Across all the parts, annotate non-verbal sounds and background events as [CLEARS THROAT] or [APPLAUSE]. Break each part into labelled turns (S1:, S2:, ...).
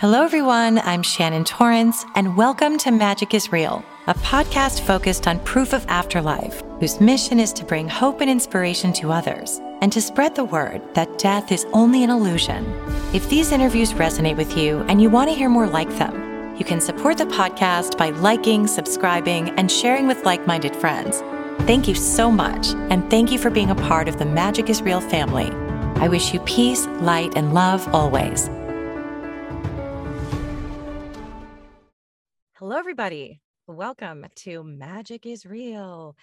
S1: Hello, everyone. I'm Shannon Torrance, and welcome to Magic is Real, a podcast focused on proof of afterlife, whose mission is to bring hope and inspiration to others and to spread the word that death is only an illusion. If these interviews resonate with you and you want to hear more like them, you can support the podcast by liking, subscribing, and sharing with like minded friends. Thank you so much, and thank you for being a part of the Magic is Real family. I wish you peace, light, and love always. Hello, everybody. Welcome to Magic is Real.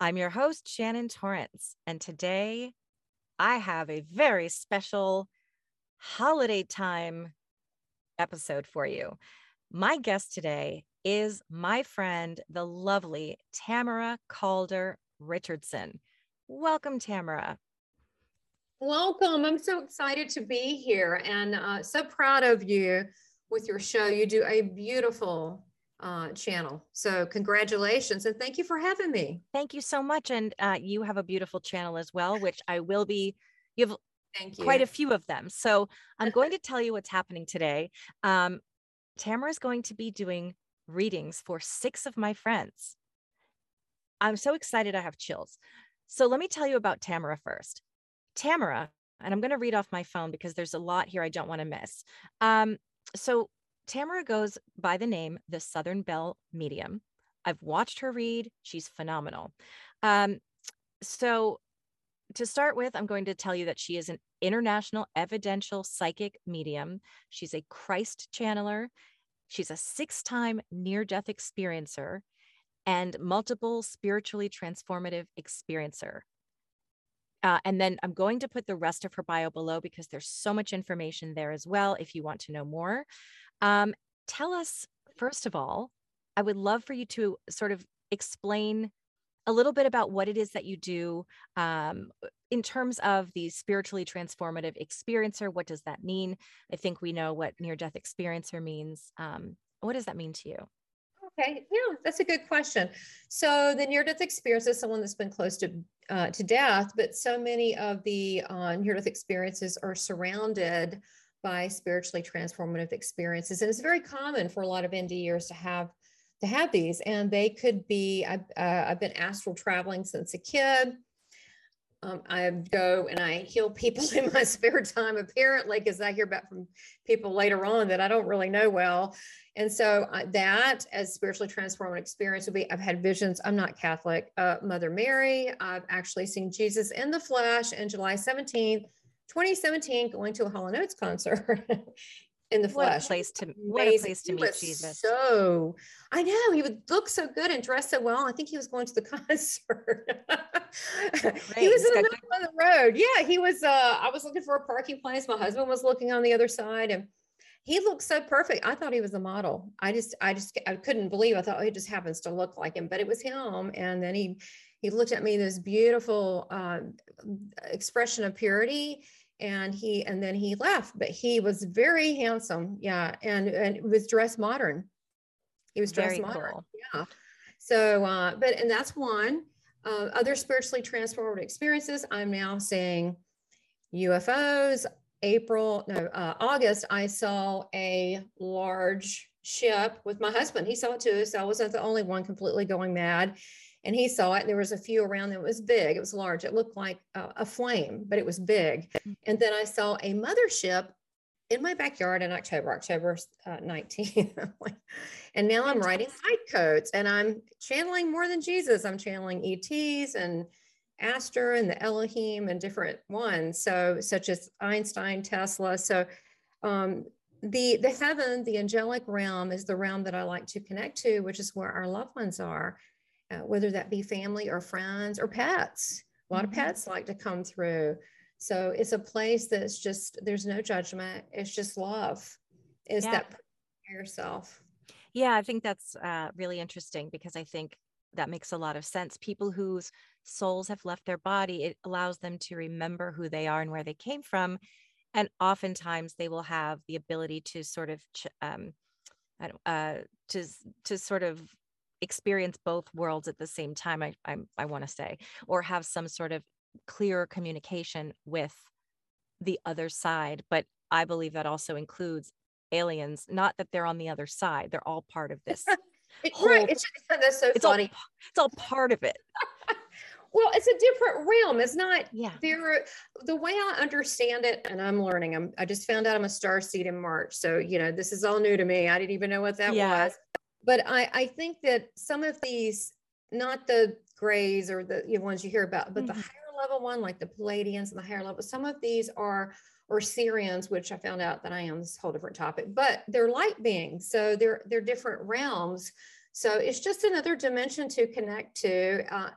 S1: I'm your host, Shannon Torrance, and today I have a very special holiday time episode for you. My guest today is my friend, the lovely Tamara Calder Richardson. Welcome, Tamara.
S2: Welcome. I'm so excited to be here and uh, so proud of you with your show. You do a beautiful uh, channel. So congratulations and thank you for having me.
S1: Thank you so much. And uh, you have a beautiful channel as well, which I will be. You have
S2: thank you.
S1: quite a few of them. So I'm [LAUGHS] going to tell you what's happening today. Um, Tamara is going to be doing readings for six of my friends. I'm so excited. I have chills. So let me tell you about Tamara first. Tamara, and I'm going to read off my phone because there's a lot here I don't want to miss. Um, so Tamara goes by the name the Southern Belle Medium. I've watched her read. She's phenomenal. Um, so, to start with, I'm going to tell you that she is an international evidential psychic medium. She's a Christ channeler. She's a six time near death experiencer and multiple spiritually transformative experiencer. Uh, and then I'm going to put the rest of her bio below because there's so much information there as well if you want to know more. Um, tell us, first of all, I would love for you to sort of explain a little bit about what it is that you do um, in terms of the spiritually transformative experiencer. What does that mean? I think we know what near death experiencer means. Um, what does that mean to you?
S2: Okay, yeah, that's a good question. So the near-death experience is someone that's been close to uh, to death, but so many of the uh, near-death experiences are surrounded by spiritually transformative experiences. And it's very common for a lot of NDErs to have to have these. And they could be, I've, uh, I've been astral traveling since a kid. Um, I go and I heal people [LAUGHS] in my spare time, apparently, because I hear about from people later on that I don't really know well. And so uh, that, as spiritually transformative experience, would be I've had visions. I'm not Catholic. Uh, Mother Mary. I've actually seen Jesus in the flesh on July 17th, 2017 going to a Hall and Oates concert [LAUGHS] in the
S1: what
S2: flesh.
S1: A place to what a place to
S2: he
S1: meet Jesus.
S2: So I know he would look so good and dress so well. I think he was going to the [LAUGHS] concert. [LAUGHS] he was in the middle of the road. Yeah, he was. Uh, I was looking for a parking place. My husband was looking on the other side, and he looked so perfect. I thought he was a model. I just, I just, I couldn't believe. I thought oh, he just happens to look like him, but it was him. And then he he looked at me this beautiful uh, expression of purity and he and then he left but he was very handsome yeah and and was dressed modern. He was dressed very modern cool. yeah. So uh but and that's one uh, other spiritually transformative experiences. I'm now seeing ufos april no uh, august i saw a large ship with my husband. He saw it too so i wasn't the only one completely going mad and he saw it. There was a few around that was big. It was large. It looked like a, a flame, but it was big. Mm. And then I saw a mothership in my backyard in October, October uh, 19th. [LAUGHS] and now I'm writing light codes and I'm channeling more than Jesus. I'm channeling ETs and Ashtar and the Elohim and different ones. So such as Einstein, Tesla. So um, the the heaven, the angelic realm is the realm that I like to connect to, which is where our loved ones are uh, whether that be family or friends or pets. A lot mm-hmm. of pets like to come through. So it's a place that's just, there's no judgment. It's just love. Is yeah. that yourself?
S1: Yeah, I think that's uh, really interesting because I think that makes a lot of sense. People whose souls have left their body, it allows them to remember who they are and where they came from. And oftentimes they will have the ability to sort of, um, uh, to, to sort of experience both worlds at the same time i i, I want to say or have some sort of clearer communication with the other side but i believe that also includes aliens, not that they're on the other side. They're all part of [LAUGHS] this.
S2: whole, right. It's, that's so
S1: it's
S2: funny.
S1: All, it's all part of it. [LAUGHS]
S2: well, it's a different realm. It's not yeah. there. The way I understand it, and I'm learning. I'm I just found out I'm a star seed in March. So, you know, this is all new to me. I didn't even know what that yeah. was. But I, I think that some of these, not the grays or the you know, ones you hear about, but mm-hmm. the higher level one, like the Pleiadians and the higher level, some of these are or Sirians, which I found out that I am this whole different topic, but they're light beings. So they're they're different realms. So it's just another dimension to connect to. Uh,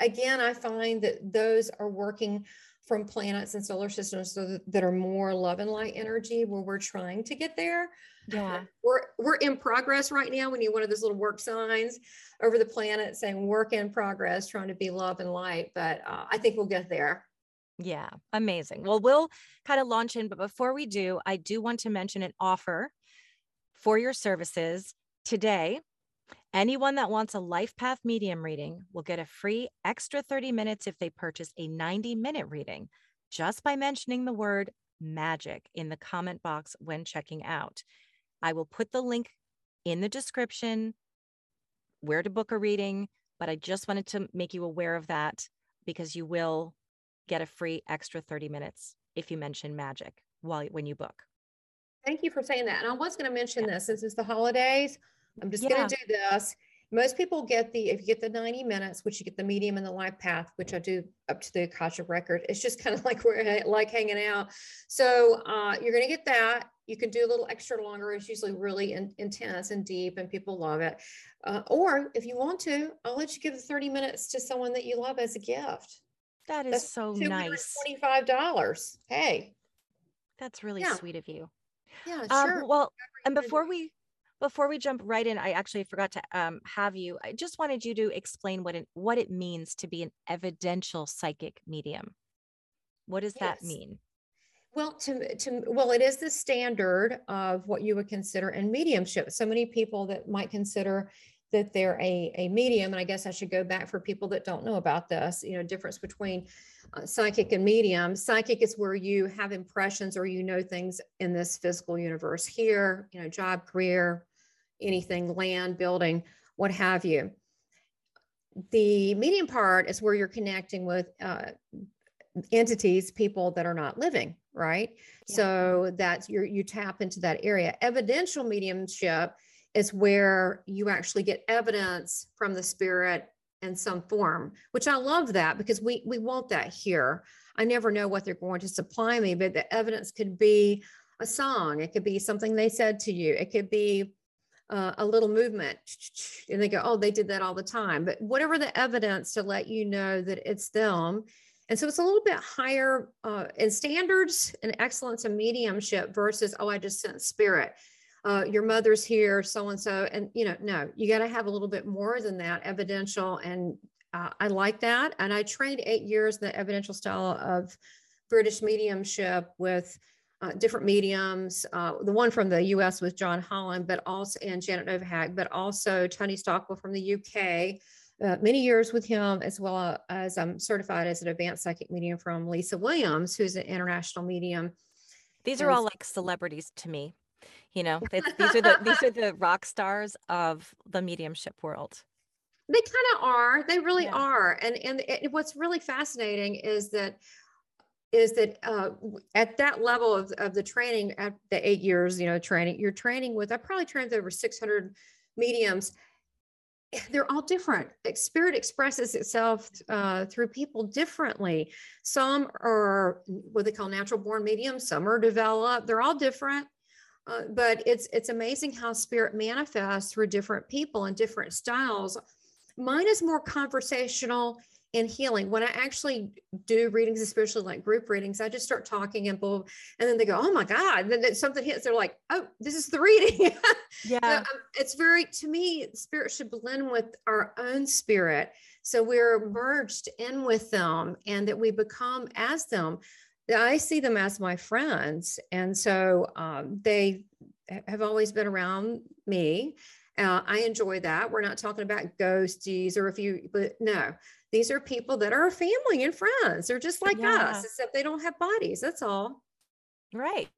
S2: again, I find that those are working from planets and solar systems so that, that are more love and light energy where we're trying to get there.
S1: Yeah.
S2: We're we're in progress right now. We need one of those little work signs over the planet saying work in progress, trying to be love and light. But uh, I think we'll get there.
S1: Yeah, amazing. Well, we'll kind of launch in, but before we do, I do want to mention an offer for your services today. Anyone that wants a Life Path medium reading will get a free extra 30 minutes if they purchase a 90 minute reading just by mentioning the word magic in the comment box when checking out. I will put the link in the description where to book a reading, but I just wanted to make you aware of that because you will get a free extra 30 minutes if you mention magic while when you book.
S2: Thank you for saying that. And I was going to mention yeah. this since it's the holidays. I'm just yeah. going to do this. Most people get the, if you get the 90 minutes, which you get the medium and the life path, which I do up to the Akashic record, it's just kind of [LAUGHS] like we're like hanging out. So uh, you're going to get that. You can do a little extra longer. It's usually really in, intense and deep, and people love it. Uh, or if you want to, I'll let you give the 30 minutes to someone that you love as a gift.
S1: That is that's so nice.
S2: $25. Hey.
S1: That's really yeah. sweet of you.
S2: Yeah, um,
S1: sure. Well, and before we before we jump right in, I actually forgot to um, have you. I just wanted you to explain what it what it means to be an evidential psychic medium. What does yes. that mean?
S2: Well, to to well, it is the standard of what you would consider in mediumship. So many people that might consider that they're a, a medium. And I guess I should go back for people that don't know about this, you know, difference between uh, psychic and medium. Psychic is where you have impressions or you know things in this physical universe here, you know, job, career, anything, land, building, what have you. The medium part is where you're connecting with uh, entities, people that are not living, right? Yeah. So that's you you tap into that area. Evidential mediumship is where you actually get evidence from the spirit in some form, which I love that because we we want that here. I never know what they're going to supply me, but the evidence could be a song, it could be something they said to you, it could be uh, a little movement, and they go, "Oh, they did that all the time." But whatever the evidence to let you know that it's them, and so it's a little bit higher uh, in standards and excellence and mediumship versus, "Oh, I just sent spirit." uh, your mother's here, so and so. And, you know, no, you got to have a little bit more than that evidential. And uh, I like that. And I trained eight years in the evidential style of British mediumship with uh, different mediums. Uh, the one from the US was John Holland, but also, and Janet Nohavec, but also Tony Stockwell from the UK. Uh, many years with him, as well as I'm certified as an advanced psychic medium from Lisa Williams, who's an international medium.
S1: These are all like celebrities to me. You know, [LAUGHS] these are the these are the rock stars of the mediumship world.
S2: They kind of are. They really yeah. are. And and it, what's really fascinating is that is that uh, at that level of, of the training at the eight years, you know, training, you're training with, I probably trained over 600 mediums. They're all different. Spirit expresses itself uh, through people differently. Some are what they call natural born mediums. Some are developed. They're all different. Uh, but it's it's amazing how spirit manifests through different people and different styles. Mine is more conversational and healing. When I actually do readings, especially like group readings, I just start talking and boom, and then they go, "Oh my god!" And then something hits. They're like, "Oh, this is the reading." [LAUGHS]
S1: yeah, so, um,
S2: it's very to me. Spirit should blend with our own spirit, so we're merged in with them, and that we become as them. I see them as my friends. And so um, they have always been around me. Uh, I enjoy that. We're not talking about ghosties or if you, but no, these are people that are family and friends. They're just like yeah. us, except they don't have bodies. That's all.
S1: Right.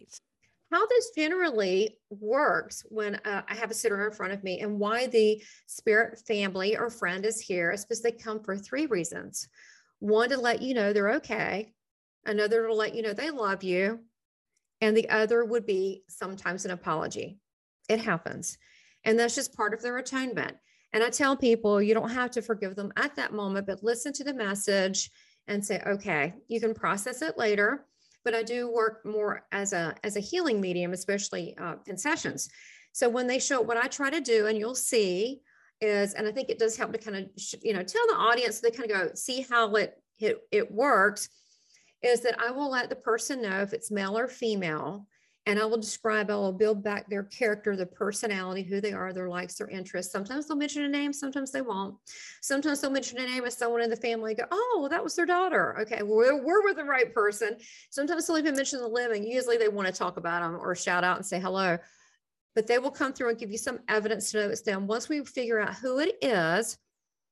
S2: how this generally works when uh, I have a sitter in front of me and why the spirit family or friend is here is because they come for three reasons. One, to let you know they're okay. Another, to let you know they love you. And the other would be sometimes an apology. It happens. And that's just part of their atonement. And I tell people you don't have to forgive them at that moment, but listen to the message and say, okay, you can process it later but I do work more as a as a healing medium, especially uh, in sessions. So when they show what I try to do, and you'll see is, and I think it does help to kind of you know tell the audience so they kind of go see how it it, it works. Is that I will let the person know if it's male or female, and I will describe, I will build back their character, their personality, who they are, their likes, their interests. Sometimes they'll mention a name, sometimes they won't. Sometimes they'll mention a name of someone in the family, go, oh, well, that was their daughter. Okay, we're, we're with the right person. Sometimes they'll even mention the living. Usually they want to talk about them or shout out and say hello. But they will come through and give you some evidence to know it's them. Once we figure out who it is,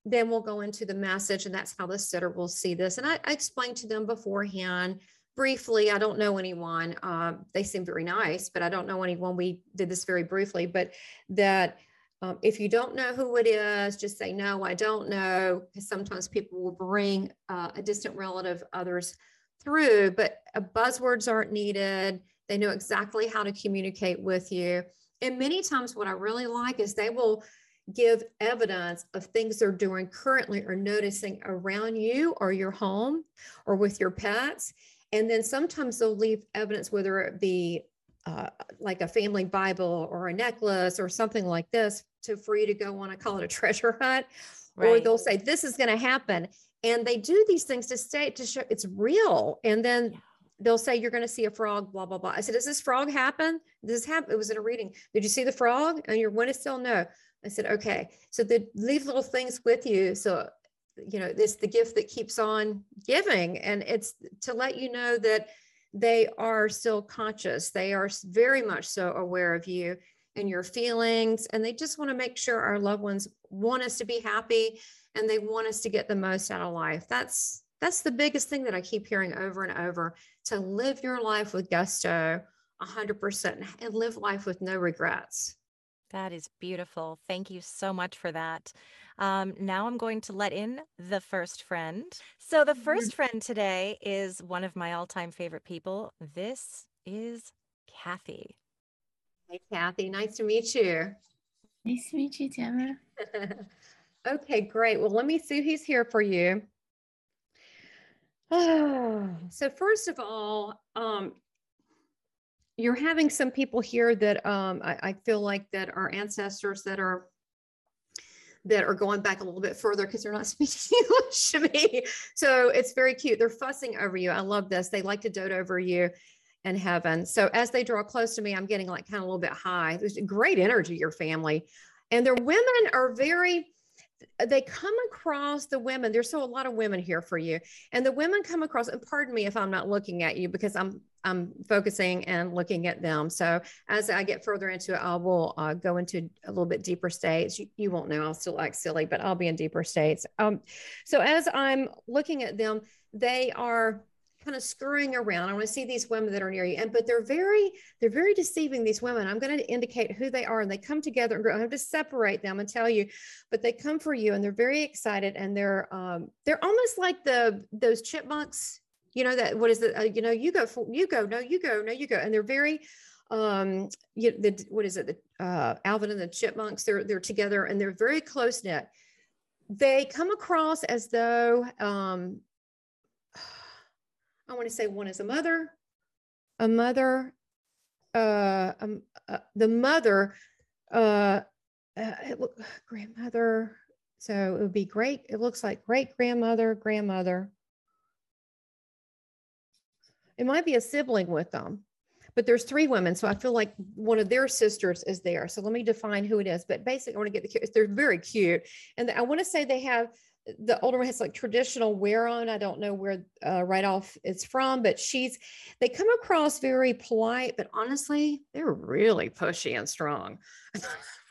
S2: then we'll go into the message, and that's how the sitter will see this. And I, I explained to them beforehand briefly. I don't know anyone. Uh, they seem very nice, but I don't know anyone. We did this very briefly, but that um, if you don't know who it is, just say, no, I don't know. Sometimes people will bring uh, a distant relative, others through, but uh, buzzwords aren't needed. They know exactly how to communicate with you. And many times, what I really like is they will give evidence of things they're doing currently or noticing around you or your home or with your pets. And then sometimes they'll leave evidence, whether it be uh, like a family Bible or a necklace or something like this, to for you to go on. I call it a [LAUGHS] treasure hunt, right. or they'll say this is going to happen, and they do these things to stay to show it's real. And then yeah. they'll say you're going to see a frog, blah blah blah. I said, does this frog happen? Does this happen? It was in a reading. Did you see the frog? And you're going to still no. I said, okay. So they leave little things with you. So you know it's the gift that keeps on giving. And it's to let you know that they are still conscious. They are very much so aware of you and your feelings. And they just want to make sure our loved ones want us to be happy and they want us to get the most out of life. That's that's the biggest thing that i keep hearing over and over to live your life with gusto 100% and live life with no regrets.
S1: That is beautiful. Thank you so much for that um, now I'm going to let in the first friend. So, the mm-hmm. first friend today is one of my all time favorite people. This is Kathy.
S2: Hey, Kathy. Nice to meet you.
S3: Nice to meet you, Tamara. [LAUGHS]
S2: okay, great. Well, let me see who's here for you. Oh, [SIGHS] so first of all, um, you're having some people here that um, I, I, feel like that are ancestors that are that are going back a little bit further because they're not [LAUGHS] speaking English to me. So it's very cute. They're fussing over you. I love this. They like to dote over you in heaven. So as they draw close to me, I'm getting like kind of a little bit high. There's great energy, your family. And their women are very, they come across the women. There's so a lot of women here for you. And the women come across, and pardon me if I'm not looking at you because I'm I'm focusing and looking at them. So as I get further into it, I will uh, go into a little bit deeper states. You, you, won't know, I'll still act silly, but I'll be in deeper states. Um, so as I'm looking at them, they are kind of scurrying around. I want to see these women that are near you. And but they're very, they're very deceiving, these women. I'm going to indicate who they are and they come together and grow. I have to separate them and tell you, but they come for you and they're very excited and they're um they're almost like the those chipmunks you know that what is it uh, you know you go for you go no you go no you go and they're very um you the what is it the uh alvin and the chipmunks they're they're together and they're very close knit they come across as though um i want to say one is a mother a mother uh, um, uh the mother uh, uh [SIGHS] grandmother so it would be great it looks like great grandmother grandmother it might be a sibling with them, but there's three women. So I feel like one of their sisters is there. So let me define who it is. But basically, I want to get the kids. they're very cute. And I want to say they have the older one has like traditional wear on. I don't know where uh, right off it's from, but she's they come across very polite, but honestly, they're really pushy and strong.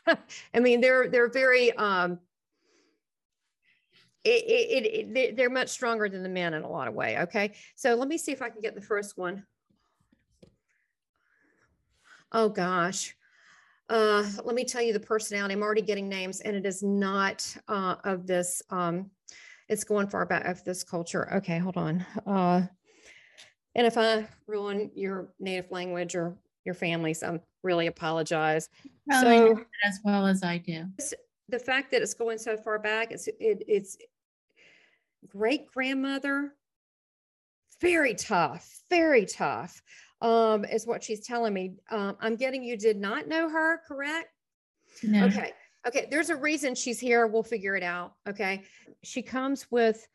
S2: [LAUGHS] I mean, they're they're very um it, it, it, they're much stronger than the men in a lot of way. Okay. So let me see if I can get the first one. Oh gosh. Uh, let me tell you the personality. I'm already getting names, and it is not uh, of this. Um, it's going far back of this culture. Okay, hold on. Uh, and if I ruin your native language or your families, I'm really apologize.
S3: Probably so, as well as I do.
S2: The fact that it's going so far back, it's it, it's great grandmother, very tough, very tough um, is what she's telling me. Um, I'm getting you did not know her, correct? No. Okay. Okay. There's a reason she's here. We'll figure it out. Okay. She comes with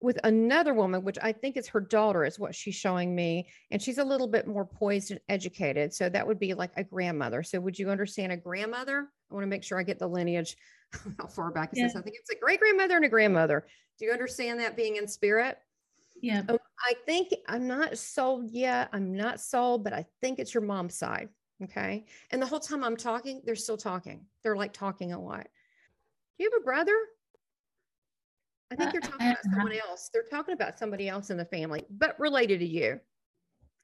S2: with another woman, which I think is her daughter, is what she's showing me. And she's a little bit more poised and educated. So that would be like a grandmother. So would you understand a grandmother? I want to make sure I get the lineage [LAUGHS] how far back is yeah. this? I think it's a great grandmother and a grandmother. Do you understand that being in spirit?
S3: Yeah. Um,
S2: I think I'm not sold yet. I'm not sold, but I think it's your mom's side. Okay. And the whole time I'm talking, they're still talking. They're like talking a lot. Do you have a brother? I think you're talking about someone else. They're talking about somebody else in the family, but related to you.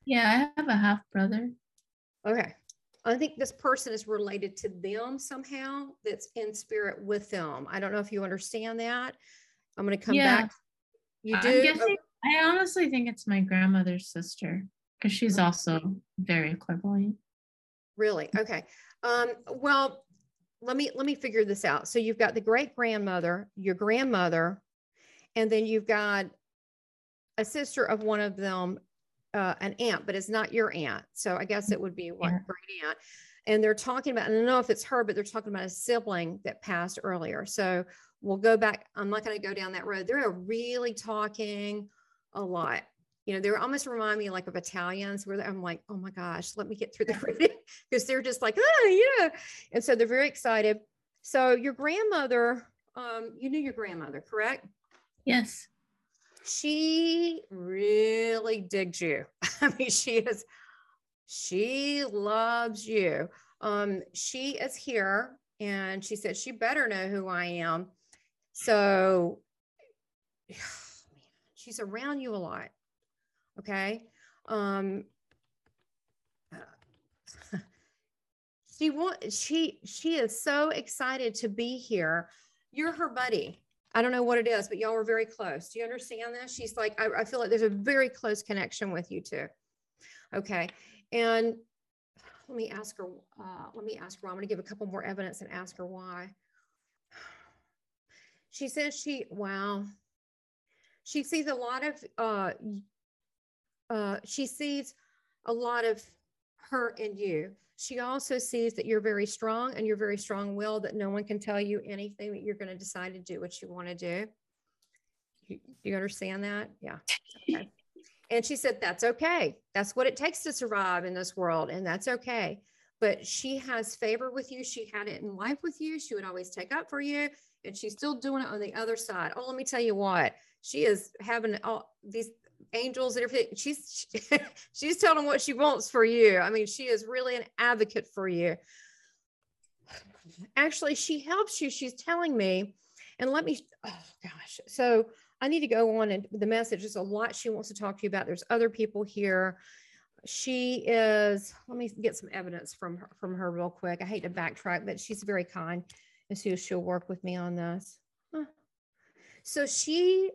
S3: Yeah, I have a half brother.
S2: Okay. I think this person is related to them somehow that's in spirit with them. I don't know if you understand that. I'm going to come yeah. back.
S3: You do? Guessing, I honestly think it's my grandmother's sister because she's also very clairvoyant.
S2: Really? Okay. Um, well, let me let me figure this out. So you've got the great grandmother, your grandmother, and then you've got a sister of one of them, uh, an aunt, but it's not your aunt. So I guess it would be one yeah. great aunt. And they're talking about, I don't know if it's her, but they're talking about a sibling that passed earlier. So we'll go back. I'm not going to go down that road. They're really talking a lot. You know, they almost remind me like of Italians where I'm like, oh my gosh, let me get through the reading [LAUGHS] because they're just like, oh yeah. And so they're very excited. So your grandmother, um, you knew your grandmother, correct?
S3: Yes.
S2: She really digs you. [LAUGHS] I mean, she is, she loves you. Um, she is here and she said she better know who I am. So she's around you a lot. Okay. Um, [LAUGHS] she want she she is so excited to be here. You're her buddy. I don't know what it is, but y'all are very close. Do you understand this? She's like, I, I feel like there's a very close connection with you two. Okay. And let me ask her, uh, let me ask her, I'm going to give a couple more evidence and ask her why. [SIGHS] She says she, wow, she sees a lot of uh, uh, she sees a lot of her in you. She also sees that you're very strong and you're very strong willed that no one can tell you anything that you're going to decide to do what you want to do. You, you understand that? Yeah. Okay. and she said that's okay. That's what it takes to survive in this world and that's okay. But she has favor with you. She had it in life with you. She would always take up for you and she's still doing it on the other side. Oh let me tell you what she is having all these angels and everything. She's she, [LAUGHS] she's telling what she wants for you. I mean, she is really an advocate for you. Actually, she helps you. She's telling me, and let me. Oh gosh, so I need to go on and the message. There's a lot she wants to talk to you about. There's other people here. She is. Let me get some evidence from her, from her real quick. I hate to backtrack, but she's very kind, and so she'll work with me on this. Huh. So she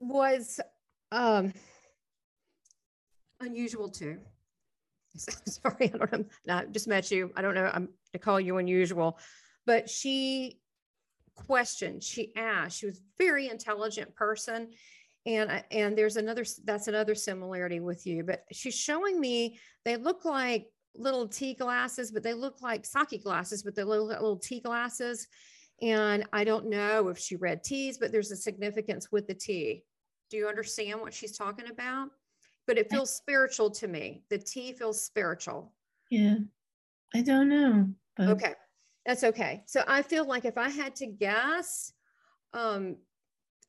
S2: was um, unusual too. [LAUGHS] Sorry, I don't know. Just met you. I don't know. I'm to call you unusual, but she questioned. She asked. She was very intelligent person, and and there's another. That's another similarity with you. But she's showing me they look like little tea glasses, but they look like sake glasses, but they look like little tea glasses. And I don't know if she read teas, but there's a significance with the tea. Do you understand what she's talking about? But it feels spiritual to me. The tea feels spiritual.
S3: Yeah. I don't know.
S2: But... Okay. That's okay. So I feel like if I had to guess, um,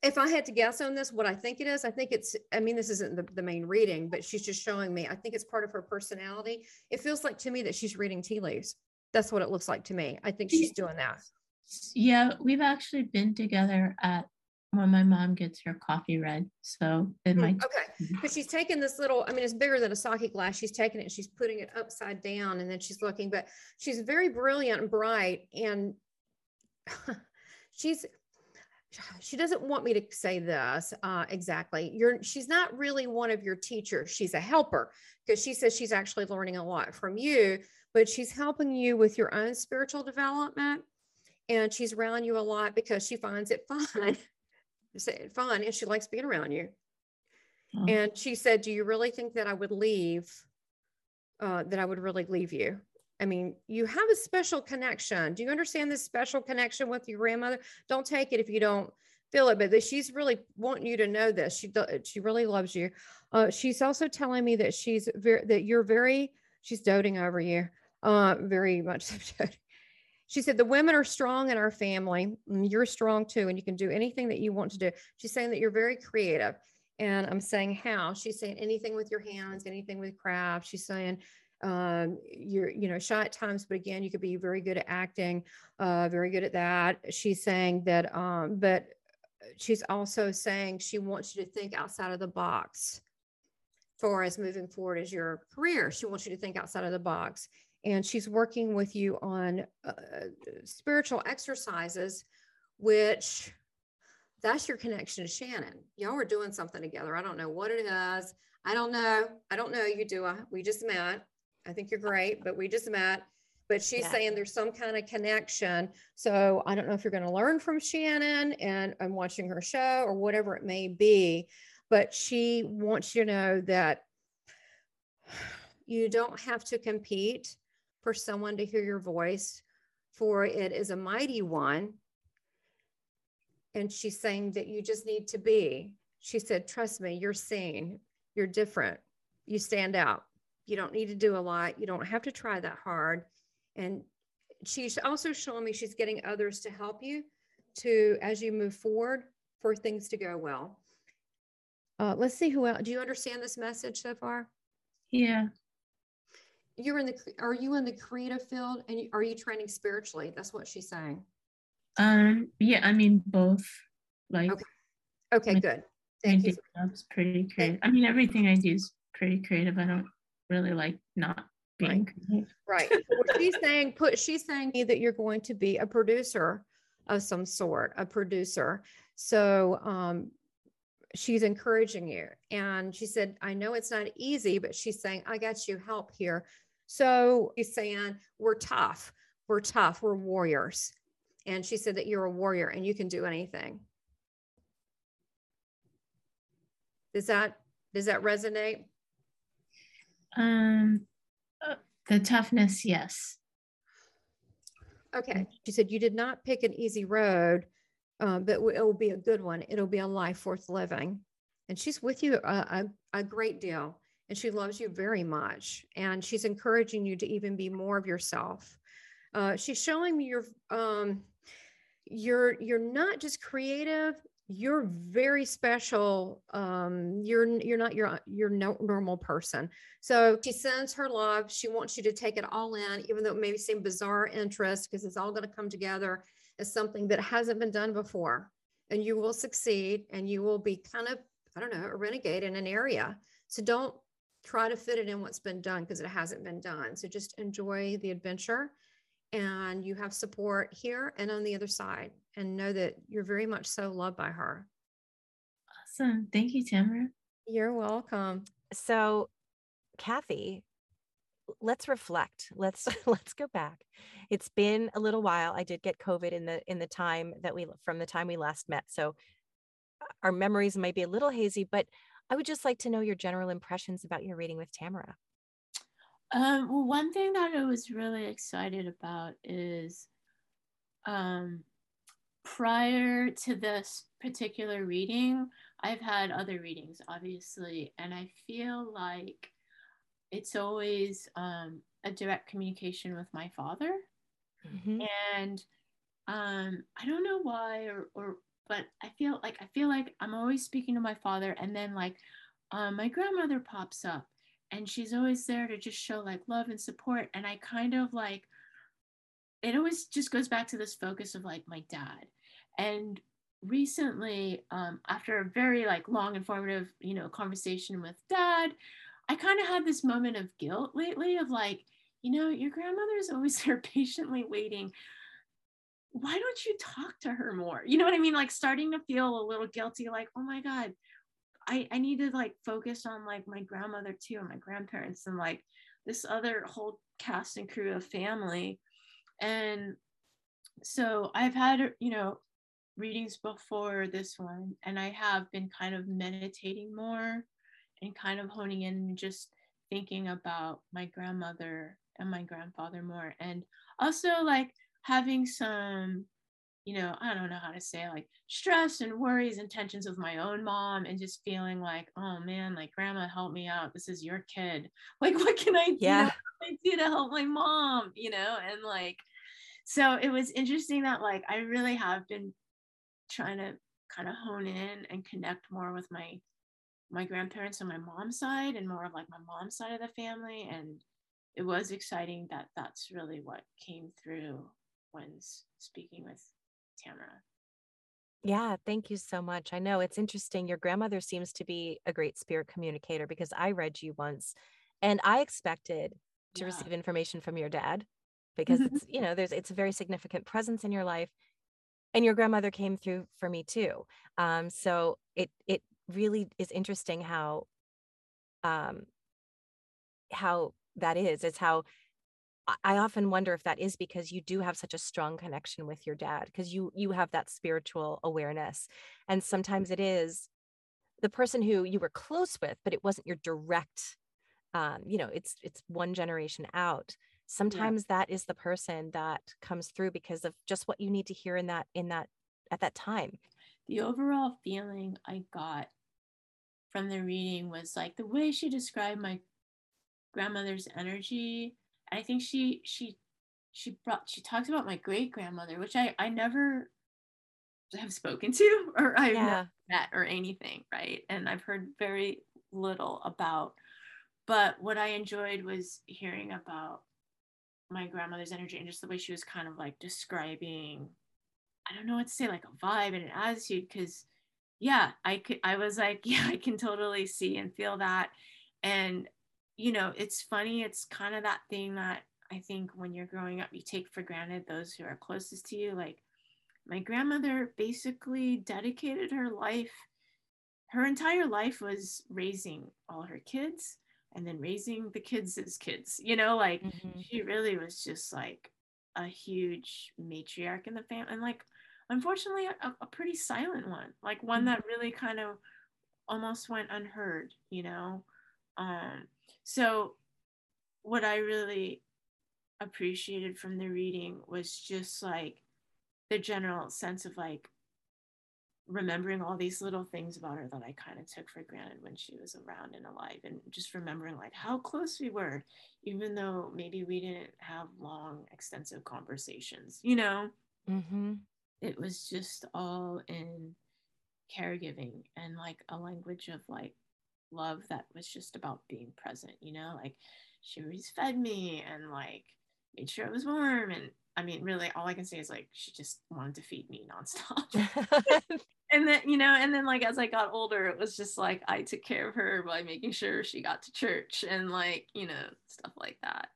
S2: if I had to guess on this, what I think it is, I think it's, I mean, this isn't the, the main reading, but she's just showing me, I think it's part of her personality. It feels like to me that she's reading tea leaves. That's what it looks like to me. I think she's doing that.
S3: Yeah, we've actually been together at when my mom gets her coffee read. So it
S2: Hmm,
S3: might.
S2: Okay, because she's taking this little, I mean, it's bigger than a sake glass. She's taking it, and she's putting it upside down and then she's looking, but she's very brilliant and bright and [LAUGHS] she's, she doesn't want me to say this uh, exactly. You're, she's not really one of your teachers. She's a helper because she says she's actually learning a lot from you, but she's helping you with your own spiritual development. And she's around you a lot because she finds it fun, [LAUGHS] fun, and she likes being around you.
S3: Oh.
S2: And she said, Do you really think that I would leave? Uh, that I would really leave you? I mean, you have a special connection. Do you understand this special connection with your grandmother? Don't take it if you don't feel it, but she's really wanting you to know this. She she really loves you. Uh, she's also telling me that she's very that you're very. She's doting over you. Uh, very much. [LAUGHS] so doting. She said the women are strong in our family. You're strong too, and you can do anything that you want to do. She's saying that you're very creative. And I'm saying how? She's saying anything with your hands, anything with craft. She's saying um, you're, you know, shy at times, but again, you could be very good at acting, uh, very good at that. She's saying that, um, but she's also saying she wants you to think outside of the box for as moving forward as your career. She wants you to think outside of the box. And she's working with you on uh, spiritual exercises, which that's your connection to Shannon. Y'all were doing something together. I don't know what it is. I don't know. I don't know you do. We just met. I think you're great, but we just met. But she's
S1: Yeah.
S2: saying there's some kind of connection. So I don't know if you're going to learn from Shannon and I'm watching her show or whatever it may be. But she wants you to know that you don't have to compete for someone to hear your voice, for it is a mighty one and she's saying that you just need to be. She said, Trust me, you're seen, you're different, you stand out. You don't need to do a lot, you don't have to try that hard. And she's also showing me she's getting others to help you to, as you move forward, for things to go well. Uh, let's see who else. Do you understand this message so far?
S3: Yeah.
S2: You're in the, are you in the creative field and are you training spiritually? That's what she's saying.
S3: Um. Yeah. I mean, both. Like,
S2: Okay. Okay,
S3: My-
S2: good.
S3: my
S2: Thank you.
S3: job's pretty creative. I mean, everything I do is pretty creative. I don't really like not being creative.
S2: Right. Well, she's [LAUGHS] saying, put, she's saying that you're going to be a producer of some sort, a producer. So, um, she's encouraging you. And she said, I know it's not easy, but she's saying, I got you help here. So he's saying, we're tough. We're tough. We're warriors. And she said that you're a warrior and you can do anything. Does that, does that resonate?
S3: Um. uh, the toughness, yes.
S2: Okay. She said, You did not pick an easy road, um, but it will be a good one. It'll be a life worth living. And she's with you a, a, a great deal. And she loves you very much. And she's encouraging you to even be more of yourself. Uh, she's showing me your, um, you're, you're not just creative, you're very special. Um, you're, you're not your, your no, normal person. So she sends her love. She wants you to take it all in, even though it may seem bizarre interest, because it's all going to come together as something that hasn't been done before. And you will succeed and you will be kind of, I don't know, a renegade in an area. So don't try to fit it in what's been done because it hasn't been done. So just enjoy the adventure and you have support here and on the other side and know that you're very much so loved by her.
S3: Awesome. Thank you, Tamara.
S2: You're welcome.
S1: So, Kathy, let's reflect. Let's [LAUGHS] let's go back. It's been a little while. I did get COVID in the in the time that we from the time we last met. So our memories may be a little hazy, but I would just like to know your general impressions about your reading with Tamara.
S3: Um, well, one thing that I was really excited about is um, prior to this particular reading, I've had other readings, obviously, and I feel like it's always um, a direct communication with my father.
S1: Mhm.
S3: And um, I don't know why, or, or but I feel like I feel like I'm always speaking to my father, and then like um, my grandmother pops up, and she's always there to just show like love and support, and I kind of like it always just goes back to this focus of like my dad, and recently, um, after a very like long, informative, you know, conversation with dad, I kind of had this moment of guilt lately of like, you know, your grandmother is always [LAUGHS] there patiently waiting. Why don't you talk to her more? You know what I mean? Like starting to feel a little guilty, like, oh my God, I, I need to like focus on like my grandmother too and my grandparents and like this other whole cast and crew of family. And so I've had, you know, readings before this one, and I have been kind of meditating more and kind of honing in and just thinking about my grandmother and my grandfather more. And also like having some, you know, I don't know how to say like stress and worries and tensions with my own mom and just feeling like, oh man, like grandma, help me out. This is your kid. [LAUGHS] Like, what can I
S1: yeah.
S3: do to help my mom? You know, and like, so it was interesting that like I really have been trying to kind of hone in and connect more with my my grandparents on my mom's side and more of like my mom's side of the family and it was exciting that that's really what came through when speaking with Tamara.
S1: Yeah, thank you so much. I know it's interesting. Your grandmother seems to be a great spirit communicator because I read you once and I expected to yeah. receive information from your dad [LAUGHS] because it's, you know, there's it's a very significant presence in your life and your grandmother came through for me too um, so it it really is interesting how um how that is it's how i often wonder if that is because you do have such a strong connection with your dad because you you have that spiritual awareness and sometimes it is the person who you were close with but it wasn't your direct um you know it's it's one generation out sometimes yeah. that is the person that comes through because of just what you need to hear in that in that at that time
S3: the overall feeling i got from the reading was like the way she described my grandmother's energy i think she she she brought she talks about my great grandmother which i i never have spoken to [LAUGHS] or i've yeah. met or anything right and i've heard very little about but what i enjoyed was hearing about my grandmother's energy and just the way she was kind of like describing i don't know what to say like a vibe and an attitude because yeah i could i was like [LAUGHS] yeah i can totally see and feel that and you know it's funny it's kind of that thing that i think when you're growing up you take for granted those who are closest to you like my grandmother basically dedicated her life her entire life was raising all her kids and then raising the kids as kids you know like mm-hmm. she really was just like a huge matriarch in the family and like unfortunately a, a pretty silent one like one mm-hmm. that really kind of almost went unheard you know um so what i really appreciated from the reading was just like the general sense of like remembering all these little things about her that I kind of took for granted when she was around and alive, and just remembering like how close we were, even though maybe we didn't have long, extensive conversations, you know? Mm-hmm. It was just all in caregiving and like a language of like love that was just about being present, you know? Like she always fed me and like made sure it was warm and I mean, really, all I can say is like she just wanted to feed me nonstop. [LAUGHS] [LAUGHS] and then you know and then like as i got older it was just like i took care of her by making sure she got to church and like you know stuff like that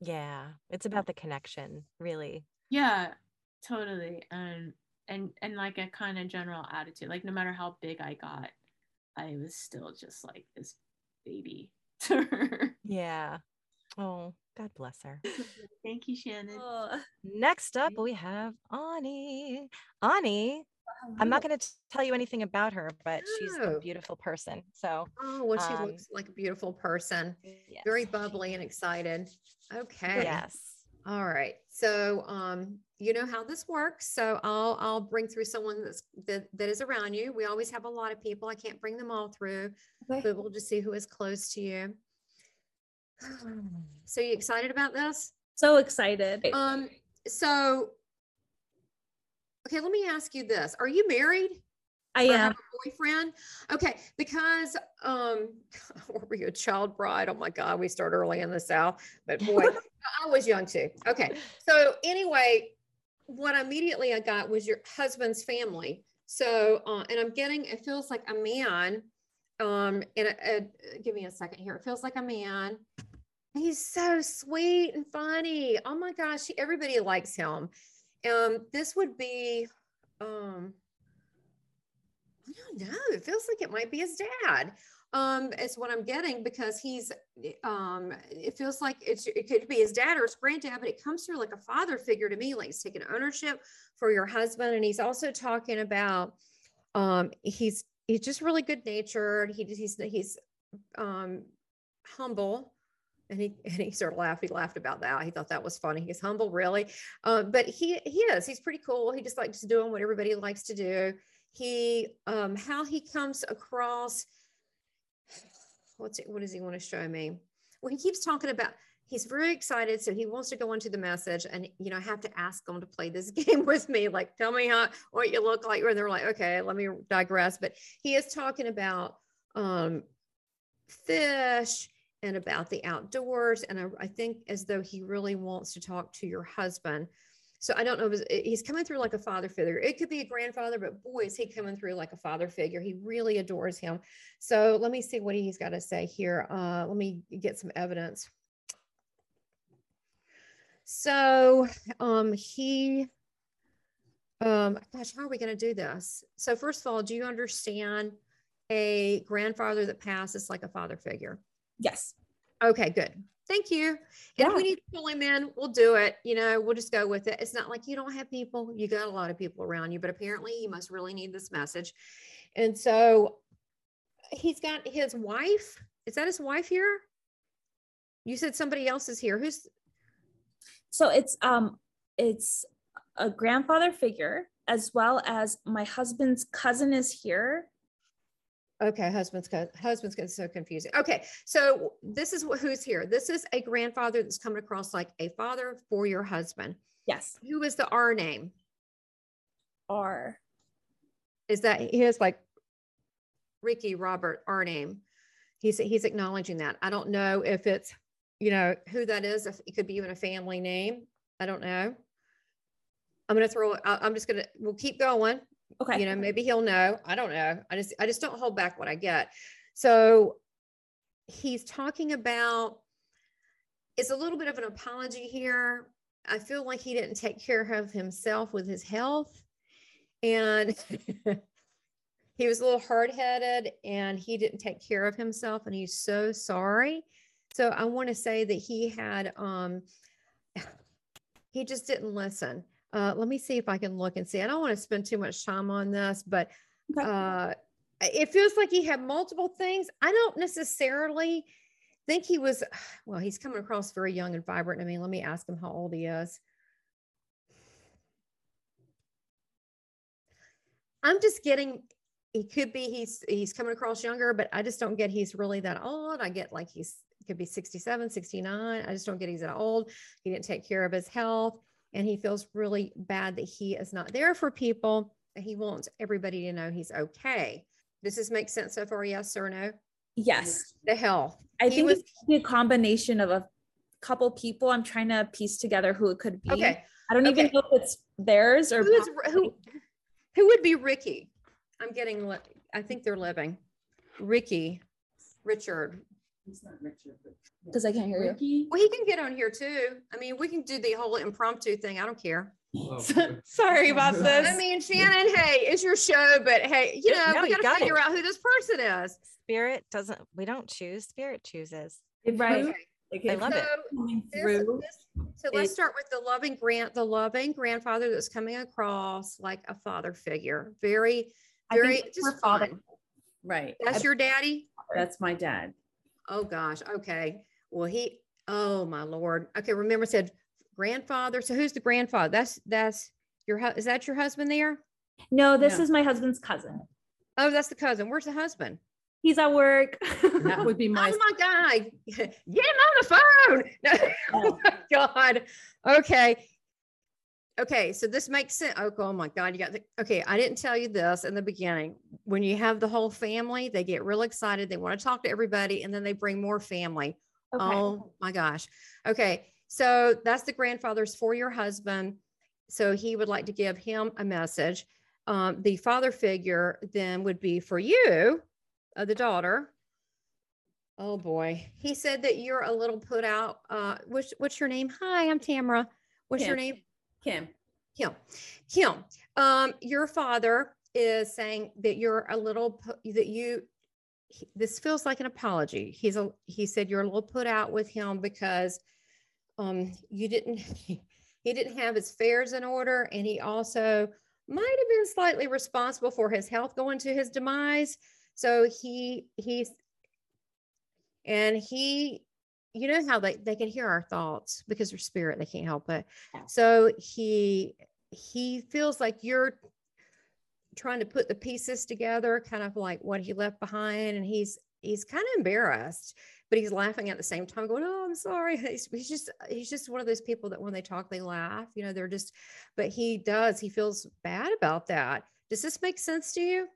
S1: yeah it's about the connection really
S3: yeah totally and and and like a kind of general attitude like no matter how big i got i was still just like this baby to [LAUGHS] her
S1: yeah oh god bless her [LAUGHS]
S3: thank you shannon oh.
S1: next up we have ani ani I'm not going to tell you anything about her, but she's a beautiful person. So,
S2: oh, well, she um, looks like a beautiful person, yes. very bubbly and excited. Okay.
S1: Yes.
S2: All right. So, um, you know how this works. So I'll I'll bring through someone that's that, that is around you. We always have a lot of people. I can't bring them all through, okay. but we'll just see who is close to you. [SIGHS] So you excited about this?
S4: So excited.
S2: Um, so Okay, let me ask you this. Are you married?
S4: I am.
S2: boyfriend? Okay, because um [LAUGHS] were you a child bride? Oh my God, we start early in the South, but [LAUGHS] boy, I was young too. Okay, so anyway, what immediately I got was your husband's family. So, uh, and I'm getting, it feels like a man. Um, and uh, uh, give me a second here. It feels like a man. He's so sweet and funny. Oh my gosh, everybody likes him. Um, this would be, um, I don't know. It feels like it might be his dad. Um, is what I'm getting because he's, um, it feels like it's, it could be his dad or his granddad, but it comes through like a father figure to me, like he's taking ownership for your husband. And he's also talking about, um, he's, he's just really good natured. He, he's, he's, um, humble and he and he sort of laughed. He laughed about that. He thought that was funny. He's humble, really, uh, but he he is. He's pretty cool. He just likes doing what everybody likes to do. He um, how he comes across. What's it, what does he want to show me? Well, he keeps talking about. He's very excited, so he wants to go into the message, and you know, I have to ask them to play this [LAUGHS] game with me. Like, tell me how what you look like, and they're like, okay, let me digress. But he is talking about um, fish and about the outdoors. And I, I, think as though he really wants to talk to your husband. So I don't know if he's coming through like a father figure. It could be a grandfather, but boy, is he coming through like a father figure. He really adores him. So let me see what he's got to say here. Uh, let me get some evidence. So um, he, um, gosh, how are we going to do this? So first of all, do you understand a grandfather that passes like a father figure?
S4: Yes.
S2: Okay, good. Thank you. Yeah. if we need to pull him in, we'll do it. You know, we'll just go with it. It's not like you don't have people, you got a lot of people around you, but apparently you must really need this message. And so he's got his wife. Is that his wife here? You said somebody else is here. Who's
S4: so it's um it's a grandfather figure as well as my husband's cousin is here
S2: Okay, husband's husband's getting so confusing. Okay, so this is who's here. This is a grandfather that's coming across like a father for your husband.
S4: Yes.
S2: Who is the R name?
S4: R.
S2: Is that he is like Ricky Robert R name? He's he's acknowledging that. I don't know if it's you know who that is. If it could be even a family name. I don't know. I'm gonna throw. I'm just gonna. We'll keep going.
S4: Okay.
S2: You know, maybe he'll know. I don't know. I just I just don't hold back what I get. So he's talking about it's a little bit of an apology here. I feel like he didn't take care of himself with his health. And [LAUGHS] he was a little hard-headed and he didn't take care of himself and he's so sorry. So I want to say that he had um [SIGHS] he just didn't listen. Uh, let me see if I can look and see. I don't want to spend too much time on this, but okay. uh, it feels like he had multiple things. I don't necessarily think he was, [SIGHS] well, he's coming across very young and vibrant. I mean, let me ask him how old he is. I'm just getting, he could be, he's, he's coming across younger, but I just don't get he's really that old. I get like he's, could be 67, 69. I just don't get he's that old. He didn't take care of his health and he feels really bad that he is not there for people. He wants everybody to know he's okay. Does this make sense so far? Yes or no?
S4: Yes.
S2: The health.
S4: I he think was, it's a combination of a couple people. I'm trying to piece together who it could be.
S2: Okay.
S4: I don't
S2: okay.
S4: even know if it's theirs or
S2: who, is, who, who would be Ricky? I'm getting, I think they're living. Ricky, Richard,
S5: He's not Richard,
S4: because I can't hear Ricky? you.
S2: Well, he can get on here too. I mean, we can do the whole impromptu thing. I don't care. [LAUGHS]
S5: Oh,
S4: Sorry about [LAUGHS] this.
S2: I mean, Shannon, hey, it's your show, but hey, you know,
S1: no,
S2: we gotta got figure it. out who this person is.
S1: Spirit doesn't, we don't choose, spirit chooses.
S4: Right.
S1: Okay. I love so, it.
S2: This, this, so let's start with the loving grant, the loving grandfather that's coming across like a father figure. Very, very just father.
S5: Right.
S2: That's I, your daddy?
S5: That's my dad.
S2: Oh gosh. Okay. Well, he. Oh my lord. Okay. Remember, said grandfather. So who's the grandfather? That's that's your. Is that your husband there?
S4: No, this no. is my husband's cousin.
S2: Oh, that's the cousin. Where's the husband?
S4: He's at work.
S5: that would be [LAUGHS] my.
S2: Oh my god! [LAUGHS] Get him on the phone. No. [LAUGHS] oh my god. Okay. Okay, so this makes sense. Oh, oh my God, you got the okay. I didn't tell you this in the beginning. When you have the whole family, they get real excited. They want to talk to everybody, and then they bring more family. Okay. Oh my gosh. Okay, so that's the grandfather's for your husband. So he would like to give him a message. Um, the father figure then would be for you, uh, the daughter. Oh boy, he said that you're a little put out. Uh, what's what's your name? Hi, I'm Tamara. What's your name?
S5: Kim.
S2: Kim. Kim. Um, your father is saying that you're a little that you. he- This feels like an apology. He's a. He said you're a little put out with him because, um, you didn't. [LAUGHS] He didn't have his affairs in order, and he also might have been slightly responsible for his health going to his demise. So he he's and he you know how they, they can hear our thoughts because they're spirit they can't help it. So he he feels like you're trying to put the pieces together kind of like what he left behind and he's he's kind of embarrassed but he's laughing at the same time going oh i'm sorry. [LAUGHS] He's, he's just he's just one of those people that when they talk they laugh you know they're just but he does he feels bad about that. Does this make sense to you?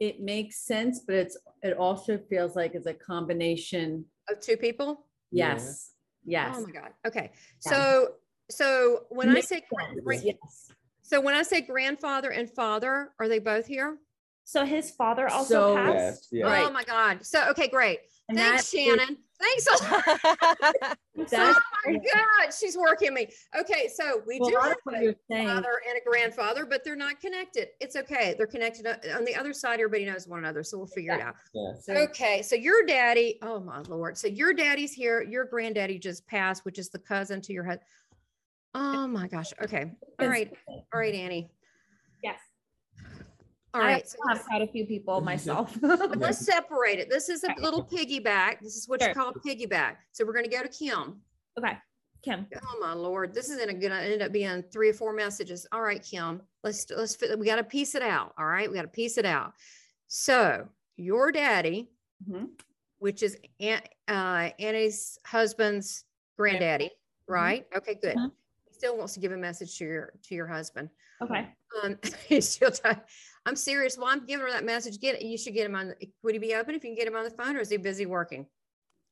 S5: It makes sense, but it's, it also feels like it's a combination.
S2: of two people
S6: Yeah.
S5: Yes, yes.
S2: oh my god okay
S5: Yeah.
S2: so so when i say gra-
S5: Yes.
S2: so when i say grandfather and father are they both here
S4: So his father also
S5: So-
S4: passed.
S6: Yes, yeah.
S5: Right.
S2: oh my god so okay great
S5: And
S2: thanks
S5: that is-
S2: shannon thanks [LAUGHS] oh
S5: That's
S2: my god she's working me okay so we
S5: well,
S2: do
S5: a
S2: have a father and a grandfather but they're not connected it's okay they're connected uh, on the other side everybody knows one another so we'll figure it out
S6: Yeah.
S5: So
S2: Okay, so your daddy, oh my lord. So your daddy's here, your granddaddy just passed, which is the cousin to your husband. Oh my gosh. Okay. All right. All right, Annie.
S4: Yes.
S2: All
S4: I
S2: right. So
S4: have quite a few people [LAUGHS] myself.
S2: let's- let's separate it. This is a
S4: Okay.
S2: little piggyback. This is what you call a piggyback. So we're going to go to Kim.
S4: okay. Kim.
S2: Oh my lord, this is gonna gonna end up being three or four messages. All right, Kim, let's let's fit- we got to piece it out. All right, we got to piece it out. So your daddy,
S5: Mhm.
S2: which is Aunt uh, Annie's husband's granddaddy, right? Okay, good.
S4: Mhm.
S2: He still wants to give a message to your to your husband.
S4: Okay.
S2: Um, [LAUGHS] he's still trying. I'm serious. Well, I'm giving her that message. Get you should get him on. the- Would he be open if you can get him on the phone, or is he busy working?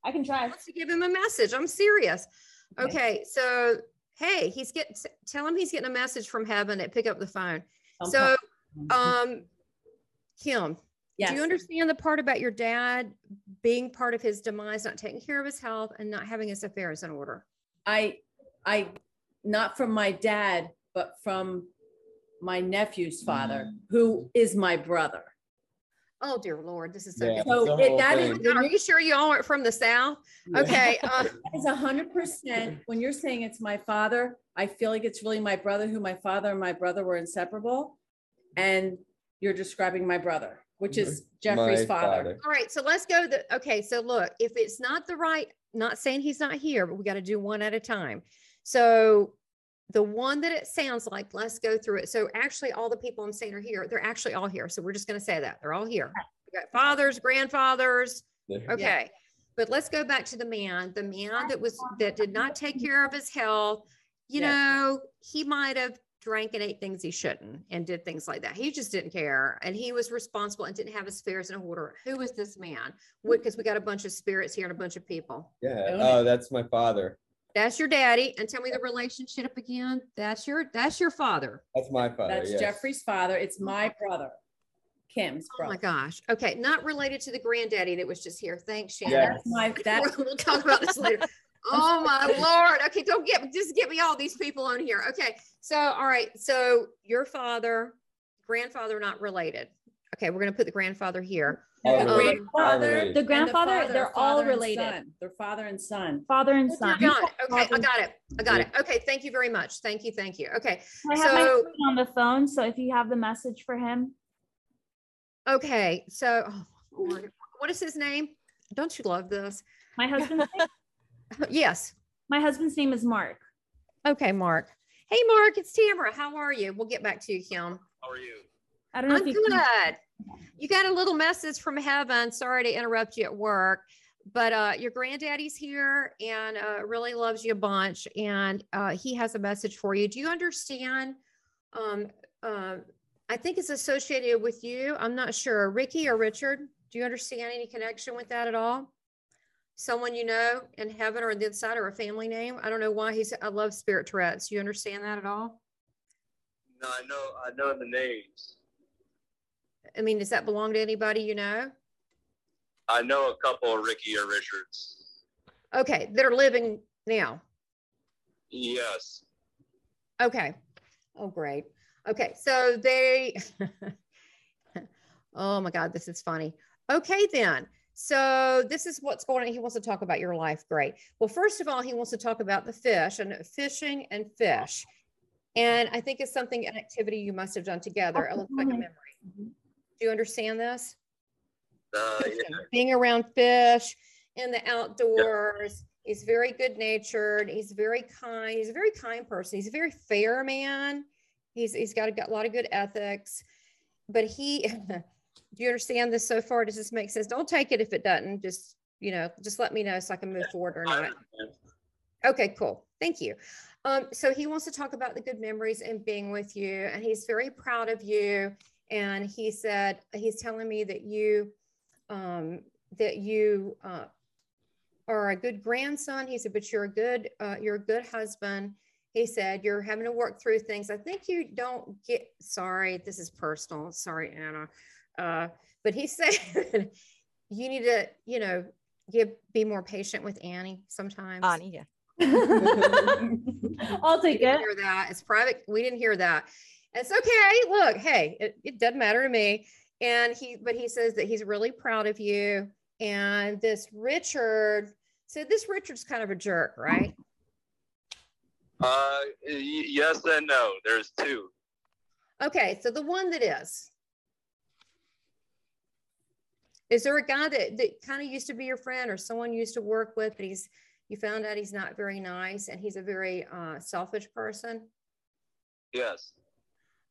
S4: I can try.
S2: wants to give him a message. I'm serious.
S4: Okay.
S2: Okay, so hey, he's getting tell him he's getting a message from heaven that pick up the phone. So um Kim,
S5: Yes.
S2: do you understand the part about your dad being part of his demise, not taking care of his health and not having his affairs in order?
S5: I, I, not from my dad, but from my nephew's father, who is my brother.
S2: Oh dear Lord, this is so
S6: Yeah.
S5: So it-
S6: whole
S5: that
S6: thing.
S5: is-
S2: Are you sure you all aren't from the South? Okay. Uh, [LAUGHS]
S5: That is a hundred percent. When you're saying it's my father, I feel like it's really my brother, who my father and my brother were inseparable. And you're describing my brother, which is Jeffrey's
S6: My
S5: father.
S2: all right, so let's go the okay. So look, if it's not the right, not saying he's not here, but we got to do one at a time. So the one that it sounds like, let's go through it. So actually, all the people I'm saying are here. They're actually all here. So we're just going to say that they're all here. We got fathers, grandfathers.
S6: There.
S2: Okay. But let's go back to the man, the man that was that did not take care of his health. You
S5: Yes.
S2: know, he might have drank and ate things he shouldn't and did things like that. He just didn't care. And he was responsible and didn't have his affairs in order. Who was this man? Because we got a bunch of spirits here and a bunch of people.
S6: Yeah. Oh, that's my father.
S2: That's your daddy. And tell me the relationship again. That's your that's your father.
S6: That's my father.
S5: That's
S6: yes.
S5: Jeffrey's father. It's mm-hmm. my brother, Kim's brother.
S2: Oh my gosh. Okay. Not related to the granddaddy that was just here. Thanks, Shannon.
S6: Yes.
S5: That's my, [LAUGHS] that,
S2: we'll talk about this later. [LAUGHS] Oh my [LAUGHS] lord. Okay, don't get just get me all these people on here. Okay. So all right. So your father, grandfather not related. Okay, we're gonna put the grandfather here.
S6: All
S5: the
S2: Um,
S5: grandfather.
S4: The grandfather,
S5: father,
S4: they're all
S5: father and
S4: related.
S5: son. They're father and son.
S4: Father and
S2: Dear
S4: son.
S2: God. Okay, I got it. I got it. Okay, thank you very much. Thank you, thank you. Okay,
S4: I have my
S2: So-
S4: husband on the phone, so if you have the message for him,
S2: okay. So oh, Lord. what is his name? Don't you love this?
S4: my husband's name, [LAUGHS]
S2: yes.
S4: my husband's name is Mark.
S2: Okay, Mark. Hey Mark, it's Tamara. How are you? We'll get back to you, Kim.
S7: How are you?
S4: I don't know
S2: I'm
S4: if you can-
S2: good. You got a little message from heaven. Sorry to interrupt you at work, but uh, your granddaddy's here and uh, really loves you a bunch, and uh, he has a message for you. Do you understand? Um, uh, I think it's associated with you. I'm not sure. Ricky or Richard? Do you understand any connection with that at all? Someone you know in heaven or the inside or a family name? I don't know why he's. I love Spirit Tourette's. You understand that at all?
S7: No, I know I know the names.
S2: I mean, does that belong to anybody you know?
S6: I know a couple of Ricky or Richards.
S2: Okay, that are living now.
S6: Yes.
S2: Okay. Oh, great. Okay, so they. [LAUGHS] oh my God, this is funny. Okay, then. So this is what's going on. He wants to talk about your life. Great. Well, first of all, he wants to talk about the fish and fishing and fish. And I think it's something, an activity you must have done together. It looks like a memory. Mm-hmm. Do you understand this?
S6: Uh, yeah.
S2: Being around fish in the outdoors. He's very good natured. He's very kind. He's a very kind person. He's a very fair man. He's he's got a, got a lot of good ethics. But he [LAUGHS] do you understand this so far? Does this make sense? Don't take it if it doesn't. Just, you know, just let me know so I can move forward or not. Okay, cool. Thank you. Um, so he wants to talk about the good memories and being with you, and he's very proud of you. And he said he's telling me that you um, that you uh, are a good grandson. He said, but you're a good uh, you're a good husband. He said you're having to work through things. I think you don't get. Sorry, this is personal. Sorry, Anna. Uh, but he [LAUGHS] said you need to, you know, give be more patient with Annie sometimes.
S1: Annie, yeah. [LAUGHS]
S4: I'll take it.
S2: hear that. It's private. We didn't hear that. It's okay. Look, hey, it, it doesn't matter to me. And he, but he says that he's really proud of you. And this Richard, so this Richard's kind of a jerk, right?
S6: Uh, yes and no. There's two.
S2: Okay, so the one that is. Is there a guy that, that kind of used to be your friend or someone you used to work with, but he's you found out he's not very nice and he's a very uh, selfish person?
S6: Yes.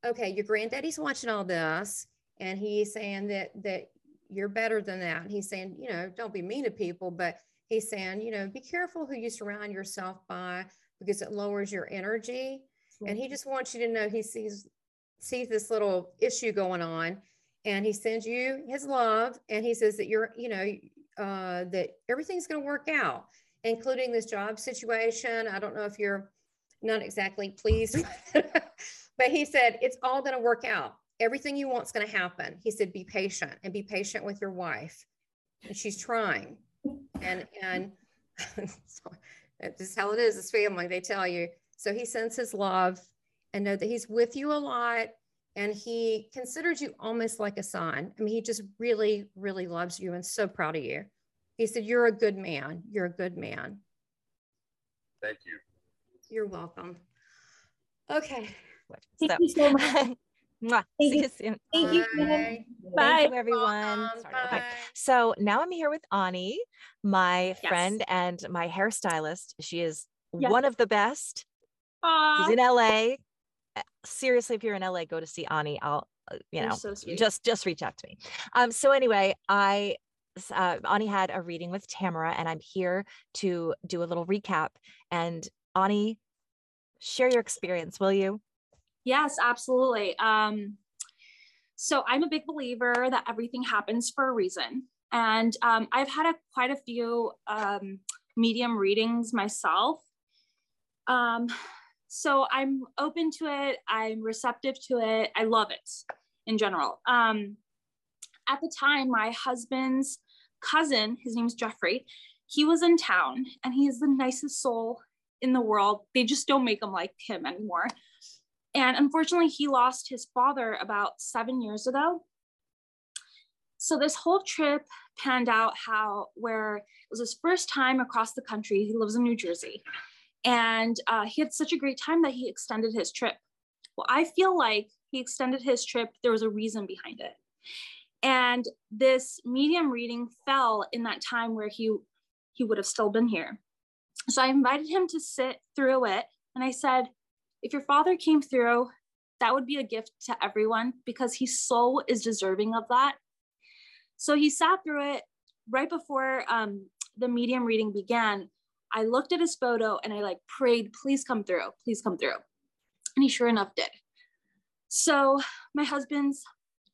S2: Okay, your granddaddy's watching all this and he's saying that that you're better than that. And he's saying, you know, don't be mean to people, but he's saying, you know, be careful who you surround yourself by because it lowers your energy. And he just wants you to know he sees sees this little issue going on and he sends you his love and he says that you're you know uh, that everything's going to work out including this job situation i don't know if you're not exactly pleased [LAUGHS] but he said it's all going to work out everything you want's going to happen he said be patient and be patient with your wife and she's trying and and [LAUGHS] so this is how it is this family they tell you so he sends his love and know that he's with you a lot and he considers you almost like a son. I mean, he just really, really loves you and so proud of you. He said, You're a good man. You're a good man.
S6: Thank you.
S2: You're welcome. Okay.
S4: Thank
S1: So,
S4: you so much. [LAUGHS] Thank
S1: see
S4: you.
S1: you soon.
S4: Thank you.
S2: Bye.
S1: Thank
S4: Bye.
S1: you, everyone. Sorry, okay.
S2: Bye.
S1: So now I'm here with Ani, my
S4: Yes.
S1: friend and my hairstylist. She is
S4: Yes.
S1: one of the best.
S4: Aw,
S1: She's in LA. Uh, Seriously, if you're in LA, go to see Ani. I'll, uh, you know,
S4: so
S1: just just reach out to me. Um. So anyway, I s- uh, Ani had a reading with Tamara, and I'm here to do a little recap. And Ani, share your experience, will you?
S7: Yes, absolutely. Um, so I'm a big believer that everything happens for a reason. And um, I've had a, quite a few um, medium readings myself. Um, so I'm open to it. I'm receptive to it. I love it in general. Um, at the time, my husband's cousin, his name's Jeffrey, he was in town and he is the nicest soul in the world. They just don't make him like him anymore. And unfortunately, he lost his father about seven years ago. So this whole trip panned out how where it was his first time across the country. He lives in New Jersey, and uh, he had such a great time that he extended his trip. Well, I feel like he extended his trip. There was a reason behind it, and this medium reading fell in that time where he he would have still been here. So I invited him to sit through it, and I said, if your father came through, that would be a gift to everyone because he so is deserving of that. So he sat through it right before um, the medium reading began. I looked at his photo and I like prayed, please come through, please come through. And he sure enough did. So my husband's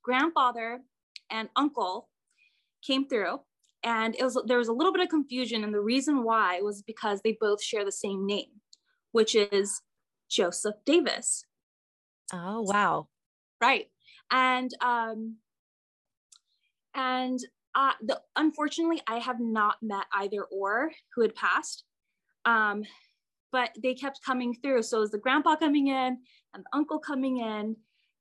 S7: grandfather and uncle came through and it was there was a little bit of confusion and the reason why was because they both share the same name which is Joseph Davis.
S1: Oh wow.
S7: Right. And um, And uh, the, unfortunately, I have not met either or who had passed. Um, but they kept coming through. So it was the grandpa coming in and the uncle coming in.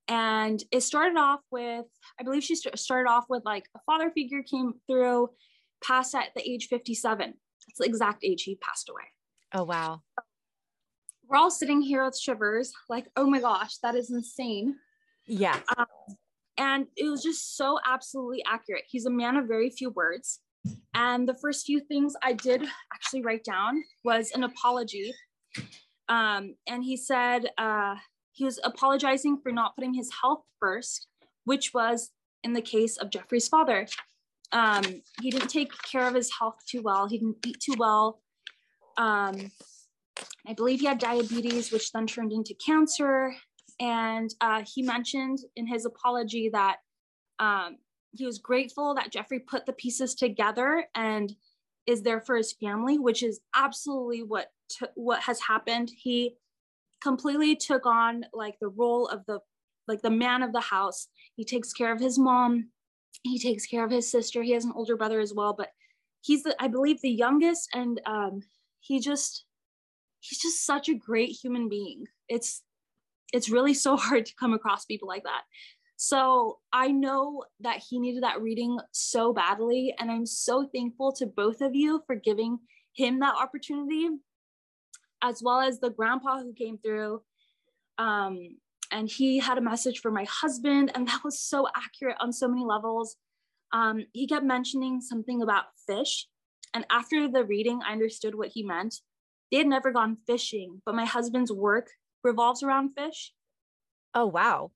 S7: And it started off with, I believe she started off with like a father figure came through, passed at the age 57. That's the exact age he passed away.
S1: Oh, wow.
S7: We're all sitting here with shivers, like, oh my gosh, that is insane.
S1: Yeah.
S7: Um, and it was just so absolutely accurate. He's a man of very few words. And the first few things I did actually write down was an apology. Um, and he said uh, he was apologizing for not putting his health first, which was in the case of Jeffrey's father. Um, he didn't take care of his health too well. He didn't eat too well. Um, I believe he had diabetes, which then turned into cancer. And uh, he mentioned in his apology that um, he was grateful that Jeffrey put the pieces together and is there for his family, which is absolutely what t- what has happened. He completely took on like the role of the like the man of the house. He takes care of his mom. He takes care of his sister. He has an older brother as well, but he's the I believe the youngest, and um, he just he's just such a great human being. It's it's really so [LAUGHS] hard to come across people like that. So I know that he needed that reading so badly. And I'm so thankful to both of you for giving him that opportunity, as well as the grandpa who came through. Um, and he had a message for my husband, and that was so accurate on so many levels. Um, he kept mentioning something about fish. And after the reading, I understood what he meant. They had never gone fishing, but my husband's work revolves around fish.
S1: Oh, wow.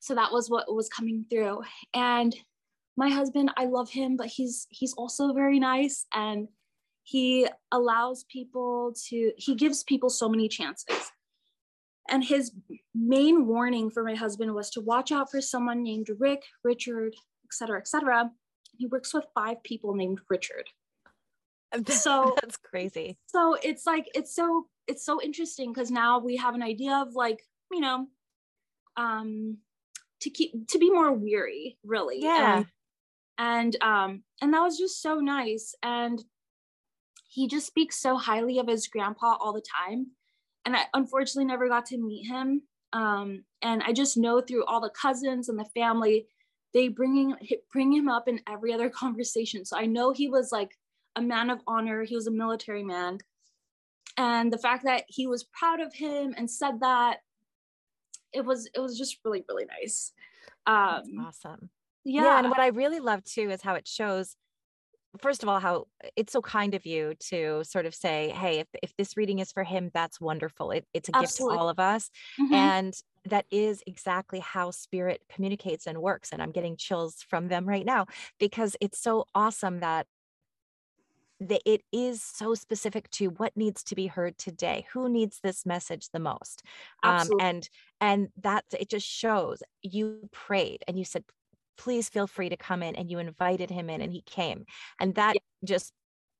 S7: So that was what was coming through. And my husband, I love him, but he's he's also very nice and he allows people to he gives people so many chances. And his main warning for my husband was to watch out for someone named Rick, Richard, etc., etc. He works with five people named Richard. [LAUGHS]
S1: So that's crazy.
S7: So it's like it's so it's so interesting because now we have an idea of like you know um to keep to be more weary really.
S1: Yeah.
S7: And, and um and that was just so nice. And he just speaks so highly of his grandpa all the time. And i unfortunately never got to meet him. Um and i just know through all the cousins and the family they bringing bring him up in every other [LAUGHS] conversation. So i know he was like a man of honor he was a military man and the fact that he was proud of him and said that it was it was just really really nice um
S1: That's awesome yeah. yeah and what i really love too is how it shows first of all how it's so kind of you to sort of say hey if, if this reading is for him that's wonderful it, it's a Absolutely. gift to all of us mm-hmm. and that is exactly how spirit communicates and works and i'm getting chills from them right now because it's so awesome that that it is so specific to what needs to be heard today who needs this message the most um, and and that it just shows you prayed and you said please feel free to come in and you invited him in and he came and that yeah. just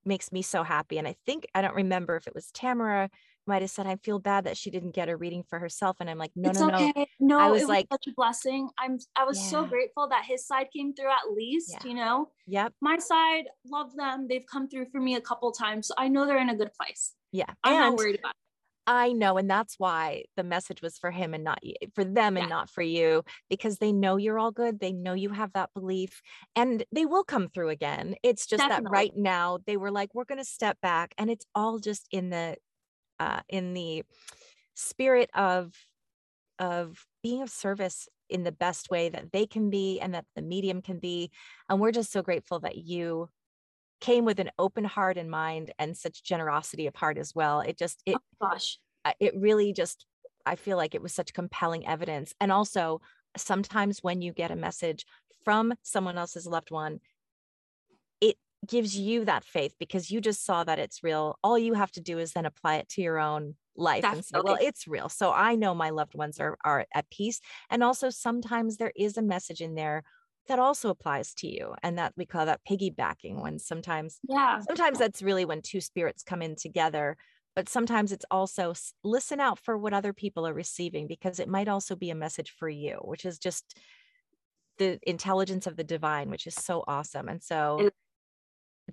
S1: makes me so happy and i think i don't remember if it was tamara might have said, I feel bad that she didn't get a reading for herself. And I'm like, no, it's no, okay. no.
S7: No, I was, was like such a blessing. I'm I was yeah. so grateful that his side came through at least, yeah. you know.
S1: Yep.
S7: My side, love them. They've come through for me a couple times. So I know they're in a good place.
S1: Yeah.
S7: I'm and not worried about it.
S1: I know. And that's why the message was for him and not for them and yeah. not for you, because they know you're all good. They know you have that belief and they will come through again. It's just Definitely. that right now they were like, we're going to step back. And it's all just in the uh, in the spirit of of being of service in the best way that they can be and that the medium can be. And we're just so grateful that you came with an open heart and mind and such generosity of heart as well. It just it
S7: oh, gosh.
S1: It really just i feel like it was such compelling evidence. And also sometimes when you get a message from someone else's loved one gives you that faith because you just saw that it's real. All you have to do is then apply it to your own life Definitely. and say, well, it's real. So I know my loved ones are, are at peace. And also sometimes there is a message in there that also applies to you. And that we call that piggybacking when sometimes,
S7: yeah,
S1: sometimes that's really when two spirits come in together. But sometimes it's also listen out for what other people are receiving because it might also be a message for you, which is just the intelligence of the divine, which is so awesome. And so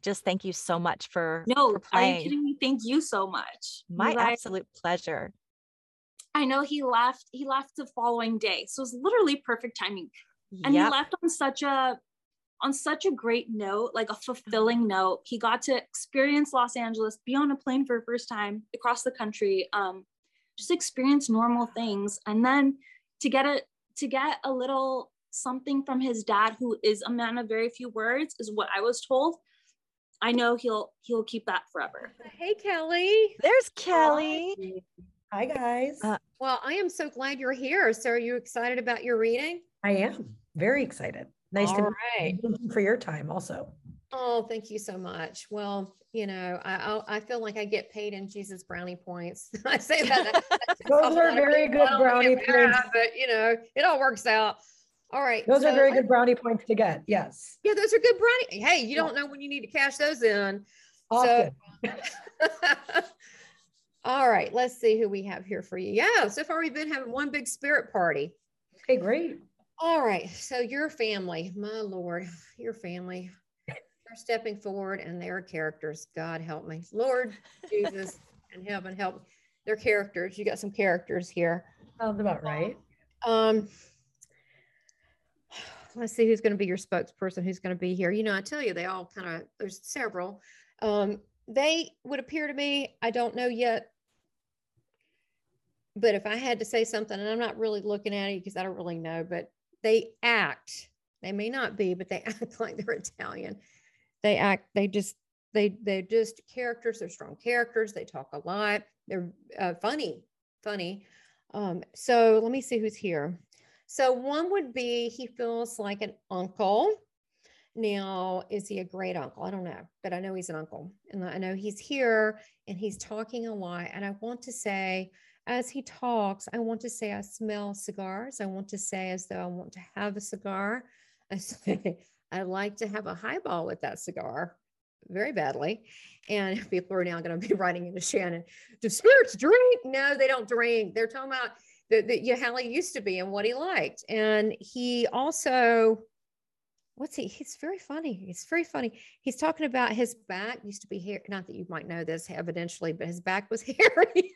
S1: just thank you so much for
S7: no
S1: for
S7: are you kidding me? Thank you so much.
S1: My
S7: guys-
S1: absolute pleasure.
S7: i know he left he left the following day so it was literally perfect timing. And
S1: Yep.
S7: he left on such a on such a great note like a fulfilling note. He got to experience los angeles be on a plane for the first time across the country um just experience normal things. And then to get it to get a little something from his dad who is a man of very few words is what i was told i know he'll he'll keep that forever
S2: Hey, Kelly.
S1: There's Kelly.
S8: Hi, guys.
S1: Uh,
S2: Well, I am so glad you're here. So, are you excited about your reading?
S8: I am very excited. Nice
S2: All
S8: to
S2: right.
S8: meet you. Thank you for your time also.
S2: Oh, thank you so much. Well, you know, I I, I feel like I get paid in Jesus brownie points. [LAUGHS] I say that. that- [LAUGHS] that
S8: Those are very good brownie
S2: get paid,
S8: points.
S2: But you know, it all works out. All right.
S8: Those are very good brownie points to get. Yes.
S2: Yeah, those are good brownie. Hey, you don't know when you need to cash those in.
S8: Often. [LAUGHS]
S2: All right, let's see who we have here for you. Yeah, so far we've been having one big spirit party.
S8: Okay, great.
S2: All right, so your family, my lord, your family, they're stepping forward and their characters. God help me, Lord [LAUGHS] Jesus and heaven help. Their characters. You got some characters here.
S8: Sounds about right.
S2: Um, let's see who's going to be your spokesperson. Who's going to be here? You know, I tell you, they all kind of. There's several. Um, they would appear to me. I don't know yet. But if I had to say something, and I'm not really looking at it because I don't really know, but they act. They may not be, but they [LAUGHS] act like they're Italian. They act. They just. They they're just characters. They're strong characters. They talk a lot. They're uh, funny. Funny. Um, so let me see who's here. So one would be he feels like an uncle. Now, is he a great uncle? I don't know, but I know he's an uncle. And I know he's here and he's talking a lot. And I want to say, as he talks, I want to say I smell cigars. I want to say as though I want to have a cigar. [LAUGHS] I say I like to have a highball with that cigar very badly. And [LAUGHS] people are now going to be writing into Shannon, do spirits drink? No, they don't drink. They're talking about that that yeah, how he used to be and what he liked. And he also, what's he? He's very funny. He's very funny. He's talking about his back used to be hair. Not that you might know this evidentially, but his back was [LAUGHS] hairy.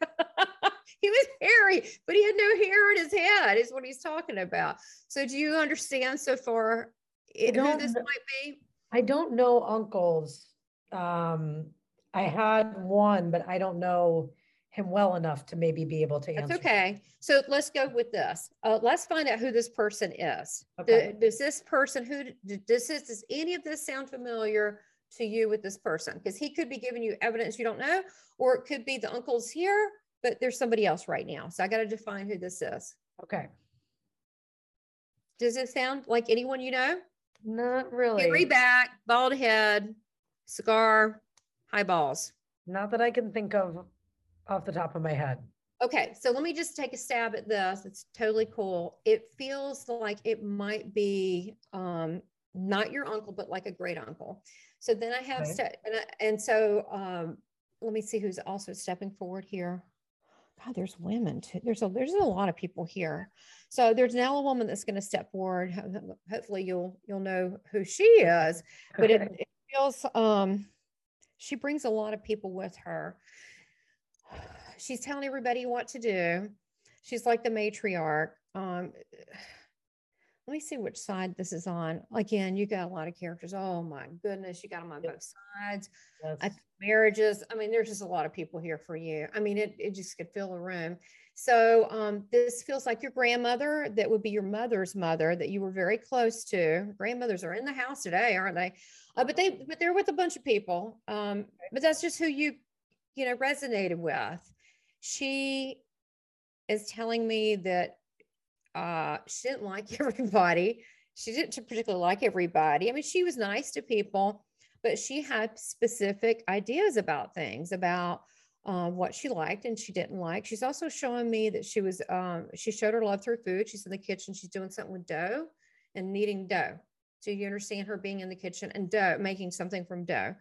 S2: he was hairy, but he had no hair in his head, is what he's talking about. So do you understand so far it, who this might be?
S8: I don't know uncles. Um, I had one, but I don't know him well enough to maybe be able to answer.
S2: That's okay. So let's go with this. Uh, let's find out who this person is.
S8: Okay.
S2: Does this person who does this does any of this sound familiar to you with this person? Because he could be giving you evidence you don't know, or it could be the uncle's here, but there's somebody else right now. So I got to define who this is.
S8: Okay.
S2: Does it sound like anyone you know?
S8: Not really.
S2: Hairy back, bald head, cigar, high balls.
S8: Not that I can think of off the top of my head.
S2: Okay, so let me just take a stab at this. It's totally cool. It feels like it might be um, not your uncle, but like a great uncle. So then I have,
S8: Okay.
S2: ste- and, I, and so um, let me see who's also stepping forward here. God, there's women too. There's a there's a lot of people here. So there's now a woman that's going to step forward. Ho- ho- Hopefully you'll you'll know who she is. But it, it feels um, she brings a lot of people with her she's telling everybody what to do. She's like the matriarch. Um, let me see which side this is on. Again, you got a lot of characters. Oh my goodness, you got them on
S8: Yep.
S2: both sides.
S8: Yes.
S2: I, marriages. I mean, there's just a lot of people here for you. I mean, it, it just could fill a room. So um, this feels like your grandmother that would be your mother's mother that you were very close to. Grandmothers are in the house today, aren't they? Uh, but they but they're with a bunch of people. Um, but that's just who you you know resonated with. She is telling me that uh, she didn't like [LAUGHS] everybody. She didn't particularly like everybody. I mean, she was nice to people, but she had specific ideas about things about um, what she liked and she didn't like. She's also showing me that she was, um, she showed her love through food. She's in the kitchen. She's doing something with dough and kneading dough. So you understand her being in the kitchen and dough, making something from dough.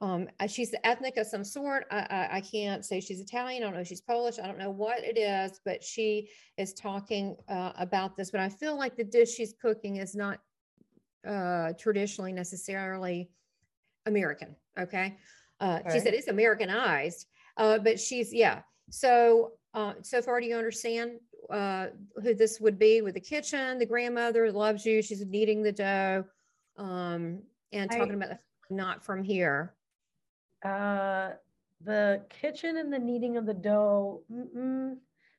S2: Um, uh, she's ethnic of some sort. I, I, I, can't say she's Italian. I don't know she's Polish. I don't know what it is, but she is talking uh, about this. But I feel like the dish she's cooking is not uh, traditionally necessarily American. Okay. Uh, She said it's Americanized, uh, but she's, yeah. So, uh, so far, do you understand uh, who this would be with the kitchen? The grandmother loves you. She's kneading the dough um, and talking I, about the not from here.
S8: Uh, the kitchen and the kneading of the dough,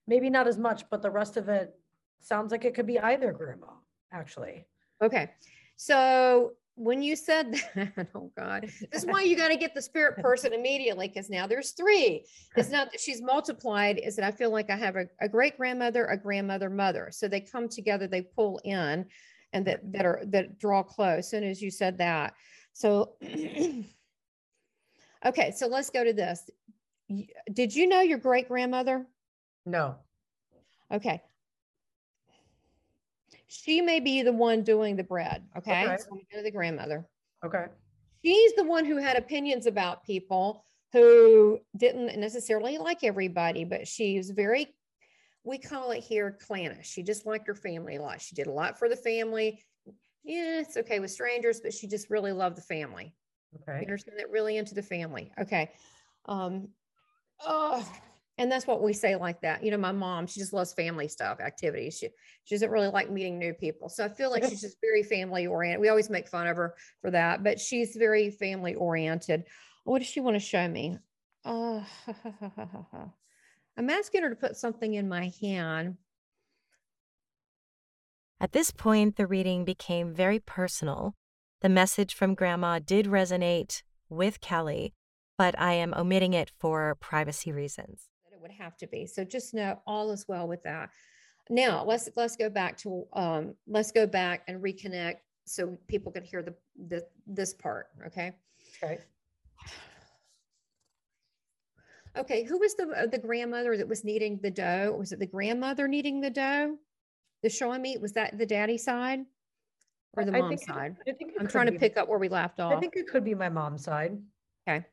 S8: maybe not as much, but the rest of it sounds like it could be either grandma, actually.
S2: Okay. So when you said [LAUGHS] that, oh God, this is why you got to get the spirit [LAUGHS] person immediately because now there's three. It's not that she's multiplied, is that I feel like I have a, a great grandmother, a grandmother, mother. So they come together, they pull in and that, that are that draw close. As soon as you said that. So [CLEARS THROAT] okay, so let's go to this. Did you know your great grandmother?
S8: No.
S2: Okay she may be the one doing the bread. Okay. okay. So go to the grandmother.
S8: Okay.
S2: She's the one who had opinions about people who didn't necessarily like everybody, but she was very, we call it here clannish. She just liked her family a lot. She did a lot for the family. Yeah, it's okay with strangers, but she just really loved the family.
S8: Okay. You
S2: understand that really into the family. Okay. Um, oh, and that's what we say like that. You know my mom she just loves family stuff activities. She, she doesn't really like meeting new people. So i feel like she's just very family oriented we always make fun of her for that but she's very family oriented. What does she want to show me? Uh, [LAUGHS] i'm asking her to put something in my hand.
S1: At this point the reading became very personal the message from grandma did resonate with kelly but i am omitting it for privacy reasons It
S2: would have to be. So just know all is well with that. Now let's let's go back to um, let's go back and reconnect so people can hear the, the this part. Okay.
S8: Okay.
S2: Okay. Who was the uh, the grandmother that was kneading the dough? Was it the grandmother kneading the dough? The showing meat was that the daddy side or the mom side? I think I'm trying to pick up where we left off.
S8: I think it could be my mom's side.
S2: Okay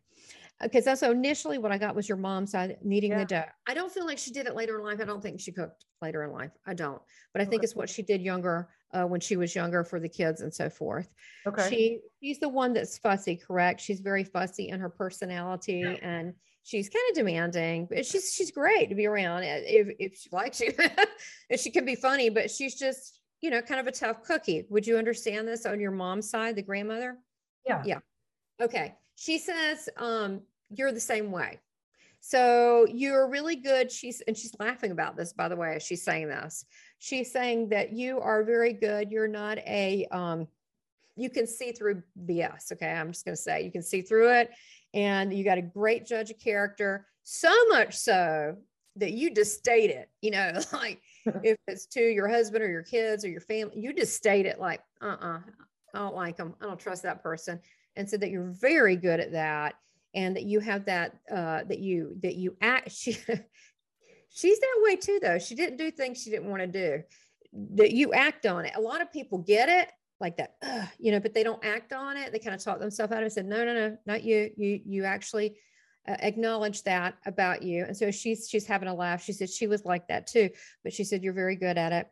S2: because that's so initially what I got was your mom side kneading the dough. I don't feel like she did it later in life. I don't think she cooked later in life. I don't, but I think okay. it's what she did younger uh, when she was younger for the kids and so forth.
S8: Okay.
S2: She she's the one that's fussy, correct? She's very fussy in her personality and she's kind of demanding, but she's she's great to be around if if she likes you. [LAUGHS] and she can be funny, but she's just you know kind of a tough cookie. Would you understand this on your mom's side, the grandmother?
S8: Yeah.
S2: Yeah. Okay. She says, um, you're the same way. So you're really good. She's, and she's laughing about this, by the way, as she's saying this. She's saying that you are very good. You're not a, um, you can see through BS. Okay. I'm just going to say you can see through it. And you got a great judge of character, so much so that you just state it, you know, [LAUGHS] like [LAUGHS] if it's to your husband or your kids or your family, you just state it like, uh uh-uh, uh I don't like them. I don't trust that person. And so that you're very good at that and that you have that uh, that you that you act [LAUGHS] she she's that way too though. She didn't do things she didn't want to do. That you act on it. A lot of people get it like that you know but they don't act on it. They kind of talk themselves out of it said no no no not you. You you actually uh, acknowledge that about you and so she's she's having a laugh she said she was like that too but she said you're very good at it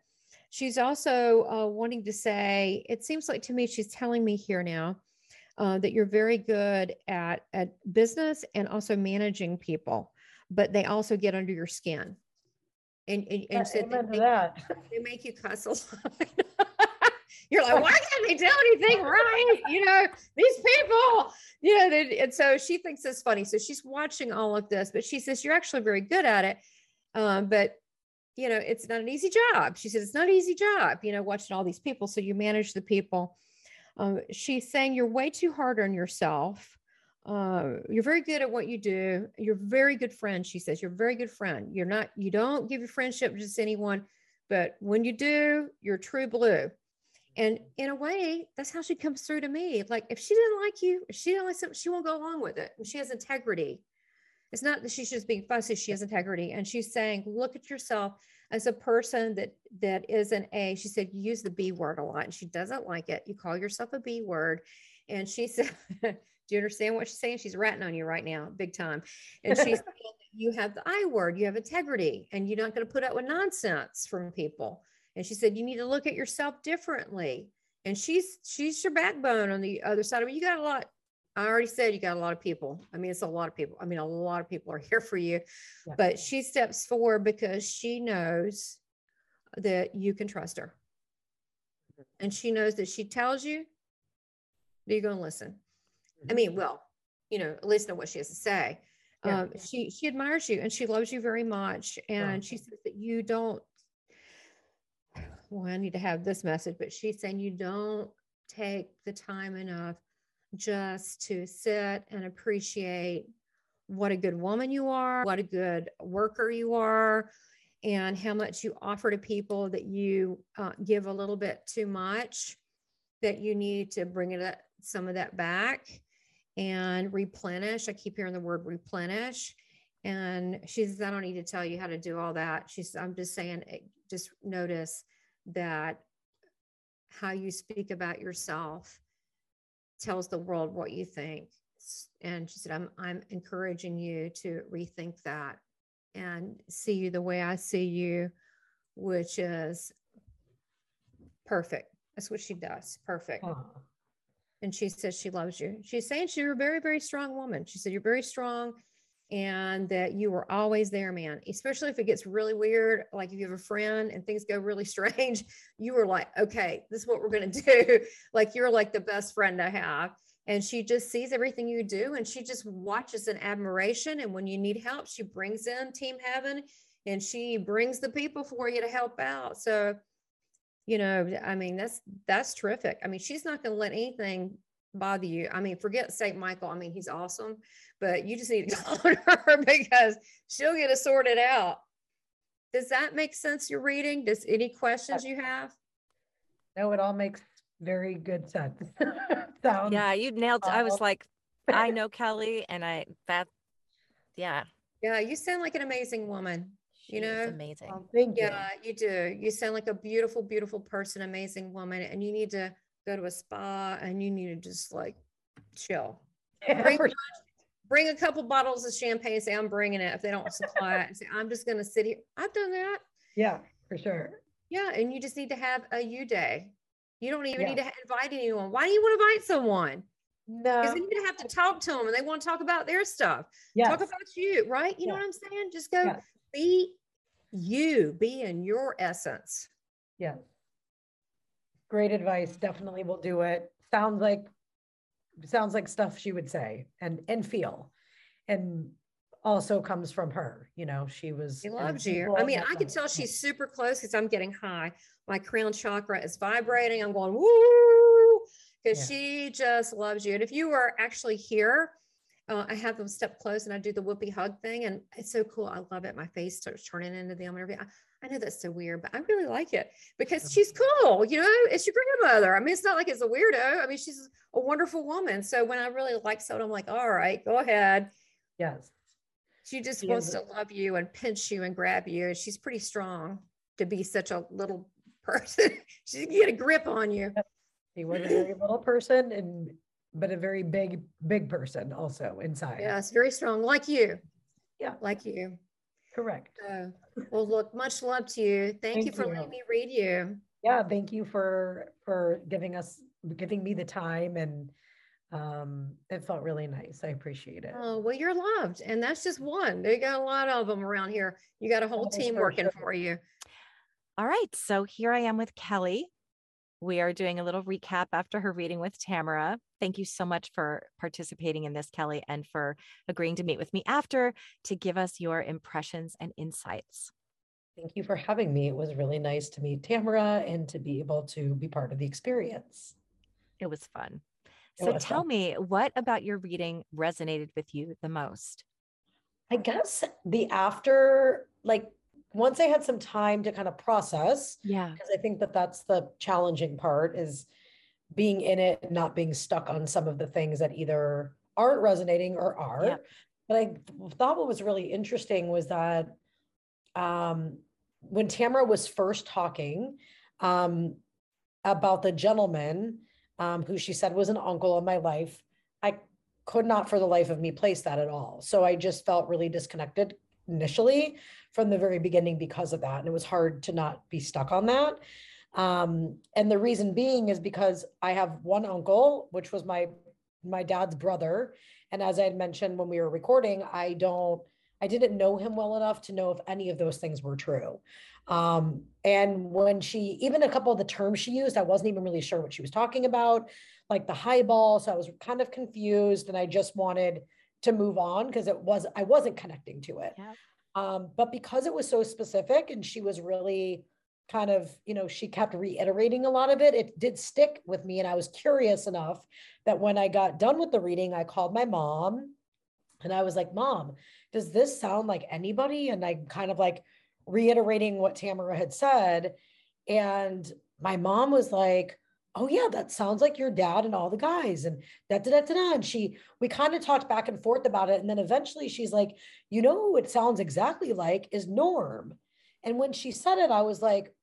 S2: she's also uh, wanting to say it seems like to me she's telling me here now uh, that you're very good at at business and also managing people, but they also get under your skin. And and, and so they make, they make you cuss a lot. [LAUGHS] you're like, why can't they do anything right? You know, these people, you know, they, and so she thinks it's funny. So she's watching all of this, but she says, You're actually very good at it. Um, but you know, it's not an easy job. She says, It's not an easy job, you know, watching all these people. So you manage the people um, she's saying you're way too hard on yourself. Uh, you're very good at what you do. You're very good friend. She says you're a very good friend. You're not. You don't give your friendship to just anyone, but when you do, you're true blue. And in a way, that's how she comes through to me. Like if she didn't like you, if she didn't like something, she won't go along with it. And she has integrity. It's not that she's just being fussy. She has integrity, and she's saying, look at yourself as a person that that is an A, she said you use the B word a lot and she doesn't like it. You call yourself a B word. And she said, [LAUGHS] Do you understand what she's saying? She's ratting on you right now, big time. And she's [LAUGHS] saying you have the I word, you have integrity, and you're not going to put up with nonsense from people. And she said, you need to look at yourself differently. And she's she's your backbone on the other side. I mean, you got a lot. I already said you got a lot of people. I mean, it's a lot of people. I mean, a lot of people are [LAUGHS] here for you. Yeah. But she steps forward because she knows that you can trust her. And she knows that she tells you that you're going to listen. I mean, well, you know, at least know what she has to say. Yeah. Um, she she admires you and she loves you very much. And she says that you don't well, I need to have this message, but she's saying you don't take the time enough just to sit and appreciate what a good woman you are, what a good worker you are, and how much you offer to people that you uh, give a little bit too much, that you need to bring it some of that back and replenish. I keep hearing the word replenish. And she says, I don't need to tell you how to do all that. She's, I'm just saying, eh, just notice that how you speak about yourself tells the world what you think. And she said, I'm, I'm encouraging you to rethink that and see you the way I see you, which is perfect. That's what she does. Perfect. And she says she loves you. She's saying she's a very, very strong woman. She said, You're very strong and that you were always there, man. Especially if it gets really weird, like if you have a friend and things go really [LAUGHS] strange, you were like, okay, this is what we're going [LAUGHS] to do. like you're like the best friend I have. And she just sees everything you do and she just watches in admiration. And when you need help, she brings in Team Heaven and she brings the people for you to help out. So, you know, I mean, that's that's terrific. I mean, she's not going to let anything bother you. I mean, forget St. Michael. I mean, he's awesome, but you just need to [LAUGHS] call her because she'll get it sorted out. Does that make sense? You're reading? Does any questions you have?
S8: No, it all makes very good sense. [LAUGHS]
S1: Sounds yeah, you nailed. I was like, [LAUGHS] I know Kelly, and I that, yeah,
S2: yeah. You sound like an amazing woman. She you know,
S1: amazing. Oh,
S2: thank you. Yeah, you do. You sound like a beautiful, beautiful person, amazing woman, and you need to go to a spa and you need to just like chill. [LAUGHS] Bring, bring a couple bottles of champagne. Say I'm bringing it if they don't supply it. Say I'm just going to sit here. I've done that.
S8: Yeah, for sure.
S2: Yeah, and you just need to have a you day. You don't even yeah. need to invite anyone. Why do you want to invite someone? No, because then you have to talk to them and they want to talk about their stuff. Yeah, talk about you, right? You yes. know what I'm saying? Just go yes. be you, be in your essence.
S8: Yeah. Great advice. Definitely will do it. Sounds like sounds like stuff she would say and and feel. And also comes from her. You know, she was.
S2: She loves you. I mean, I can tell she's super close because I'm getting high. My crown chakra is vibrating. I'm going woo because yeah. she just loves you. And if you were actually here, uh, I have them step close and I do the whoopee hug thing, and it's so cool. I love it. My face starts turning into and everything. I know that's so weird, but I really like it because mm-hmm. she's cool. You know, it's your grandmother. I mean, it's not like it's a weirdo. I mean, she's a wonderful woman. So when I really like someone, I'm like, all right, go ahead.
S8: Yes.
S2: She just wants to love you and pinch you and grab you. She's pretty strong to be such a little [LAUGHS] person. she can get a grip on you.
S8: He was a very little person and but a very big, big person also inside.
S2: Yes, very strong, like you.
S8: Yeah.
S2: Like you.
S8: Correct.
S2: Uh, well, look, much love to you. Thank, thank you for you. letting me read you.
S8: Yeah, thank you for for giving us giving me the time and um it felt really nice. I appreciate it.
S2: Oh, well, you're loved. And that's just one. They got a lot of them around here. You got a whole team working sure. for you.
S1: All right. So here I am with Kelly. We are doing a little recap after her reading with Tamara. Thank you so much for participating in this, Kelly, and for agreeing to meet with me after to give us your impressions and insights.
S8: Thank you for having me. It was really nice to meet Tamara and to be able to be part of the experience.
S1: It was fun. It so was tell fun. me, what about your reading resonated with you the most?
S8: I guess the after, like once I had some time to kind of process,
S1: yeah,
S8: because I think that that's the challenging part is being in it and not being stuck on some of the things that either aren't resonating or are. Yeah. But I thought what was really interesting was that um, when Tamara was first talking um, about the gentleman um, who she said was an uncle in my life, I could not for the life of me place that at all. So I just felt really disconnected initially from the very beginning because of that. And it was hard to not be stuck on that. Um, and the reason being is because I have one uncle, which was my my dad's brother. And as I had mentioned when we were recording, I don't I didn't know him well enough to know if any of those things were true. Um, and when she, even a couple of the terms she used, I wasn't even really sure what she was talking about, like the highball. So I was kind of confused and I just wanted to move on because it was, I wasn't connecting to it. Yeah. Um, but because it was so specific and she was really kind of, you know, she kept reiterating a lot of it, it did stick with me. And I was curious enough that when I got done with the reading, I called my mom and I was like, Mom, does this sound like anybody? And I kind of like reiterating what Tamara had said. And my mom was like, oh yeah that sounds like your dad and all the guys and da, da, da, da. and she we kind of talked back and forth about it and then eventually she's like you know who it sounds exactly like is norm and when she said it i was like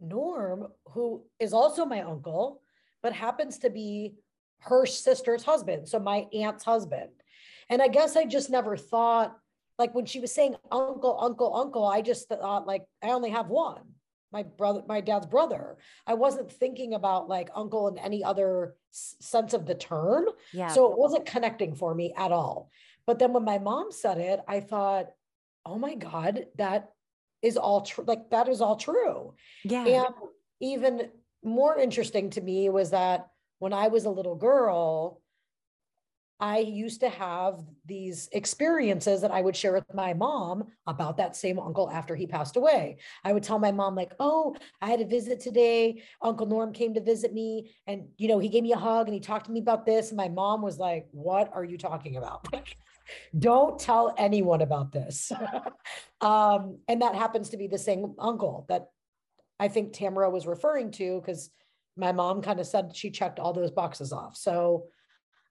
S8: norm who is also my uncle but happens to be her sister's husband so my aunt's husband and I guess I just never thought, like when she was saying uncle, uncle, uncle, I just thought like I only have one, my brother, my dad's brother. I wasn't thinking about like uncle in any other sense of the term. Yeah. So it wasn't connecting for me at all. But then when my mom said it, I thought, oh my God, that is all true. Like that is all true. Yeah. And even more interesting to me was that when I was a little girl, I used to have these experiences that I would share with my mom about that same uncle after he passed away. I would tell my mom, like, oh, I had a visit today. Uncle Norm came to visit me and, you know, he gave me a hug and he talked to me about this. And my mom was like, what are you talking about? [LAUGHS] Don't tell anyone about this. [LAUGHS] um, and that happens to be the same uncle that I think Tamara was referring to because my mom kind of said she checked all those boxes off. So,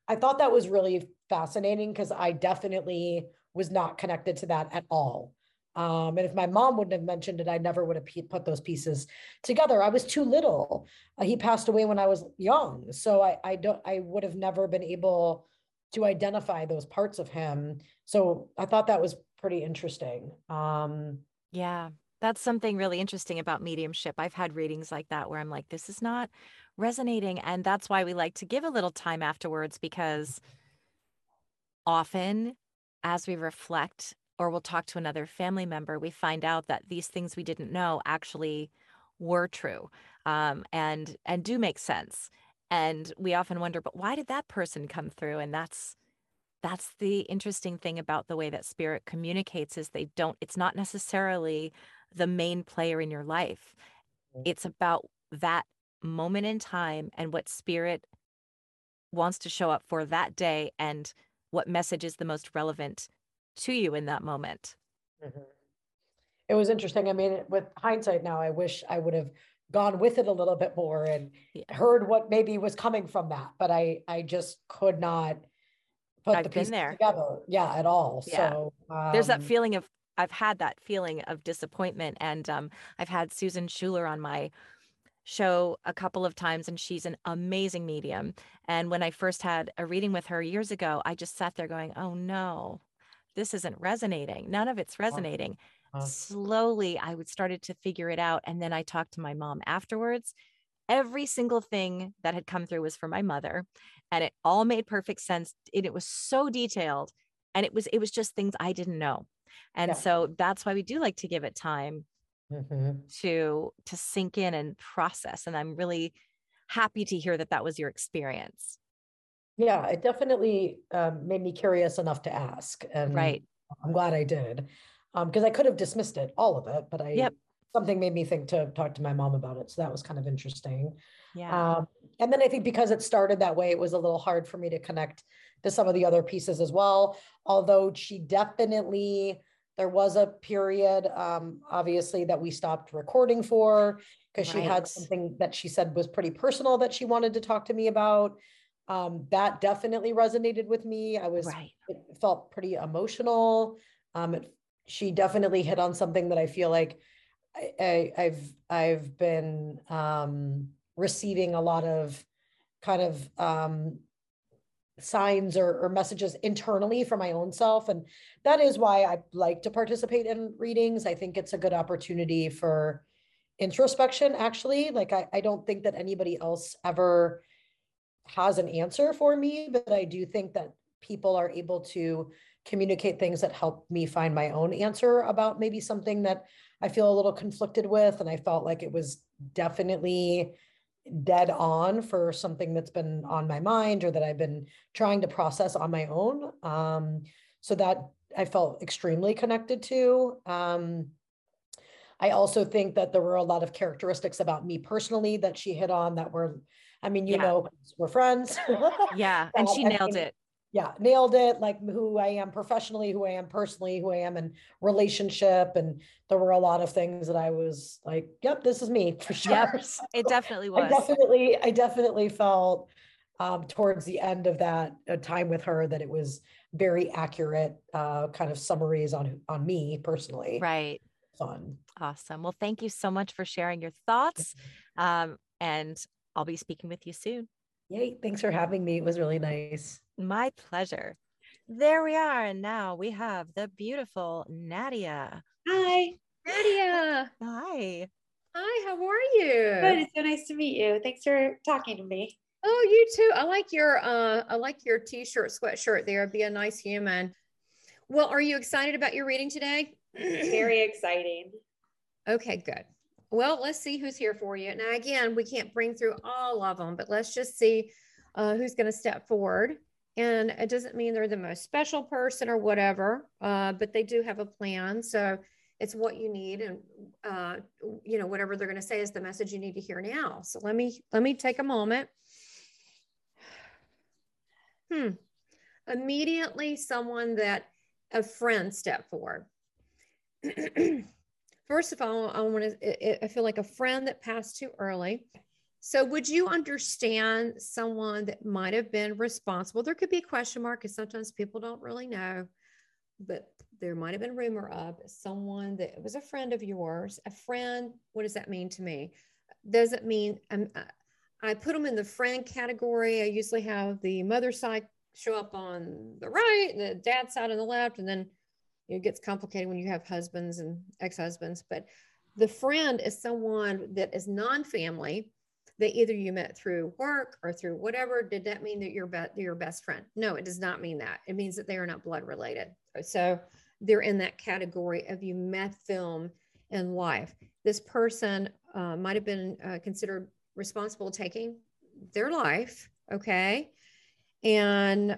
S8: I thought that was really fascinating because I definitely was not connected to that at all. Um, and if my mom wouldn't have mentioned it, I never would have put those pieces together. I was too little. Uh, he passed away when I was young, so I, I don't. I would have never been able to identify those parts of him. So I thought that was pretty interesting. Um,
S1: yeah, that's something really interesting about mediumship. I've had readings like that where I'm like, this is not resonating. And that's why we like to give a little time afterwards because often as we reflect or we'll talk to another family member, we find out that these things we didn't know actually were true um, and and do make sense. And we often wonder, but why did that person come through? And that's that's the interesting thing about the way that spirit communicates is they don't it's not necessarily the main player in your life it's about that moment in time and what spirit wants to show up for that day and what message is the most relevant to you in that moment. Mm-hmm.
S8: It was interesting. I mean, with hindsight now, I wish I would have gone with it a little bit more and yeah. heard what maybe was coming from that, but I I just could not put I've the pieces there. together. Yeah, at all. Yeah. So
S1: um, there's that um feeling of I've had that feeling of disappointment, and um, I've had Susan Schuler on my show a couple of times and she's an amazing medium. And when I first had a reading with her years ago, I just sat there going, "Oh no. This isn't resonating. None of it's resonating." Slowly I would started to figure it out and then I talked to my mom afterwards. Every single thing that had come through was for my mother and it all made perfect sense. And it was so detailed and it was it was just things I didn't know. And yeah. so that's why we do like to give it time mm-hmm. to to sink in and process and i'm really happy to hear that that was your experience
S8: yeah it definitely um, made me curious enough to ask and
S1: right
S8: i'm glad i did because um, i could have dismissed it all of it but i yep. something made me think to talk to my mom about it so that was kind of interesting yeah um, and then i think because it started that way it was a little hard for me to connect to some of the other pieces as well although she definitely there was a period, um, obviously, that we stopped recording for because right. she had something that she said was pretty personal that she wanted to talk to me about. Um, that definitely resonated with me. I was, right. it felt pretty emotional. Um, it, she definitely hit on something that I feel like I, I, have I've been um, receiving a lot of kind of um, signs or, or messages internally for my own self. And that is why I like to participate in readings. I think it's a good opportunity for introspection, actually. Like, I, I don't think that anybody else ever has an answer for me, but I do think that people are able to communicate things that help me find my own answer about maybe something that I feel a little conflicted with. And I felt like it was definitely dead on for something that's been on my mind or that I've been trying to process on my own. Um, so that I felt extremely connected to. Um, I also think that there were a lot of characteristics about me personally that she hit on that were, I mean, you yeah. know, we're friends.
S1: yeah. [LAUGHS] And she nailed it
S8: yeah nailed it like who i am professionally who i am personally who i am in relationship and there were a lot of things that i was like yep this is me [LAUGHS] for sure yep,
S1: so it definitely was.
S8: i definitely i definitely felt um, towards the end of that uh, time with her that it was very accurate uh, kind of summaries on on me personally.
S1: Right.
S8: Fun.
S1: Awesome. Well thank you so much for sharing your thoughts um, and i'll be speaking with you soon
S8: yay thanks for having me it was really nice
S1: my pleasure. There we are. And now we have the beautiful Nadia.
S9: Hi.
S1: Nadia. [LAUGHS] Hi.
S9: Hi, how are you?
S10: Good. It's so nice to meet you. Thanks for talking to me.
S2: Oh, you too. I like your uh I like your t-shirt, sweatshirt there. Be a nice human. Well, are you excited about your reading today? [CLEARS THROAT]
S10: Very exciting.
S2: Okay, good. Well, let's see who's here for you. Now, again, we can't bring through all of them, but let's just see uh, who's going to step forward. And it doesn't mean they're the most special person or whatever, uh, but they do have a plan. So it's what you need, and uh, you know whatever they're going to say is the message you need to hear now. So let me let me take a moment. Hmm. Immediately, someone that a friend step forward. [CLEARS THROAT] First of all, I want to. I feel like a friend that passed too early. So, would you understand someone that might have been responsible? There could be a question mark because sometimes people don't really know, but there might have been rumor of someone that was a friend of yours. A friend, what does that mean to me? Does it mean um, I put them in the friend category? I usually have the mother side show up on the right the dad side on the left, and then it gets complicated when you have husbands and ex husbands. But the friend is someone that is non family that either you met through work or through whatever, did that mean that you're be- your best friend? No, it does not mean that. It means that they are not blood related. So they're in that category of you met them in life. This person uh, might have been uh, considered responsible taking their life, okay? And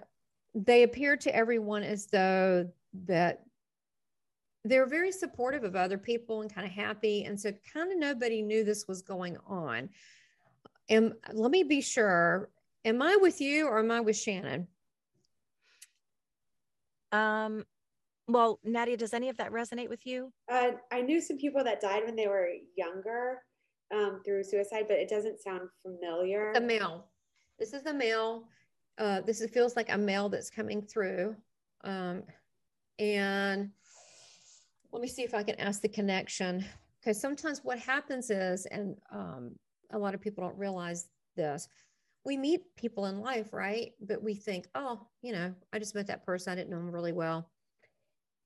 S2: they appear to everyone as though that they're very supportive of other people and kind of happy. And so kind of nobody knew this was going on. Am let me be sure am i with you or am i with shannon?
S1: Um well nadia does any of that resonate with you?
S10: Uh, i knew some people that died when they were younger um, through suicide but it doesn't sound familiar.
S2: The male. This is the male uh, this is, feels like a male that's coming through um, and let me see if i can ask the connection because sometimes what happens is and um, a lot of people don't realize this. We meet people in life, right? But we think, oh, you know, I just met that person. I didn't know them really well.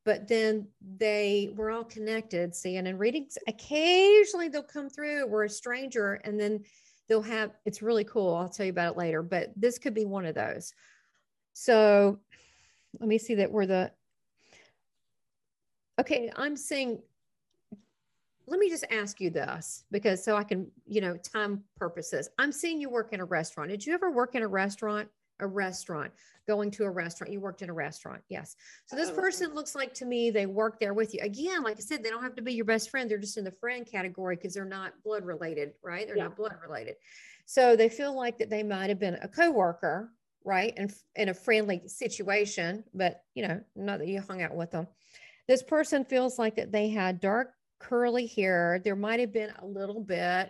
S2: But then they were all connected. See, and in readings, occasionally they'll come through, we're a stranger, and then they'll have it's really cool. I'll tell you about it later, but this could be one of those. So let me see that we're the okay. I'm seeing let me just ask you this because so I can, you know, time purposes. I'm seeing you work in a restaurant. Did you ever work in a restaurant? A restaurant, going to a restaurant. You worked in a restaurant. Yes. So this oh, person looks like to me they work there with you. Again, like I said, they don't have to be your best friend. They're just in the friend category because they're not blood related, right? They're yeah. not blood related. So they feel like that they might have been a coworker, right? And in a friendly situation, but you know, not that you hung out with them. This person feels like that they had dark curly hair. There might have been a little bit.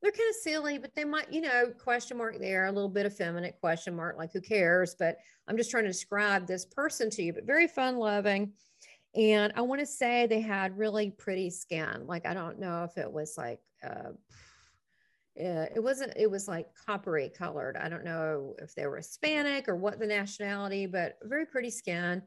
S2: They're kind of silly, but they might, you know, question mark there, a little bit effeminate question mark, like who cares? But I'm just trying to describe this person to you, but very fun loving. And I want to say they had really pretty skin. Like, I don't know if it was like, uh, it wasn't it was like coppery colored i don't know if they were hispanic or what the nationality but very pretty skin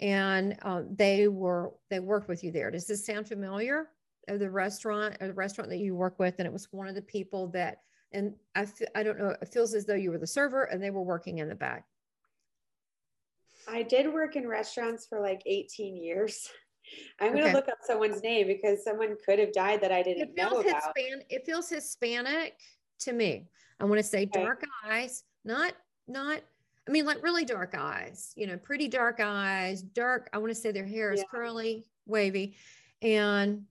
S2: and um, they were they worked with you there does this sound familiar of the restaurant or the restaurant that you work with and it was one of the people that and I f- I don't know it feels as though you were the server and they were working in the back
S10: I did work in restaurants for like 18 years. [LAUGHS] I'm going to
S2: Okay.
S10: look up someone's name because someone could have died that I didn't
S2: it
S10: know
S2: feels
S10: about.
S2: Hispan- it feels hispanic to me i want to say
S10: Okay.
S2: dark eyes not not i mean like really dark eyes you know pretty dark eyes dark i want to say their hair is
S10: Yeah.
S2: curly wavy and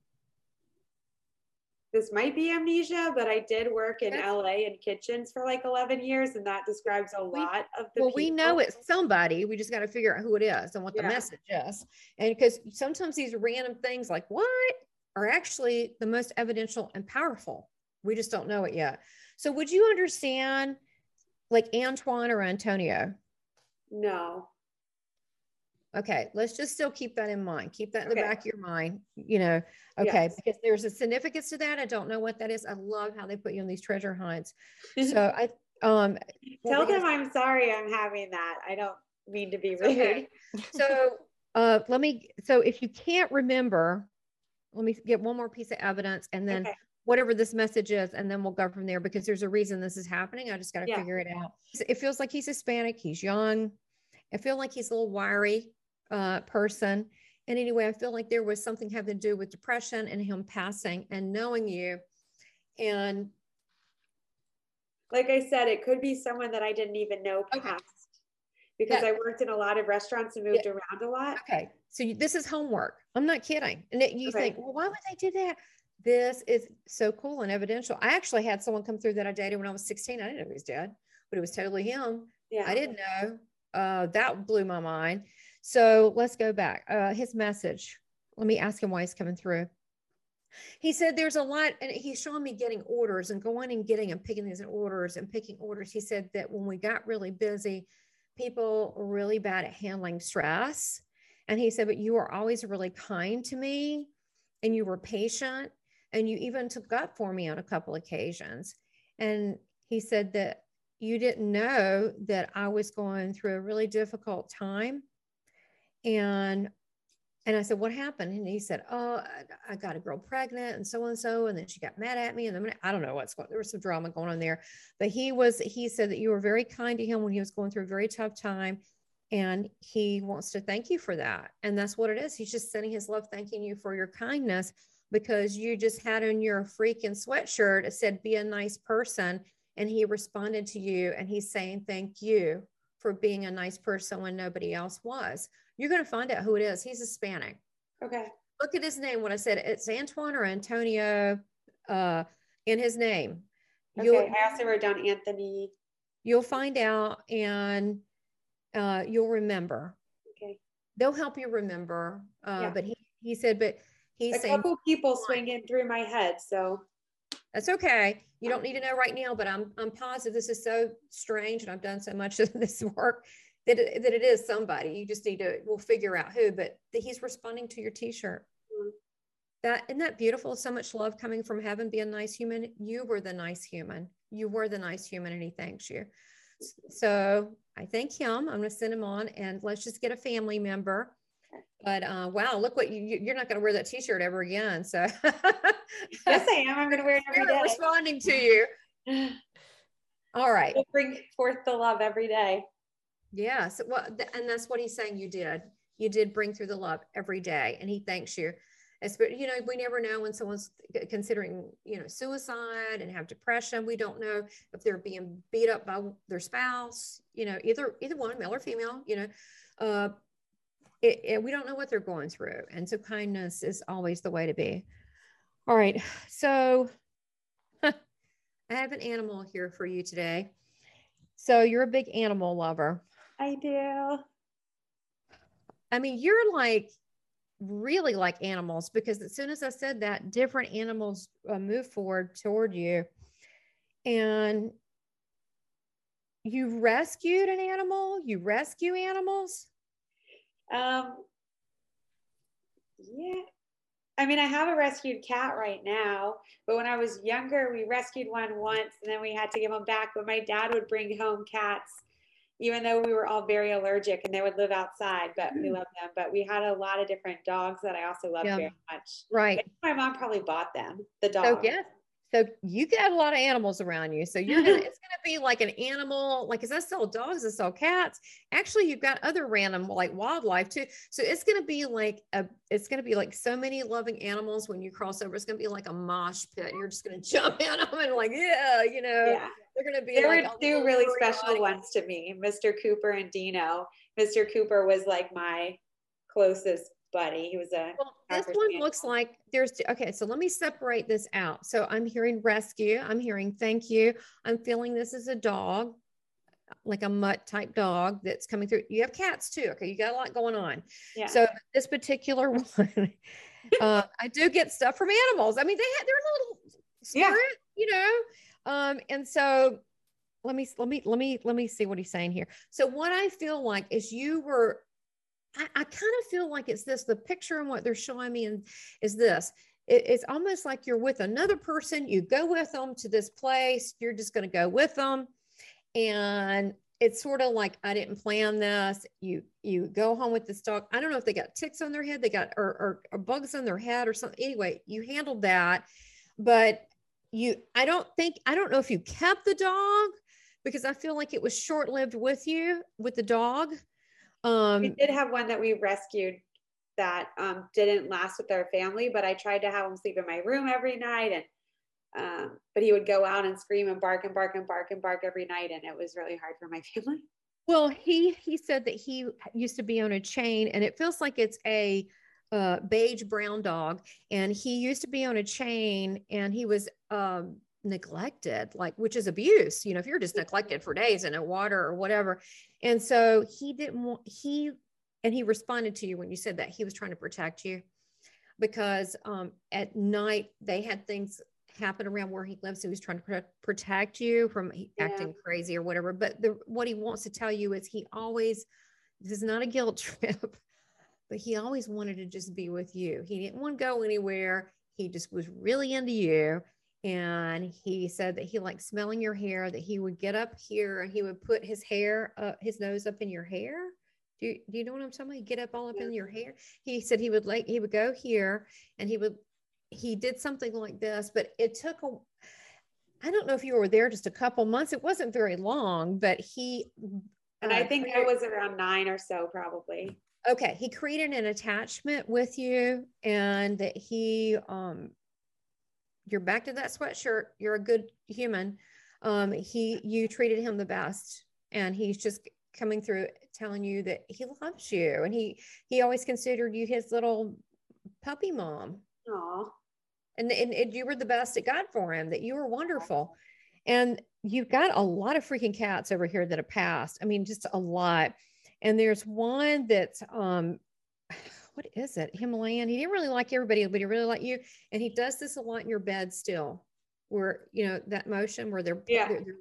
S10: This might be amnesia, but I did work in LA in kitchens for like 11 years, and that describes a
S2: We-
S10: lot of the
S2: well we know
S10: people.
S2: it's somebody we just got to figure out who it is and what the message is and because sometimes these random things like what are actually the most evidential and powerful we just don't know it yet so would you understand like antoine or antonio
S10: No.
S2: Okay, let's just still keep that in mind. Keep that in the back of your mind, you know. Okay,
S10: Yes.
S2: because there's a significance to that. I don't know what that is. I love how they put you on these treasure hunts. [LAUGHS] So I um
S10: Tell them I'm sorry I'm having that. I don't mean to be rude.
S2: okay. so uh let me so if you can't remember, let me get one more piece of evidence and then
S10: Okay.
S2: Whatever this message is, and then we'll go from there because there's a reason this is happening. I just got to
S10: Yeah.
S2: figure it out. It feels like he's Hispanic, he's young. I feel like he's a little wiry uh, person. And anyway, I feel like there was something having to do with depression and him passing and knowing you. And
S10: Like I said, it could be someone that I didn't even know
S2: Okay.
S10: past because
S2: Yeah.
S10: I worked in a lot of restaurants and moved around a lot.
S2: okay, so you, this is homework. I'm not kidding. And you
S10: Okay.
S2: think, well, why would they do that? This is so cool and evidential. I actually had someone come through that I dated when I was 16. I didn't know he was dead, but it was totally him.
S10: Yeah.
S2: I didn't know. Uh, that blew my mind. So let's go back. Uh, his message. Let me ask him why he's coming through. He said there's a lot, and he's showing me getting orders and going and getting and picking these orders and picking orders. He said that when we got really busy, people were really bad at handling stress. And he said, but you were always really kind to me and you were patient and you even took up for me on a couple occasions. And he said that you didn't know that I was going through a really difficult time. And and I said, what happened? And he said, oh, I, got a girl pregnant and so and so. And then she got mad at me. And then I don't know what's going, there was some drama going on there. But he was, he said that you were very kind to him when he was going through a very tough time. And he wants to thank you for that. And that's what it is. He's just sending his love, thanking you for your kindness because you just had on your freaking sweatshirt. It said, be a nice person. And he responded to you and he's saying, thank you for being a nice person when nobody else was. You're going to find out who it is. He's Hispanic.
S10: Okay.
S2: Look at his name. When I said it's Antoine or Antonio uh, in his name. You'll,
S10: Okay. I also wrote down Anthony.
S2: you'll find out and uh, you'll remember.
S10: Okay.
S2: They'll help you remember. Uh,
S10: Yeah.
S2: But he, he said, but he's
S10: A
S2: saying
S10: couple people swinging through my head. So
S2: that's okay. You don't need to know right now, but I'm I'm positive this is so strange, and I've done so much [LAUGHS] of this work that it, that it is somebody. You just need to we'll figure out who. But that he's responding to your T-shirt.
S10: Mhm.
S2: That isn't that beautiful? So much love coming from heaven. Be a nice human. You were the nice human. You were the nice human, and he thanks you. So I thank him. I'm going to send him on, and let's just get a family member. But uh, wow, look what you you- you're not going to wear that T-shirt ever again. So
S10: yes, I am. I'm going to wear it every
S2: Spirit responding to you. All right.
S10: We'll bring forth the love every day.
S2: Yes. Well, th- and that's what he's saying you did. You did bring through the love every day, and he thanks you. As, you know, we never know when someone's considering, you know, suicide and have depression. We don't know if they're being beat up by their spouse. You know, either either one, male or female. You know, uh, it, it, we don't know what they're going through, and so kindness is always the way to be. All right. So [LAUGHS] I have an animal here for you today. So you're a big animal lover.
S10: I do.
S2: I mean, you're like really like animals because as soon as I said that, different animals uh, move forward toward you. And you rescued an animal, you rescue animals.
S10: Um, yeah, I mean, I have a rescued cat right now, but when I was younger, we rescued one once and then we had to give them back. But my dad would bring home cats, even though we were all very allergic and they would live outside, but we loved them. But we had a lot of different dogs that I also loved
S2: Yeah.
S10: very much.
S2: Right.
S10: My mom probably bought them, the dogs.
S2: So
S10: dogs.
S2: So you got a lot of animals around you. So you're gonna [LAUGHS] it's gonna be like an animal, like as I sell dogs, I sell cats. Actually, you've got other random like wildlife too. So it's gonna be like a it's gonna be like so many loving animals when you cross over. It's gonna be like a mosh pit. You're just gonna [LAUGHS] jump in them and like, yeah, you know,
S10: Yeah.
S2: they're gonna be
S10: There
S2: like
S10: were two really special
S2: body.
S10: ones to me, Mr. Cooper and Dino. Mr. Cooper was like my closest buddy. He was a
S2: Well, this one looks like there's okay. So let me separate this out. So I'm hearing rescue. I'm hearing thank you. I'm feeling this is a dog, like a mutt type dog that's coming through. You have cats too. Okay, you got a lot going on.
S10: yeah.
S2: So this particular [LAUGHS] one, uh, I do get stuff from animals. I mean, they had they're a little
S10: Yeah.
S2: you know. Um, and so let me let me let me let me see what he's saying here. So what I feel like is you were I, I kind of feel like it's this the picture and what they're showing me and is this. It's almost like you're with another person. You go with them to this place. You're just going to go with them, and it's sort of like I didn't plan this. You you go home with this dog. I don't know if they got ticks on their head, they got or, or, or bugs on their head or something. Anyway, you handled that, but you I don't think I don't know if you kept the dog because I feel like it was short lived with you with the dog. Um,
S10: we did have one that we rescued that um, didn't last with our family, but I tried to have him sleep in my room every night. And um, but he would go out and scream and bark and bark and bark and bark every night, and it was really hard for my [LAUGHS] family.
S2: Well, he he said that he used to be on a chain, and it feels like it's a uh, beige brown dog, and he used to be on a chain, and he was um, neglected, like which is abuse. You know, if you're just neglected for days in a water or whatever, and so he didn't want he, and he responded to you when you said that he was trying to protect you, because um, at night they had things happen around where he lives. So he was trying to protect you from
S10: Yeah.
S2: acting crazy or whatever. But the, what he wants to tell you is he always, this is not a guilt [LAUGHS] trip, but he always wanted to just be with you. He didn't want to go anywhere. He just was really into you. And he said that he liked smelling your hair, that he would get up here and he would put his hair, uh, his nose up in your hair. Do you, do you know what I'm talking about? Get up all up in your hair. He said he would like, he would go here and he would he did something like this, but it took a I don't know if you were there just a couple months. It wasn't very long, but he
S10: And I
S2: uh,
S10: think I was around nine or so, probably.
S2: okay, he created an attachment with you and that he um you're back to that sweatshirt. You're a good human. Um he you treated him the best and he's just coming through telling you that he loves you and he he always considered you his little puppy mom.
S10: Oh,
S2: and, and, and you were the best at God for him, that you were wonderful. And you've got a lot of freaking cats over here that have passed. I mean, just a lot. And there's one that's um what is it? Himalayan. He didn't really like everybody, but he really liked you. And he does this a lot in your bed still, where you know that motion where they're
S10: Yeah.
S2: they're, they're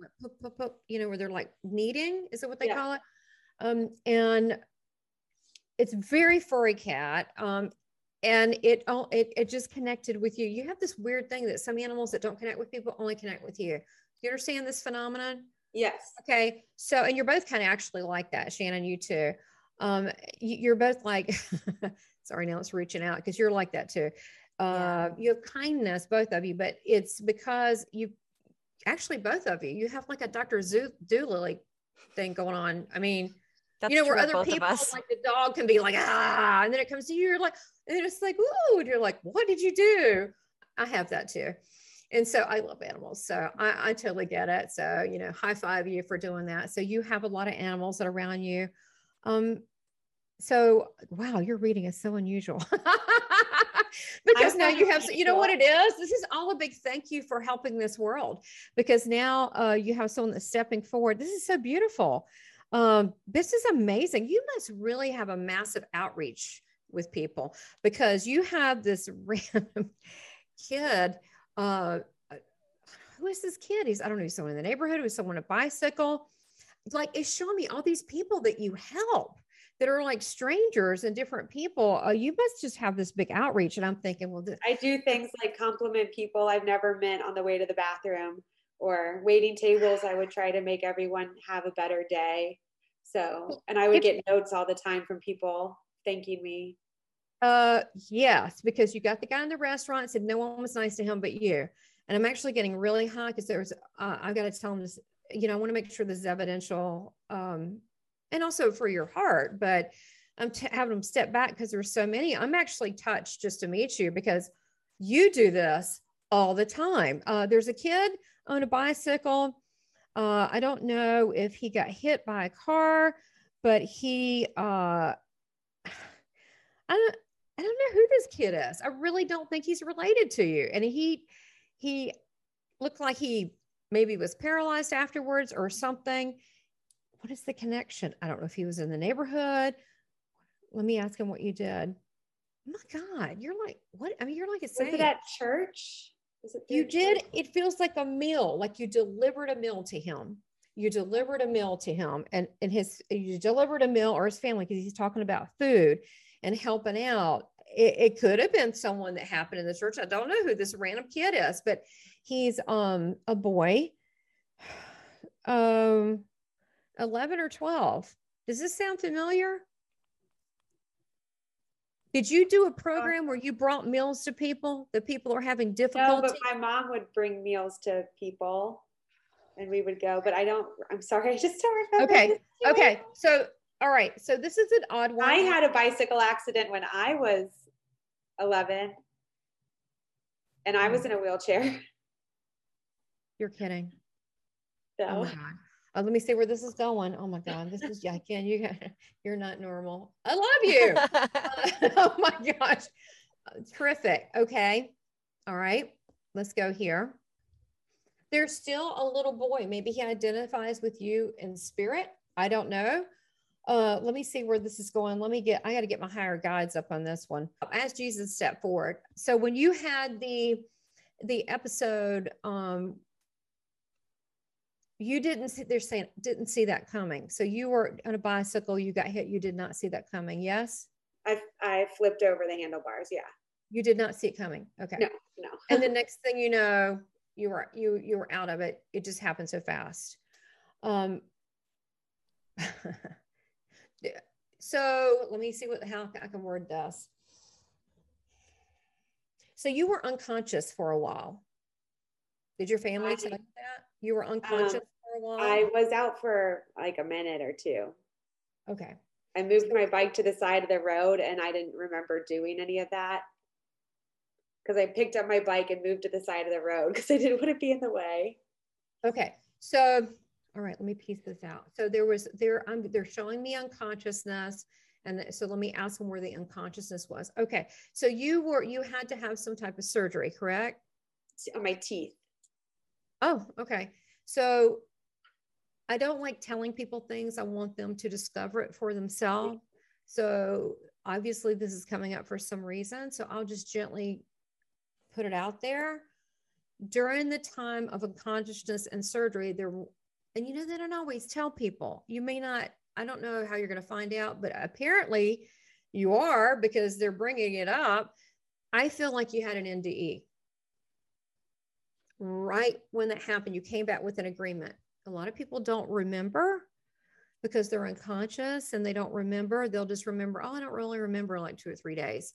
S2: like you know, where they're like kneading, is it what they
S10: Yeah.
S2: call it? Um, and it's very furry cat. Um, and it, all it it just connected with you. You have this weird thing that some animals that don't connect with people only connect with you. Do you understand this phenomenon?
S10: yes.
S2: Okay. So, and you're both kind of actually like that, Shannon, you too. Um, you, you're both like, [LAUGHS] sorry, now it's reaching out because you're like that too. Uh, you have kindness, both of you, but it's because you actually, both of you, you have like a Dr. Zoo, Dolittle thing going on. I mean,
S1: That's
S2: you know, where other people, like the dog can be like, ah, and then it comes to you, you're like, and it's like, ooh, and you're like, what did you do? I have that too. And so I love animals. So I, I totally get it. So, you know, high five you for doing that. So you have a lot of animals that are around you. Um, so wow, your reading is so unusual. [LAUGHS] because now you have, you know what it is? This is all a big thank you for helping this world because now uh, you have someone that's stepping forward. This is so beautiful. Um, this is amazing. You must really have a massive outreach with people because you have this [LAUGHS] random kid. Uh, who is this kid? He's, I don't know, he's someone in the neighborhood, who's someone on a bicycle. Like, it's showing me all these people that you help that are like strangers and different people. Uh, you must just have this big outreach. And I'm thinking, well, this-
S11: I do things like compliment people I've never met on the way to the bathroom or waiting tables. I would try to make everyone have a better day. So, and I would get notes all the time from people thanking me.
S2: Uh, yes, because you got the guy in the restaurant said no one was nice to him but you. And I'm actually getting really hot because there's, uh, I've got to tell him this, you know, I want to make sure this is evidential um, and also for your heart. But I'm t- having them step back because there's so many. I'm actually touched just to meet you because you do this all the time. Uh, there's a kid on a bicycle. Uh, I don't know if he got hit by a car, but he, uh, [SIGHS] I don't, I don't know who this kid is. I really don't think he's related to you. And he, he looked like he maybe was paralyzed afterwards or something. What is the connection? I don't know if he was in the neighborhood. Let me ask him what you did. Oh my God, you're like, what? I mean, you're like a saint.
S11: Was it at church?
S2: You did. It feels like a meal, like you delivered a meal to him. You delivered a meal to him and, and his, you delivered a meal or his family because he's talking about food and helping out. It, it, could have been someone that happened in the church. I don't know who this random kid is, but he's um a boy, [SIGHS] um, 11 or 12. Does this sound familiar? Did you do a program where you brought meals to people? The people are having difficulty.
S11: No, but my mom would bring meals to people, and we would go. But I don't. I'm sorry, [LAUGHS] I just don't remember.
S2: Okay. Okay. So, all right. So this is an odd one.
S11: I had a bicycle accident when I was 11, and I was in a wheelchair. [LAUGHS]
S2: You're kidding.
S11: So.
S2: Oh my god. Oh, let me see where this is going. Oh my God, this is yeah, Ken, you [LAUGHS] you're not normal. I love you. uh, [LAUGHS] [LAUGHS] oh my gosh, terrific. Okay, all right, let's go here. There's still a little boy. Maybe he identifies with you in spirit. I don't know. Uh, let me see where this is going. Let me get. I got to get my higher guides up on this one. As Jesus stepped forward. So when you had the the episode um, you didn't see they're saying didn't see that coming. So you were on a bicycle you got hit you did not see that coming yes?
S11: I i flipped over the handlebars yeah.
S2: You did not see it coming okay.
S11: No no.
S2: And the [LAUGHS] next thing you know you were you you were out of it. It just happened so fast. Um [LAUGHS] so let me see what how i can word this. So you were unconscious for a while. Did your family tell you that you were unconscious um, for a while?
S11: I was out for like a minute or two.
S2: Okay.
S11: I moved my bike to the side of the road and I didn't remember doing any of that because I picked up my bike and moved to the side of the road because [LAUGHS] I didn't want to be in the way.
S2: Okay. So, all right, let me piece this out. So there was there I'm they're showing me unconsciousness and so let me ask them where the unconsciousness was. Okay. So you were you had to have some type of surgery, correct?
S11: On my teeth.
S2: Oh, okay. So I don't like telling people things. I want them to discover it for themselves. So obviously, this is coming up for some reason. So I'll just gently put it out there. During the time of unconsciousness and surgery, there, and you know, they don't always tell people. You may not, I don't know how you're going to find out, but apparently you are because they're bringing it up. I feel like you had an NDE right when that happened, you came back with an agreement. A lot of people don't remember because they're unconscious and they don't remember. They'll just remember, oh, I don't really remember like two or three days.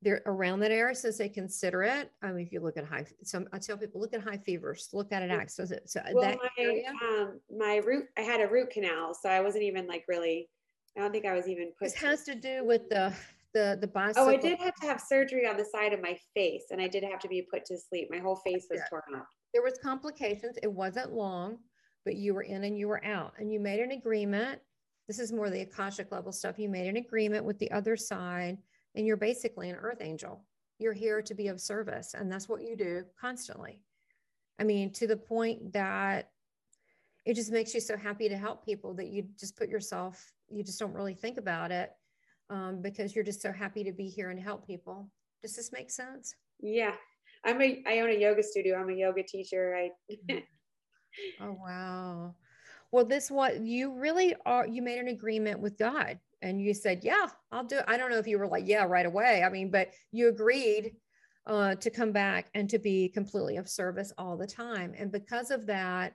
S2: They're around that area, so they consider it. I mean, if you look at high, some I tell people, look at high fevers, look at an act. So, so
S11: well, that my, area, um, my root, I had a root canal, so I wasn't even like really. I don't think I was even.
S2: This has to do with the the the bicycle.
S11: Oh, I did have to have surgery on the side of my face, and I did have to be put to sleep. My whole face was yeah. torn up.
S2: There was complications. It wasn't long, but you were in and you were out, and you made an agreement. This is more the akashic level stuff. You made an agreement with the other side, and you're basically an earth angel. You're here to be of service, and that's what you do constantly. I mean, to the point that it just makes you so happy to help people that you just put yourself, you just don't really think about it um, because you're just so happy to be here and help people. Does this make sense?
S11: Yeah. I'm a, I own a yoga studio. I'm a yoga teacher. I, [LAUGHS]
S2: oh, wow. Well, this what you really are, you made an agreement with God and you said, yeah, I'll do it. I don't know if you were like, yeah, right away. I mean, but you agreed uh, to come back and to be completely of service all the time. And because of that,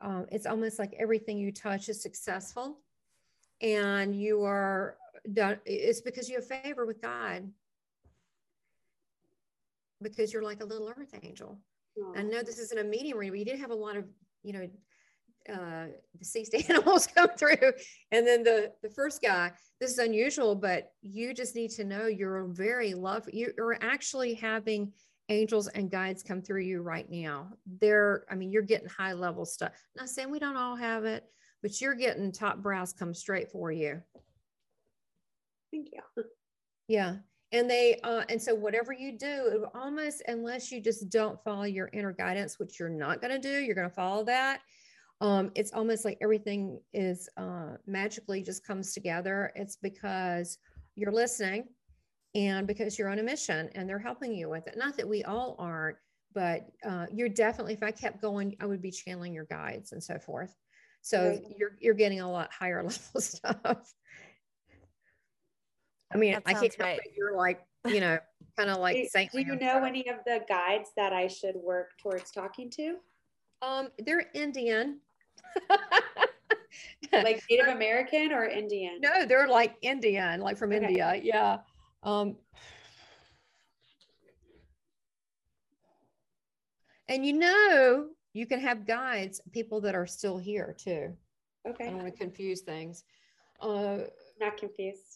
S2: um, it's almost like everything you touch is successful and you are done. It's because you have favor with God because you're like a little earth angel. I know this isn't a medium reading, but you did have a lot of, you know, uh, deceased [LAUGHS] animals come through. And then the, the first guy, this is unusual, but you just need to know you're very love. You're actually having angels and guides come through you right now. They're, I mean, you're getting high level stuff. Not saying we don't all have it, but you're getting top brows come straight for you.
S10: Thank you.
S2: Yeah. And they, uh, and so whatever you do, almost unless you just don't follow your inner guidance, which you're not going to do, you're going to follow that um, it's almost like everything is uh, magically just comes together. It's because you're listening and because you're on a mission and they're helping you with it. Not that we all aren't, but uh, you're definitely, if I kept going, I would be channeling your guides and so forth. So right. you're, you're getting a lot higher [LAUGHS] level stuff. I mean, I can't right. you're like, you know, kind of like
S10: do,
S2: saying.
S10: Do you know any of the guides that I should work towards talking to?
S2: Um, they're Indian. [LAUGHS]
S10: like Native American or Indian?
S2: No, they're like Indian, like from okay. India. Yeah. Um, and you know, you can have guides, people that are still here too.
S10: Okay. I
S2: don't want to confuse things. Uh,
S10: Not confused.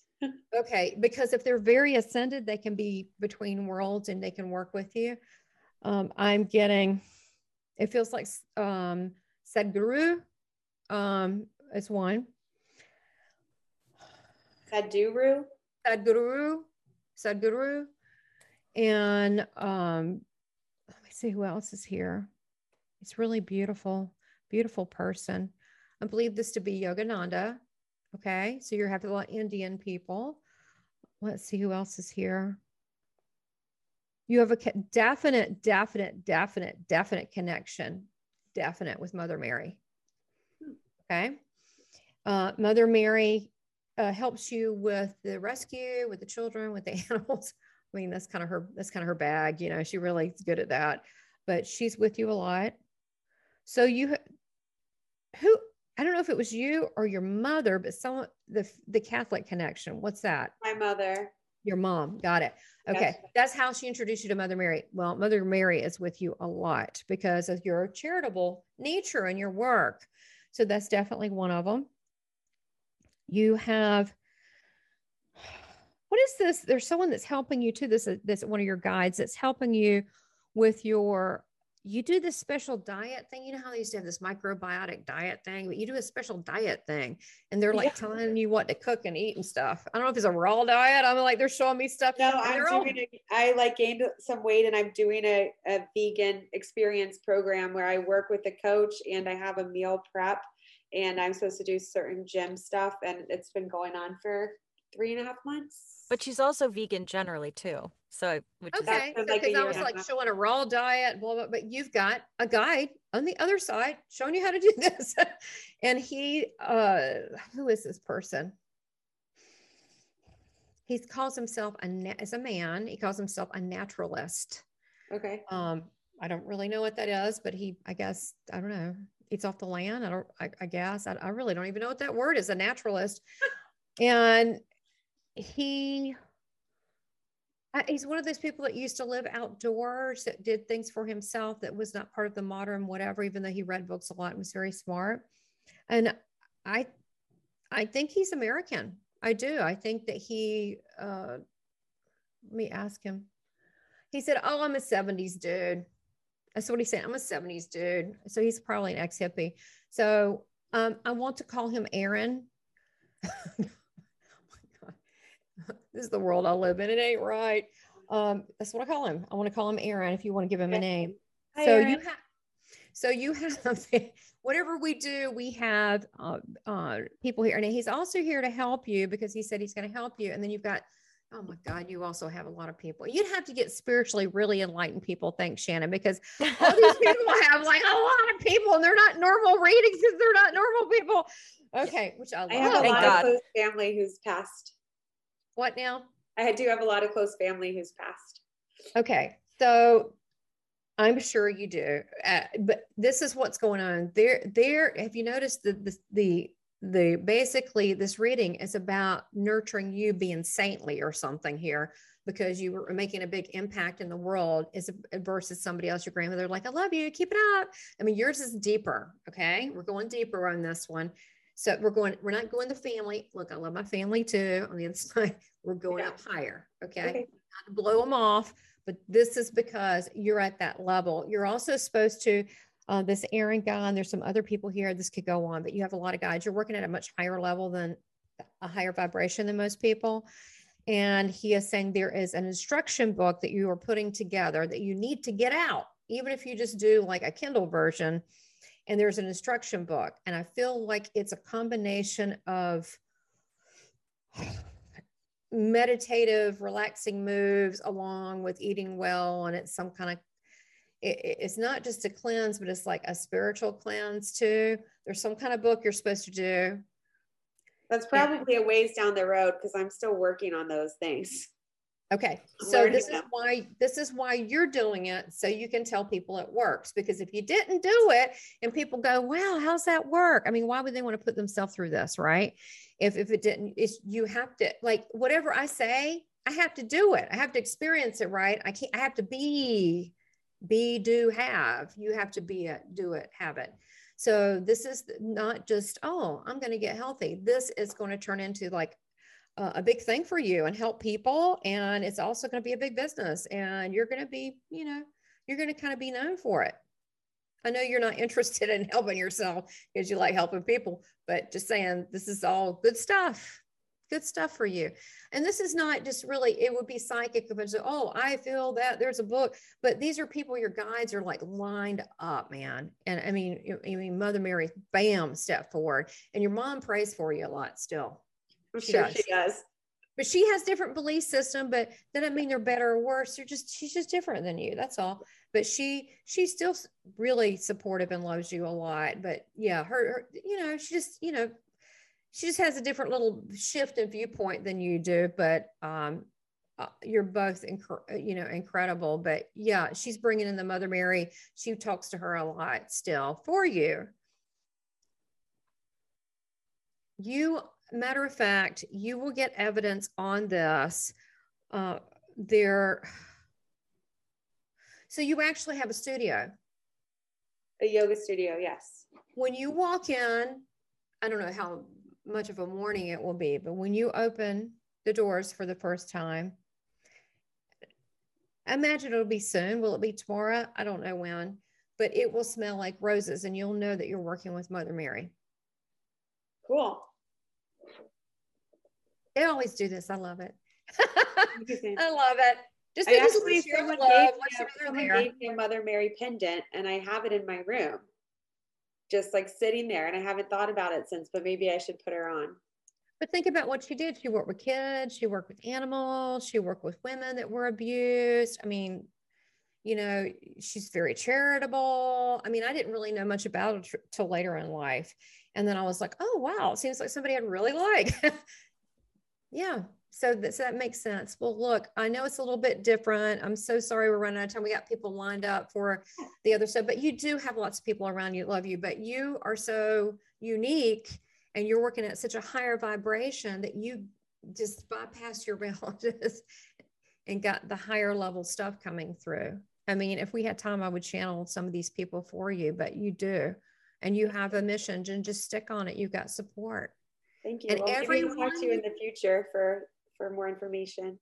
S2: Okay, because if they're very ascended, they can be between worlds and they can work with you. Um, I'm getting, it feels like um, Sadhguru um, is one.
S10: Sadhguru.
S2: Sadhguru. Sadhguru. And um, let me see who else is here. It's really beautiful, beautiful person. I believe this to be Yogananda. Okay, so you have a lot of Indian people. Let's see who else is here. You have a definite, definite, definite, definite connection definite with Mother Mary. Okay. Uh, Mother Mary uh, helps you with the rescue, with the children, with the [LAUGHS] animals. I mean, that's kind of her, that's kind of her bag. You know, she really is good at that, but she's with you a lot. So you, who, I don't know if it was you or your mother, but someone, the, the Catholic connection, what's that?
S10: My mother.
S2: Your mom. Got it. Okay. Yes. That's how she introduced you to Mother Mary. Well, Mother Mary is with you a lot because of your charitable nature and your work. So that's definitely one of them. You have, what is this? There's someone that's helping you too. This is this one of your guides that's helping you with your you do this special diet thing. You know how they used to have this microbiotic diet thing, but you do a special diet thing and they're like yeah. telling you what to cook and eat and stuff. I don't know if it's a raw diet. I'm like, they're showing me stuff.
S10: No, I'm doing a, I like gained some weight and I'm doing a, a vegan experience program where I work with a coach and I have a meal prep and I'm supposed to do certain gym stuff. And it's been going on for three and a half months.
S1: But she's also vegan generally too. So,
S2: which okay, because like I was like showing a raw diet, blah, blah, but you've got a guide on the other side showing you how to do [LAUGHS] this. and he, uh, who is this person? He calls himself a as a man. He calls himself a naturalist.
S10: Okay.
S2: Um, I don't really know what that is, but he, I guess, I don't know, eats off the land. I don't, I, I guess, I, I really don't even know what that word is. A naturalist, [LAUGHS] and he he's one of those people that used to live outdoors that did things for himself that was not part of the modern whatever even though he read books a lot and was very smart. And i i think he's american. I do. I think that he uh let me ask him. He said oh i'm a 70s dude. That's what he said. I'm a 70s dude. So he's probably an ex-hippie. So um, i want to call him aaron [LAUGHS] this is the world I live in. It ain't right. Um, that's what I call him. I want to call him Aaron if you want to give him a name. Hi, so Aaron. you have so you have [LAUGHS] whatever we do, we have uh, uh, people here. And he's also here to help you because he said he's going to help you. And then you've got Oh my God, you also have a lot of people. You'd have to get spiritually really enlightened people. Thanks, Shannon, because all these [LAUGHS] people have like a lot of people and they're not normal readings because they're not normal people. Okay, which I love.
S10: I have a
S1: Thank
S10: lot
S1: God.
S10: of close family who's passed.
S2: What now?
S10: I do have a lot of close family who's passed.
S2: Okay, so I'm sure you do, uh, but this is what's going on. There, there. Have you noticed the the the the basically this reading is about nurturing you being saintly or something here because you were making a big impact in the world is versus somebody else your grandmother like i love you keep it up i mean yours is deeper okay we're going deeper on this one so we're going we're not going the family look i love my family too on the other side we're going up higher okay,
S10: Okay.
S2: not to blow them off but this is because you're at that level you're also supposed to uh, this Aaron guy, and there's some other people here. This could go on, but you have a lot of guys. You're working at a much higher level than a higher vibration than most people. And he is saying there is an instruction book that you are putting together that you need to get out, even if you just do like a Kindle version. And there's an instruction book. And I feel like it's a combination of meditative, relaxing moves along with eating well. And it's some kind of it, it- it's not just a cleanse, but it's like a spiritual cleanse too. There's some kind of book you're supposed to do.
S10: That's probably a ways down the road because I'm still working on those things.
S2: Okay, so this is why this is why you're doing it, so you can tell people it works. Because if you didn't do it, and people go, "Wow, how's that work?" I mean, why would they want to put themselves through this, right? If if it didn't, it's you have to like whatever I say, I have to do it. I have to experience it, right? I can't. I have to be, be, do, have. You have to be it, do it, have it. So this is not just, oh, I'm going to get healthy. This is going to turn into like uh, a big thing for you and help people. And it's also going to be a big business. And you're going to be, you know, you're going to kind of be known for it. I know you're not [LAUGHS] interested in helping yourself because you like helping people, but just saying this is all good stuff. Good stuff for you. And this is not just really, it would be psychic if it's, oh, I feel that there's a book, but these are people, your guides are like lined up, man. And I mean, I mean, Mother Mary, bam, step forward. And your mom prays for you a lot still.
S10: I'm
S2: She
S10: sure
S2: does.
S10: she does.
S2: But she has different belief system, but that doesn't mean they're better or worse. They're just, she's just different than you. That's all. But she, she's still really supportive and loves you a lot. But yeah, her, her you know, she just, you know, she just has a different little shift in viewpoint than you do. But um, uh, you're both, inc- you know, incredible. But yeah, she's bringing in the Mother Mary. She talks to her a lot still for you. You, matter of fact, you will get evidence on this. Uh, there. So you actually have a studio.
S10: A yoga studio, yes.
S2: When you walk in, I don't know how much of a morning it will be, but when you open the doors for the first time, I imagine it'll be soon. Will it be tomorrow? I don't know when, but it will smell like roses and you'll know that you're working with Mother Mary.
S10: Cool.
S2: They always do this. I love it. [LAUGHS] I love it. Just
S10: I actually, someone
S2: love,
S10: gave,
S2: what's
S10: me,
S2: your
S10: a- someone gave me a Mother Mary pendant and I have it in my room, just like sitting there. And I haven't thought about it since, but maybe I should put her on.
S2: But think about what she did. She worked with kids, she worked with animals, she worked with women that were abused. I mean, you know, she's very charitable. I mean, I didn't really know much about her till later in life. And then I was like, oh, wow, it seems like somebody I'd really like. [LAUGHS] yeah. So that, so that makes sense. Well, look, I know it's a little bit different. I'm so sorry we're running out of time. We got people lined up for the other stuff, but you do have lots of people around you love you, but you are so unique and you're working at such a higher vibration that you just bypass your [LAUGHS] relatives and got the higher level stuff coming through. I mean, if we had time, I would channel some of these people for you, but you do. And you have a mission and just stick on it. You've got support.
S10: Thank you.
S2: And
S10: well, maybe I'll talk to you in the future for for more information.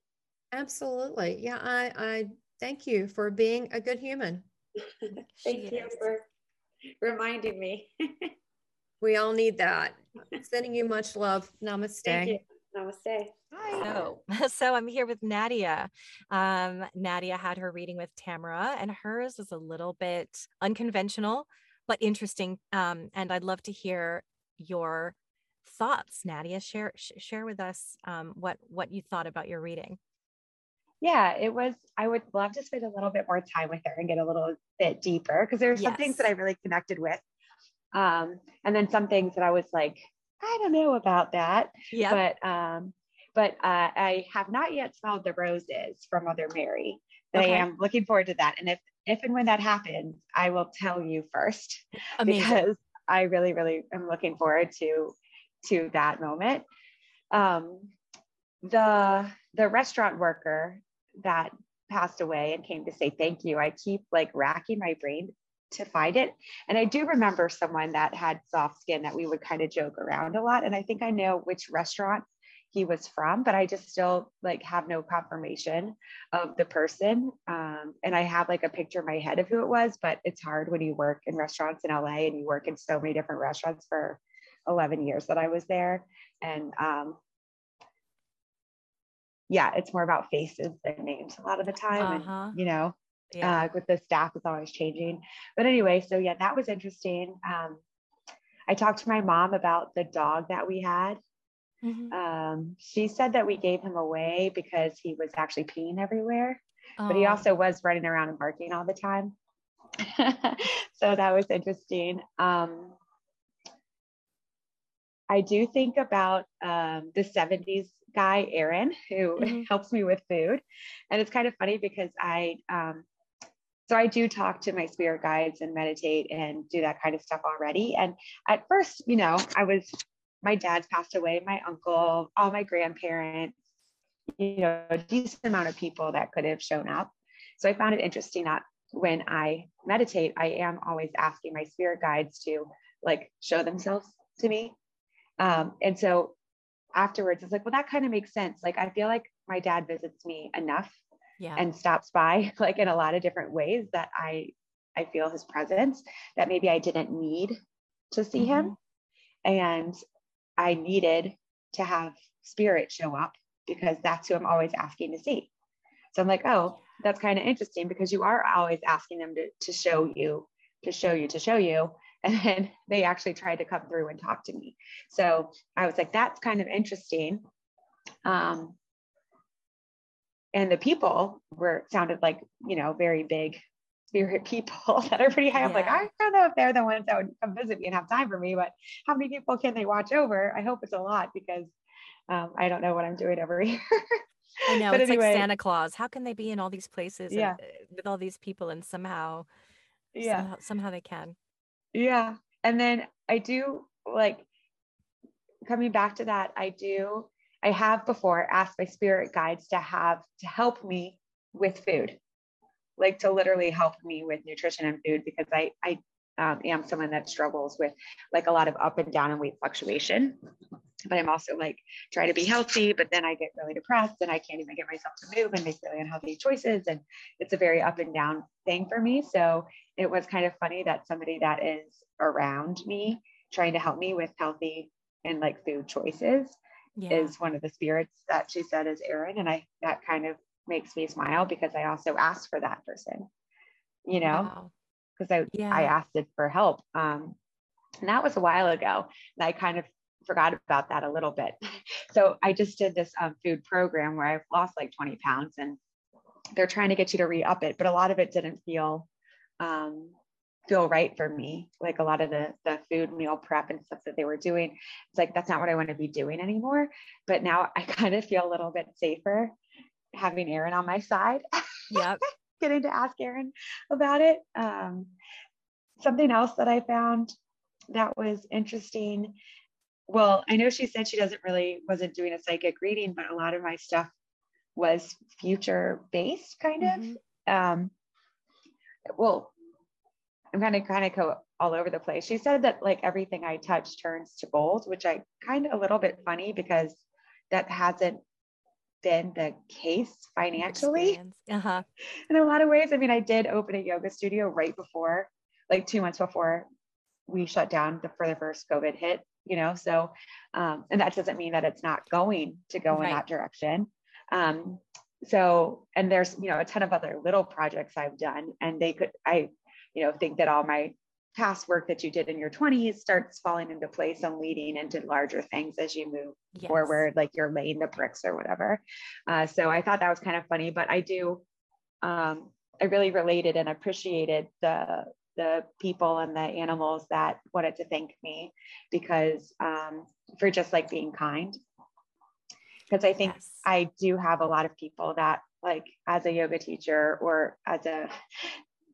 S2: Absolutely. Yeah. I, I thank you for being a good human. [LAUGHS]
S10: Thank
S1: She
S10: you
S1: is.
S10: for reminding me. [LAUGHS]
S2: We all need that. Sending you much love. Namaste.
S10: Thank you. Namaste.
S1: So, [LAUGHS] so I'm here with Nadia. Um, Nadia had her reading with Tamara, and hers was a little bit unconventional, but interesting. Um, and I'd love to hear your thoughts, Nadia. Share share with us um, what what you thought about your reading.
S11: yeah, it was. I would love to spend a little bit more time with her and get a little bit deeper because there's some things that I really connected with. Um, and then some things that I was like, I don't know about that.
S1: Yeah.
S11: But um, but uh, I have not yet smelled the roses from Mother Mary. But
S1: Okay.
S11: I am looking forward to that. And if if and when that happens, I will tell you first
S1: Amazing.
S11: because I really, really am looking forward to to that moment. Um, the the restaurant worker that passed away and came to say thank you. I keep like racking my brain to find it. And I do remember someone that had soft skin that we would kind of joke around a lot. And I think I know which restaurant he was from, but I just still like have no confirmation of the person. Um, and I have like a picture in my head of who it was, but it's hard when you work in restaurants in LA and you work in so many different restaurants for 11 years that I was there. And um, yeah, it's more about faces than names a lot of the time.
S1: Uh-huh.
S11: And, you know,
S1: Yeah.
S11: uh, with the staff it's always changing. But anyway, so yeah, that was interesting. Um, I talked to my mom about the dog that we had.
S1: Mhm.
S11: Um, she said that we gave him away because he was actually peeing everywhere, but he
S1: Oh.
S11: also was running around and barking all the time. [LAUGHS] so that was interesting. Um, I do think about um, the 70s guy, Aaron, who
S1: Mhm.
S11: helps me with food. And it's kind of funny because I, um, so I do talk to my spirit guides and meditate and do that kind of stuff already. And at first, you know, I was, my dad's passed away, my uncle, all my grandparents, you know, a decent amount of people that could have shown up. So I found it interesting that when I meditate, I am always asking my spirit guides to like show themselves to me. Um, and so afterwards, it's like, well, that kind of makes sense. Like, I feel like my dad visits me enough
S1: Yeah.
S11: and stops by [LAUGHS] like in a lot of different ways that I I feel his presence that maybe I didn't need to see him and I needed to have spirit show up because that's who I'm always asking to see. So I'm like, oh, that's kind of interesting because you are always asking them to, to show you, to show you, to show you. [LAUGHS] And then they actually tried to come through and talk to me. So I was like, that's kind of interesting. Um, and the people were sounded like you know very big spirit [LAUGHS] people [LAUGHS] that are pretty high i'm like i don't know if they're the ones that would come visit me and have time for me but how many people can they watch over i hope it's a lot because um, i don't know what i'm doing over here
S1: I know
S11: but
S1: it's
S11: anyway,
S1: like Santa Claus. How can they be in all these places
S11: Yeah.
S1: and, uh, with all these people and somehow,
S11: yeah
S1: somehow, somehow they can.
S11: Yeah. And then I do like coming back to that, I do, I have before asked my spirit guides to have to help me with food, like to literally help me with nutrition and food because I, I um, am someone that struggles with like a lot of up and down and weight fluctuation. But I'm also like trying to be healthy, but then I get really depressed and I can't even get myself to move and make really unhealthy choices. And it's a very up and down thing for me. So it was kind of funny that somebody that is around me trying to help me with healthy and like food choices
S1: Yeah.
S11: is one of the spirits that she said is Aaron. And I that kind of makes me smile because I also asked for that person, you know,
S1: Wow.
S11: Because I
S1: Yeah.
S11: I asked it for help. Um, and that was a while ago. And I kind of forgot about that a little bit. [LAUGHS] So I just did this um, food program where I've lost like 20 pounds and they're trying to get you to re-up it, but a lot of it didn't feel um, feel right for me. Like a lot of the the food meal prep and stuff that they were doing, it's like that's not what I want to be doing anymore. But now I [LAUGHS] kind of feel a little bit safer having Aaron on my side,
S1: Yep. [LAUGHS]
S11: getting to ask Aaron about it. Um, something else that I found that was interesting. Well, I know she said she doesn't really wasn't doing a psychic reading, but a lot of my stuff was future based kind of
S1: Mhm.
S11: um well i'm kind of kind of go all over the place she said that like everything i touch turns to gold which i kind of a little bit funny because that hasn't been the case financially
S1: Uh-huh.
S11: in a lot of ways i mean i did open a yoga studio right before like two months before we shut down the, for the first covid hit you know so um and that doesn't mean that it's not going to go
S1: Right.
S11: in that direction um so and there's you know a ton of other little projects i've done and they could i you know think that all my past work that you did in your 20s starts falling into place and leading into larger things as you move
S1: Yes.
S11: forward like you're laying the bricks or whatever uh, so i thought that was kind of funny but i do um, i really related and appreciated the the people and the animals that wanted to thank me because um, for just like being kind. Because I think yes. I do have a lot of people that like as a yoga teacher or as a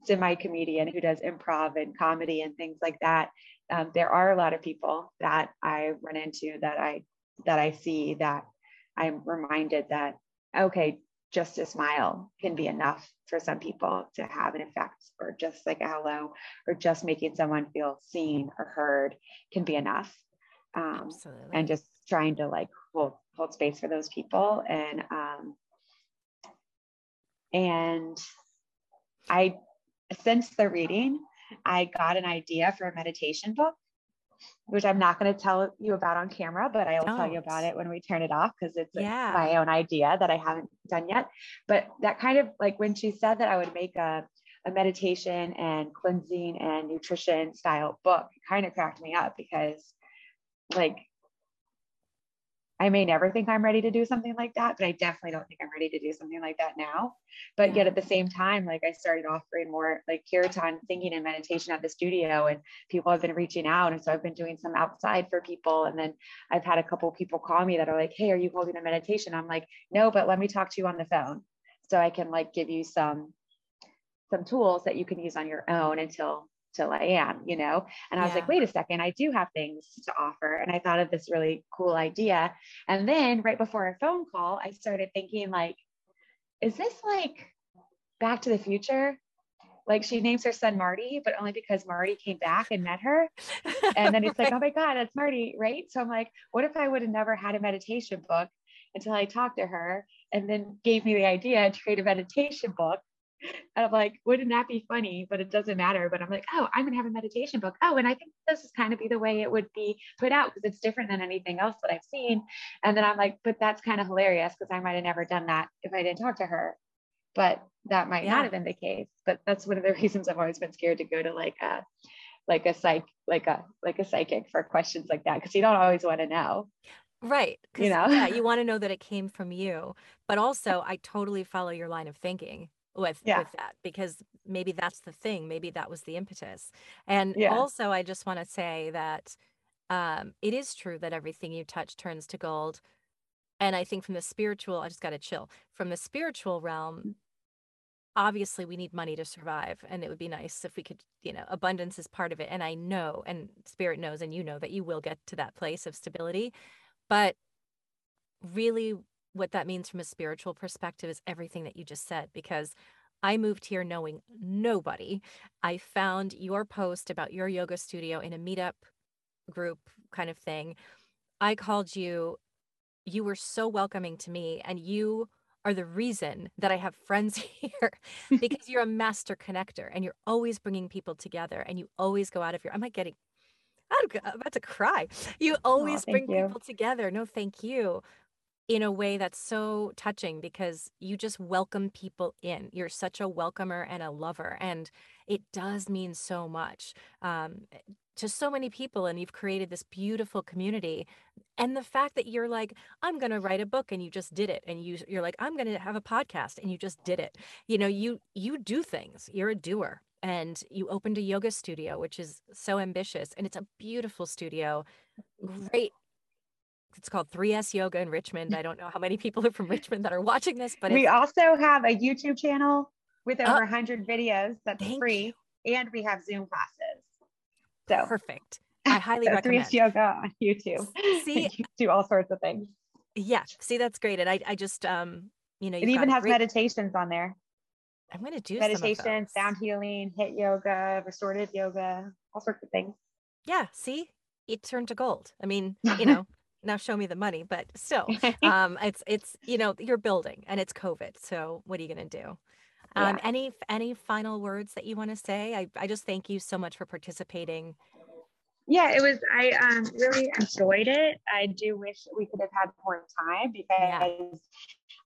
S11: semi comedian who does improv and comedy and things like that. Um, there are a lot of people that I run into that I that I see that I'm reminded that okay, just a smile can be enough for some people to have an effect, or just like a hello, or just making someone feel seen or heard can be enough. Um. And just trying to like hold hold space for those people and um, and I since the reading, I got an idea for a meditation book, which I'm not going to tell you about on camera, but I will Don't. tell you about it when we turn it off because it's yeah. my own idea that I haven't done yet. But that kind of like when she said that I would make a, a meditation and cleansing and nutrition style book, kind of cracked me up because like I may never think I'm ready to do something like that, but I definitely don't think I'm ready to do something like that now. But yet at the same time, like I started offering more like kirtan thinking and meditation at the studio, and people have been reaching out. And so I've been doing some outside for people. And then I've had a couple people call me that are like, Hey, are you holding a meditation? I'm like, No, but let me talk to you on the phone. So I can like give you some some tools that you can use on your own until till I am, you know? And I was like, wait a second, I do have things to offer. And I thought of this really cool idea. And then right before a phone call, I started thinking, like, is this like back to the future? Like she names her son Marty, but only because Marty came back and met her. And then [LAUGHS] it's like, oh my God, that's Marty, right? So I'm like, what if I would have never had a meditation book until I talked to her and then gave me the idea to create a meditation book and I'm like, wouldn't that be funny? But it doesn't matter. But I'm like, oh, I'm gonna have a meditation book. Oh, and I think this is kind of be the way it would be put out because it's different than anything else that I've seen. And then I'm like, but that's kind of hilarious because I might have never done that if I didn't talk to her. But that might yeah. not have been the case. But that's one of the [LAUGHS] reasons I've always been scared to go to like a like a psych like a like a psychic for questions like that because you don't always want to know.
S1: Right. You know, yeah, you [LAUGHS] want to know that it came from you. But also I totally follow your line of thinking with yeah. with that because maybe that's the thing maybe that was the impetus and yeah. also i just want to say that um, it is true that everything you touch turns to gold and i think from the spiritual i just got to chill from the spiritual realm mm. obviously we need money to survive and it would be nice if we could you know abundance is part of it and i know and spirit knows and you know that you will get to that place of stability but really what that means from a spiritual perspective is everything that you just said because I moved here knowing nobody. I found your post about your yoga studio in a meetup group kind of thing. I called you. You were so welcoming to me, and you are the reason that I have friends [LAUGHS] here [LAUGHS] because you're a master connector and you're always bringing people together and you always go out of your. I'm not getting. I'm about to cry. You always oh, bring you. people together. No, thank you in a way that's so touching because you just welcome people in. You're such a welcomer and a lover, and it does mean so much um, eh, to so many people. And you've created this beautiful community. And the fact that you're like, I'm going to write a book, and you just did it, and you you're like, I'm going to have a podcast, and you just did it. You know, you you do things. You're a doer. And you opened a yoga studio, which is so ambitious. And it's a beautiful studio, great it's called 3S Yoga in Richmond. I don't know how many people are from Richmond that are watching this, but
S11: we also have a YouTube channel with over oh, 100 videos that's free, you. and we have Zoom classes. So
S1: perfect. [LAUGHS] I highly so recommend
S11: 3S Yoga on YouTube. See, [LAUGHS] you do all sorts of things.
S1: Yeah, see, that's great. And I, I just, um, you know,
S11: it even has great... meditations on there.
S1: I'm going to do
S11: meditation, sound healing, hit yoga, restorative yoga, all sorts of things.
S1: Yeah, see, it turned to gold. I mean, [LAUGHS] you know, now show me the money but still [LAUGHS] um it's it's you know you're building and it's covid so what are you going to do? Um yeah. any any final words that you want to say? I, I just thank you so much for participating.
S11: Yeah it was i um really enjoyed it. I do wish we could have had more time because yeah.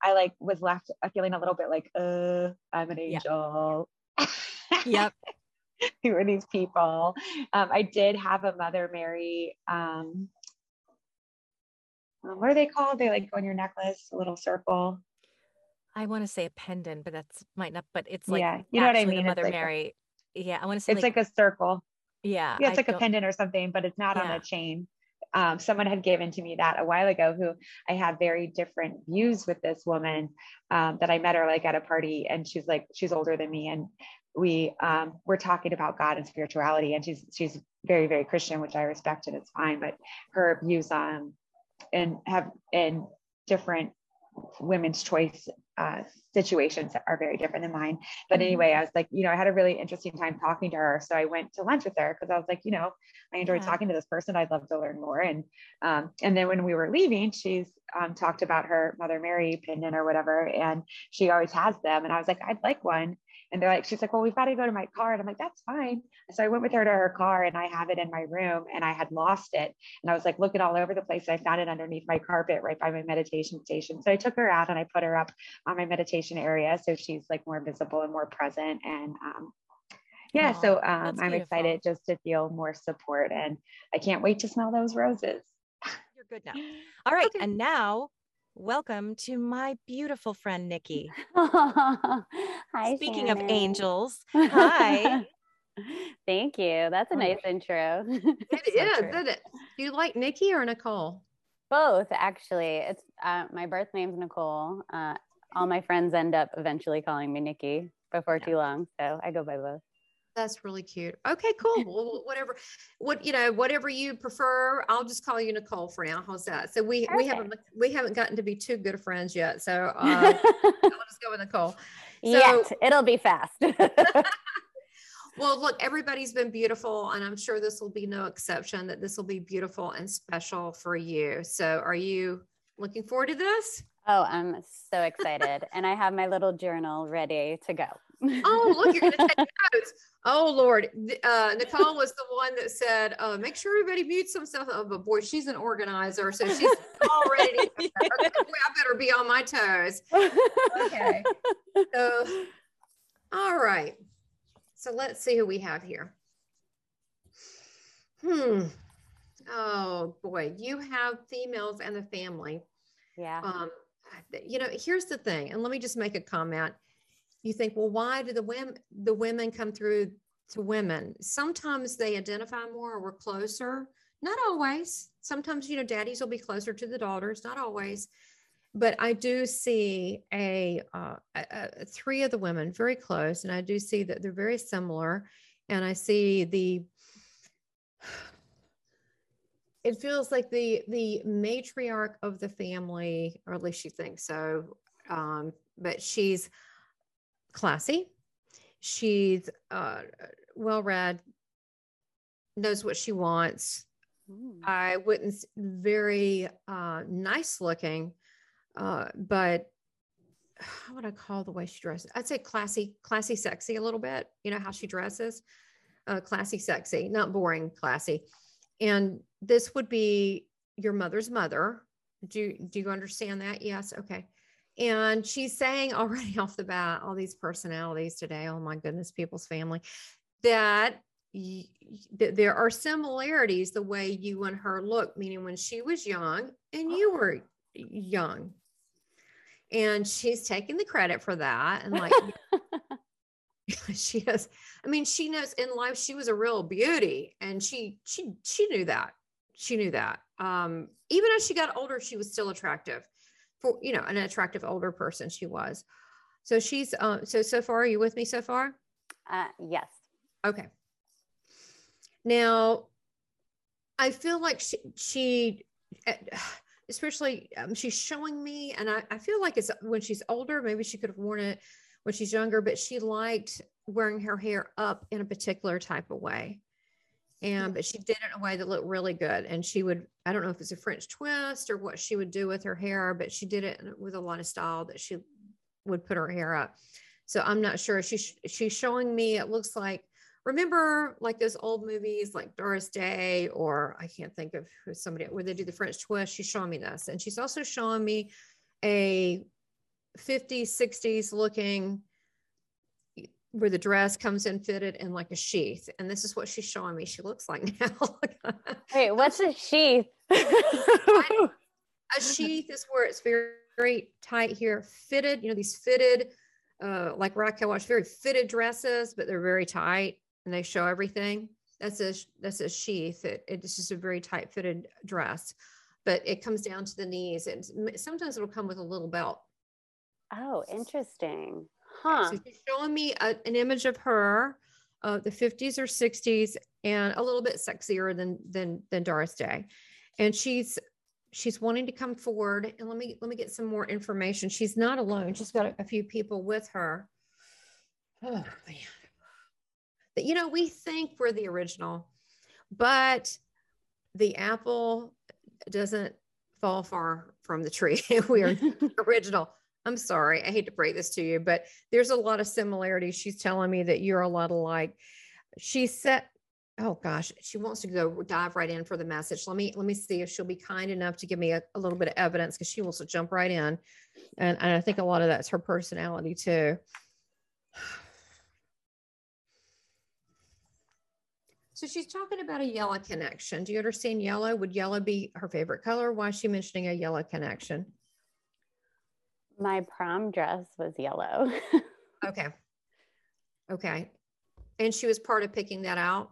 S11: i like was left feeling a little bit like uh i'm an angel.
S1: Yep. [LAUGHS]
S11: Who are these people? Um i did have a mother mary um, what are they called? They like go on your necklace, a little circle.
S1: I want to say a pendant, but that's might not. But it's like yeah, you know what I mean. Mother like Mary. Yeah, I want to say
S11: it's like, like, a circle.
S1: Yeah.
S11: Yeah, it's I like a pendant or something, but it's not yeah. on a chain. Um, someone had given to me that a while ago who I have very different views with this woman um, that I met her like at a party and she's like she's older than me and we um, we're talking about God and spirituality and she's she's very very Christian which I respect and it's fine but her views on and have in different women's choice uh, situations are very different than mine. But mm-hmm. anyway, I was like, you know, I had a really interesting time talking to her. So I went to lunch with her because I was like, you know, I enjoyed yeah. talking to this person. I'd love to learn more. And um, and then when we were leaving, she's um, talked about her Mother Mary pendant or whatever, and she always has them. And I was like, I'd like one. And they're like, she's like, well, we've got to go to my car. And I'm like, that's fine. So I went with her to her car and I have it in my room and I had lost it. And I was like looking all over the place. I found it underneath my carpet right by my meditation station. So I took her out and I put her up on my meditation area. So she's like more visible and more present. And um, yeah, Aww, so um, I'm excited just to feel more support and I can't wait to smell those roses.
S1: You're good now. [LAUGHS] All right. Okay. And now welcome to my beautiful friend [LAUGHS] Nikki.
S12: hi.
S1: Speaking Shannon. of angels, [LAUGHS] hi.
S12: Thank you. That's a nice intro. [LAUGHS]
S2: it is, isn't it? Do you like Nikki or Nicole?
S12: Both, actually. It's uh, my birth name's Nicole. Uh, all my friends end up eventually calling me Nikki before yeah. too long, so I go by both.
S2: That's really cute. Okay, cool. [LAUGHS] well, whatever, what you know, whatever you prefer, I'll just call you Nicole for now. How's that? So we we haven't we haven't gotten to be too good of friends yet. So [LAUGHS] uh, I'll just go with Nicole.
S12: So, yet it'll be fast. [LAUGHS]
S2: well, look, everybody's been beautiful, and I'm sure this will be no exception. That this will be beautiful and special for you. So, are you looking forward to this?
S12: Oh, I'm so excited, and I have my little journal ready to go
S2: oh, look, you're going to take [LAUGHS] notes. Oh, Lord. Uh, Nicole was the one that said, uh, make sure everybody mutes themselves. Oh, but boy, she's an organizer. So she's all ready. [LAUGHS] okay, boy, I better be on my toes. Okay. [LAUGHS] So, all right. So let's see who we have here. Hmm. Oh, boy. You have females and the family.
S12: Yeah. Um,
S2: you know, here's the thing, and let me just make a comment you think, well, why do the women the women come through to women? Sometimes they identify more or we're closer. Not always. Sometimes, you know, daddies will be closer to the daughters, not always. But I do see a, uh, a, a three of the women very close, and I do see that they're very similar. And I see the it feels like the the matriarch of the family, or at least she thinks so. Um, but she's classy. She's uh, well read, knows what she wants. Mm. I wouldn't very uh, nice looking, uh, but how would I call the way she dresses? I'd say classy, classy, sexy a little bit. You know how she dresses, uh, classy, sexy, not boring, classy. And this would be your mother's mother. Do do you understand that? Yes. Okay. And she's saying [LAUGHS] already off the bat, all these personalities today, oh my goodness, people's family, that y- there are similarities the way you and her look, meaning when she was young and you were young. And she's taking the credit for that. And like, [LAUGHS] [LAUGHS] she has, I mean, she knows in life she was a real beauty and she, she, she knew that. She knew that. Um, even as she got older, she was still attractive for you know an attractive older person she was. So she's um so so far are you with me so far?
S12: Uh yes.
S2: Okay. Now i feel like she, she eh, especially um, she's showing me and I, I feel like it's when she's older maybe she could have worn it when she's younger but she liked wearing her hair up in a particular type of way and but she did it in a way that looked really good and she would i don't know if it's a french twist or what she would do with her hair but she did it with a lot of style that she would put her hair up. So i'm not sure she's she's showing me it looks like remember like those old movies like doris day or i can't think of who somebody where they do the french twist? She's showing me this and she's also showing me a 50s 60s looking where the dress comes in fitted in like a sheath. And this is what she's showing me she looks like [LAUGHS] now.
S12: Wait, what's a sheath?
S2: a sheath is where it's very, very tight here, fitted, you know, these fitted uh, like Raquel Welch, very fitted dresses, but they're very tight and they show everything. That's a that's a sheath. It, it's just a very tight fitted dress, but it comes down to the knees, and sometimes it'll come with a little belt.
S12: Oh, interesting. Huh.
S2: So she's showing me a, an image of her, uh, the 50s or 60s, and a little bit sexier than than than Doris Day, and she's she's wanting to come forward. And let me let me get some more information. She's not alone. She's got a, a few people with her. [SIGHS] Oh man. That you know we think we're the original, but the apple doesn't fall far from the tree. [LAUGHS] we are [LAUGHS] original. I'm sorry. I hate to break this to you, but there's a lot of similarities. She's telling me that you're a lot alike. She said, oh gosh, she wants to go dive right in for the message. Let me let me see if she'll be kind enough to give me a, a little bit of evidence because she wants to jump right in. And, and I think a lot of that's her personality too. So she's talking about a yellow connection. Do you understand yellow? Would yellow be her favorite color? Why is she mentioning a yellow connection?
S12: My prom dress was yellow. [LAUGHS]
S2: okay. Okay. And she was part of picking that out?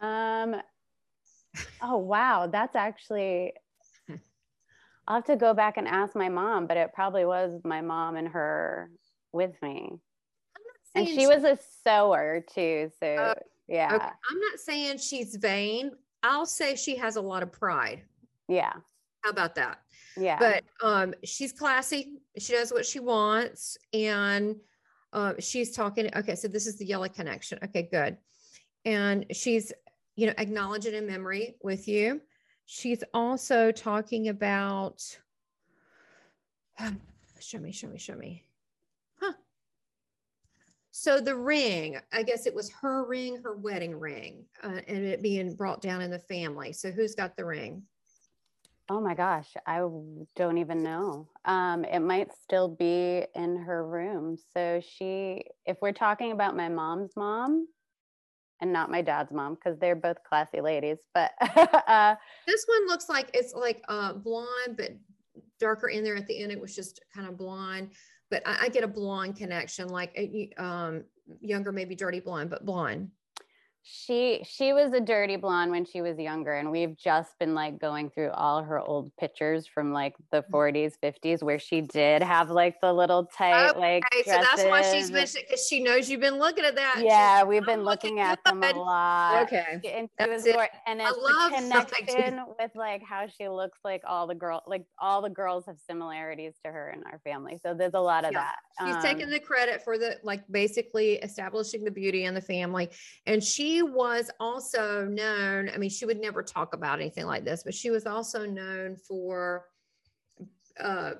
S12: Um [LAUGHS] oh wow, that's actually [LAUGHS] I'll have to go back and ask my mom, but it probably was my mom and her with me. And she, she, was a sewer too. So uh, yeah. Okay.
S2: I'm not saying she's vain. I'll say she has a lot of pride.
S12: Yeah.
S2: How about that?
S12: Yeah.
S2: But um, she's classy. She does what she wants. And uh, she's talking. Okay. So this is the yellow connection. Okay. Good. And she's, you know, acknowledging in memory with you. She's also talking about, [SIGHS] show me, show me, show me. Huh. So the ring, I guess it was her ring, her wedding ring, uh, and it being brought down in the family. So who's got the ring?
S12: Oh my gosh, I don't even know. Um, it might still be in her room. So she, if we're talking about my mom's mom, and not my dad's mom because they're both classy ladies. But [LAUGHS] uh,
S2: this one looks like it's like uh, blonde, but darker in there at the end. It was just kind of blonde, but I, I get a blonde connection, like um, younger, maybe dirty blonde, but blonde
S12: she she was a dirty blonde when she was younger and we've just been like going through all her old pictures from like the 40s mm. 50s where she did have like the little tight okay, like
S2: so that's why she's mentioned because she knows you've been looking at that
S12: yeah she's, we've been looking, looking at them a lot
S2: okay
S12: and she was it. more, and it's the connection with like how she looks like all the girl like all the girls have similarities to her in our family so there's a lot of yeah. that
S2: she's um, taking the credit for the like basically establishing the beauty in the family and she was also known, I mean, she would never talk about anything like this, but she was also known for, uh,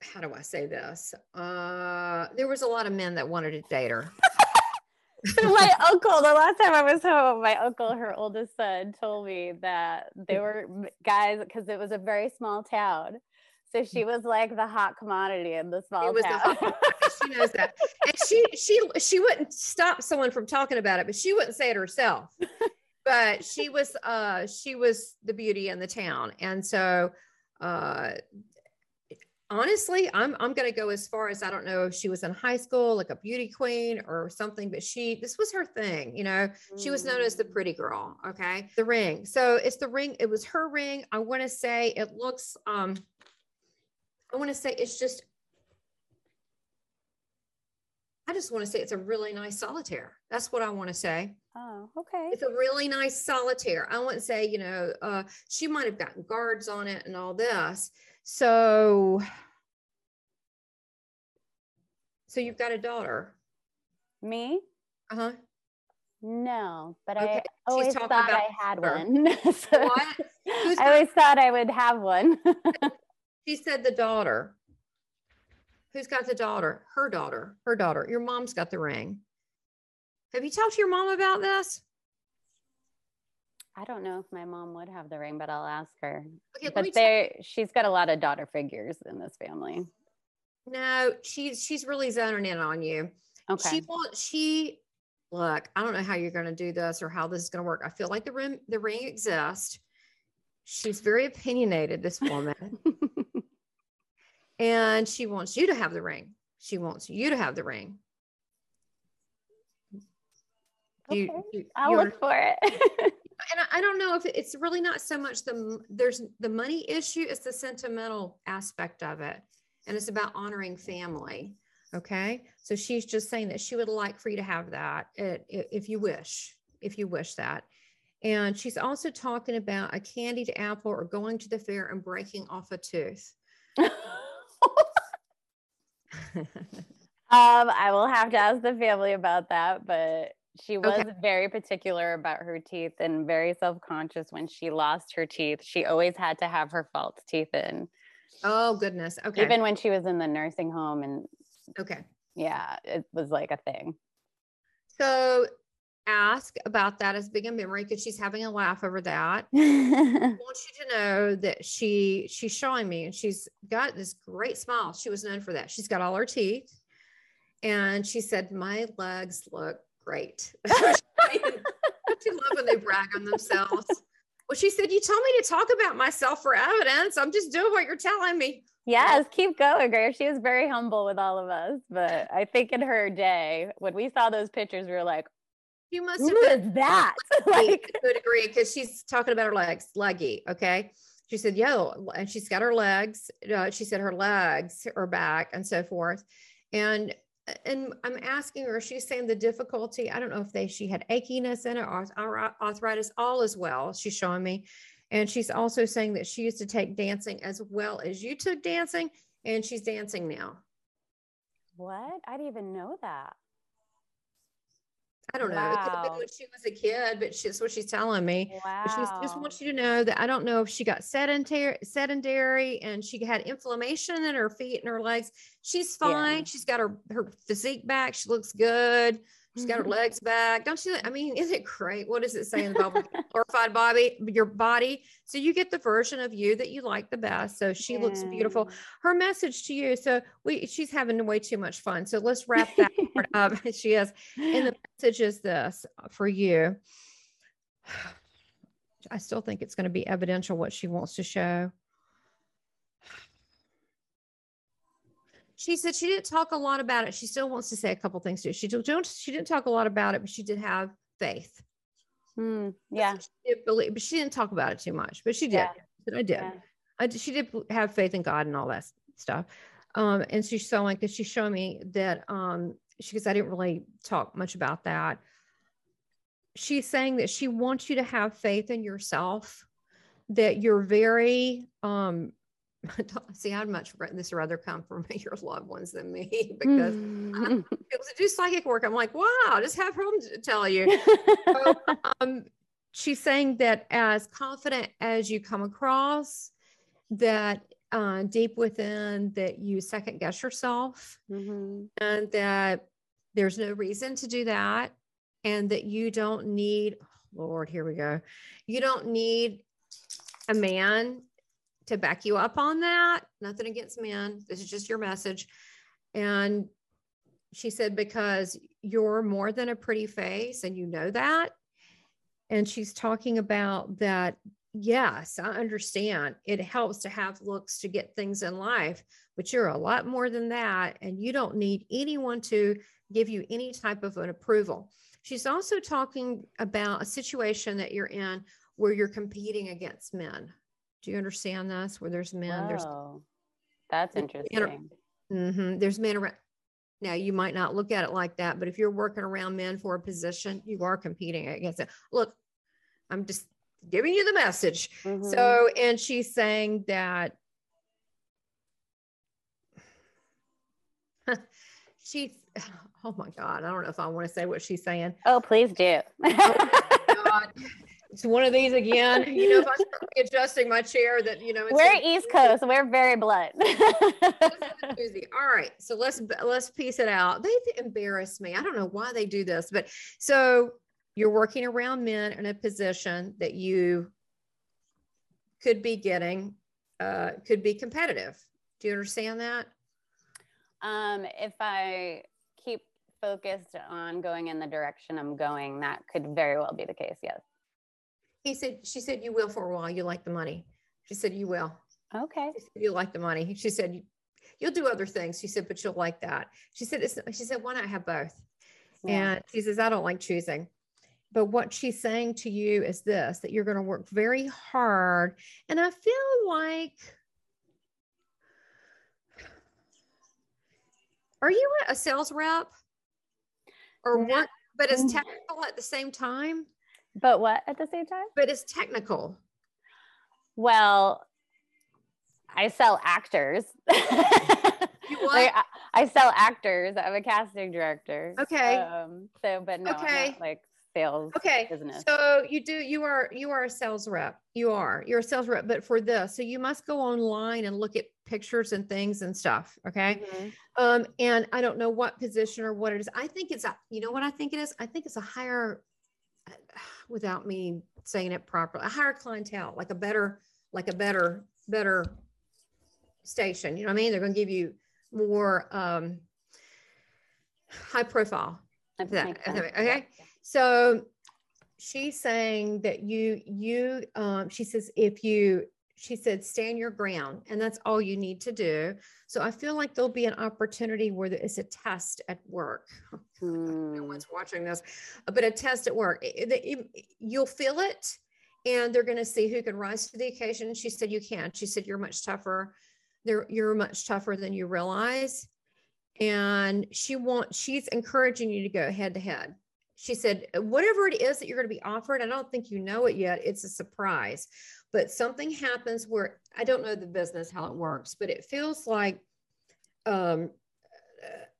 S2: how do I say this? Uh, there was a lot of men that wanted to date her. [LAUGHS]
S12: my uncle, the last time I was home, my uncle, her oldest son, told me that there were guys because it was a very small town so she was like the hot commodity in the small town.
S2: She knows that, and she she she wouldn't stop someone from talking about it, but she wouldn't say it herself. [LAUGHS] but she was uh she was the beauty in the town, and so uh honestly, I'm I'm gonna go as far as I don't know if she was in high school, like a beauty queen or something, but she this was her thing, you know. She was known as the mm. pretty girl. Okay, the ring. So it's the ring. It was her ring. I want to say it looks um I want to say it's just, I just want to say it's a really nice solitaire. That's what I want to say.
S12: Oh, okay.
S2: It's a really nice solitaire. I wouldn't say, you know, uh, she might have gotten guards on it and all this. So, so you've got a daughter.
S12: Me?
S2: Uh huh.
S12: No, but okay. I always thought I had her. one. [LAUGHS] so what? I always thought I would have one. [LAUGHS]
S2: She said the daughter. Who's got the daughter? Her daughter. Her daughter. Your mom's got the ring. Have you talked to your mom about this?
S12: I don't know if my mom would have the ring, but I'll ask her. Okay, but there, she's got a lot of daughter figures in this family.
S2: No, she's she's really zoning in on you. Okay. She wants she look. I don't know how you're going to do this or how this is going to work. I feel like the ring the ring exists. She's very opinionated. This woman. [LAUGHS] and she wants you to have the ring. she wants you to have the ring.
S12: Okay. You, you, I'll look for it. [LAUGHS]
S2: and I, I, don't know if it's really not so much the there's the money issue, it's the sentimental aspect of it. And it's about honoring family. Okay. So she's just saying that she would like for you to have that if you wish, if you wish that. And she's also talking about a candied apple or going to the fair and breaking off a tooth. [LAUGHS] [LAUGHS]
S12: um, I will have to ask the family about that, but she was okay. very particular about her teeth and very self-conscious when she lost her teeth. She always had to have her false teeth in.
S2: Oh goodness. Okay.
S12: Even when she was in the nursing home and
S2: okay.
S12: Yeah, it was like a thing.
S2: So ask about that as being a memory because she's having a laugh over that. [LAUGHS] I want you to know that she she's showing me and she's got this great smile. She was known for that. She's got all her teeth. And she said, My legs look great. [LAUGHS] You love when they brag on themselves? Well, she said, You told me to talk about myself for evidence. I'm just doing what you're telling me.
S12: Yes, keep going, Grace. She was very humble with all of us. But I think in her day, when we saw those pictures, we were like,
S2: you must
S12: have been that [LAUGHS]
S2: like to a degree because she's talking about her legs, leggy. Okay. She said, yo, and she's got her legs. Uh, she said her legs her back and so forth. And and I'm asking her, she's saying the difficulty. I don't know if they she had achiness in it or arthritis, all as well. She's showing me. And she's also saying that she used to take dancing as well as you took dancing, and she's dancing now.
S12: What? I didn't even know that.
S2: I don't wow. know. It could have been when she was a kid, but she's what she's telling me. Wow. But she just wants you to know that I don't know if she got sedentary, sedentary, and she had inflammation in her feet and her legs. She's fine. Yeah. She's got her her physique back. She looks good. She's got her [LAUGHS] legs back. Don't you? I mean, isn't it great? What does it say in the [LAUGHS] Bible? Glorified body, your body. So you get the version of you that you like the best. So she yeah. looks beautiful. Her message to you. So we, she's having way too much fun. So let's wrap [LAUGHS] that part up. She is. And the message is this for you. [SIGHS] I still think it's going to be evidential what she wants to show. She said she didn't talk a lot about it. She still wants to say a couple things too. She don't. She didn't talk a lot about it, but she did have faith.
S12: Mm, yeah,
S2: she did believe, but she didn't talk about it too much. But she did. Yeah. I did. Yeah. I she did have faith in God and all that stuff. Um, and she's showing because she's showing me that um, she because I didn't really talk much about that. She's saying that she wants you to have faith in yourself, that you're very um [LAUGHS] see how much this rather come from [LAUGHS] your loved ones than me because mm. [LAUGHS] it was to do psychic work. I'm like, wow, just have her tell you. so, um, she's saying that as confident as you come across, that uh, deep within that you second guess yourself, mm-hmm. and that there's no reason to do that, and that you don't need. Lord, here we go. You don't need a man to back you up on that. Nothing against men. This is just your message. And she said, because you're more than a pretty face and you know that. And she's talking about that. Yes, I understand. It helps to have looks to get things in life, but you're a lot more than that. And you don't need anyone to give you any type of an approval. She's also talking about a situation that you're in where you're competing against men. Do you understand this? Where there's men, there's
S12: that's interesting.
S2: Mm-hmm, there's men around. Now you might not look at it like that, but if you're working around men for a position, you are competing against it. Look, I'm just giving you the message. Mm-hmm. So, and she's saying that [LAUGHS] she's [SIGHS] oh my god, I don't know if I want to say what she's saying.
S12: Oh, please do.
S2: oh [LAUGHS] it's one of these again. You know, if I start adjusting my chair, that you know,
S12: we're East Coast. We're very blunt.
S2: All right, so let's let's piece it out. They embarrass me. I don't know why they do this, but so you're working around men in a position that you could be getting, uh, could be competitive. Do you understand that?
S12: Um, if I keep focused on going in the direction I'm going, that could very well be the case. Yes.
S2: He said, she said, you will for a while. You like the money. She said, you will.
S12: Okay.
S2: Said, you like the money. She said, you'll do other things. She said, but you'll like that. She said, it's, she said, why not have both? Yeah. And she says, I don't like choosing. But what she's saying to you is this that you're going to work very hard. And I feel like, are you a sales rep or what? But it's technical at the same time.
S12: But what at the same time?
S2: But it's technical.
S12: Well, I sell actors. [LAUGHS] like, I, I, sell actors. I'm a casting director.
S2: Okay.
S12: Um, so, but no, okay. like sales
S2: okay
S12: business.
S2: so you do you are you are a sales rep you are you're a sales rep but for this so you must go online and look at pictures and things and stuff okay mm-hmm. um and i don't know what position or what it is i think it's a you know what i think it is i think it's a higher without me saying it properly. A higher clientele like a better like a better better station. You know what i mean? They're going to give you more um high profile. That, okay? So she's saying that you you um, she says if you she said stand your ground and that's all you need to do so i feel like there'll be an opportunity where it's a test at work mm. [LAUGHS] no one's watching this but a test at work it, it, it, you'll feel it and they're going to see who can rise to the occasion she said you can she said you're much tougher They're, you're much tougher than you realize and she wants she's encouraging you to go head to head she said, whatever it is that you're going to be offered, I don't think you know it yet. It's a surprise. But something happens where I don't know the business, how it works, but it feels like, um,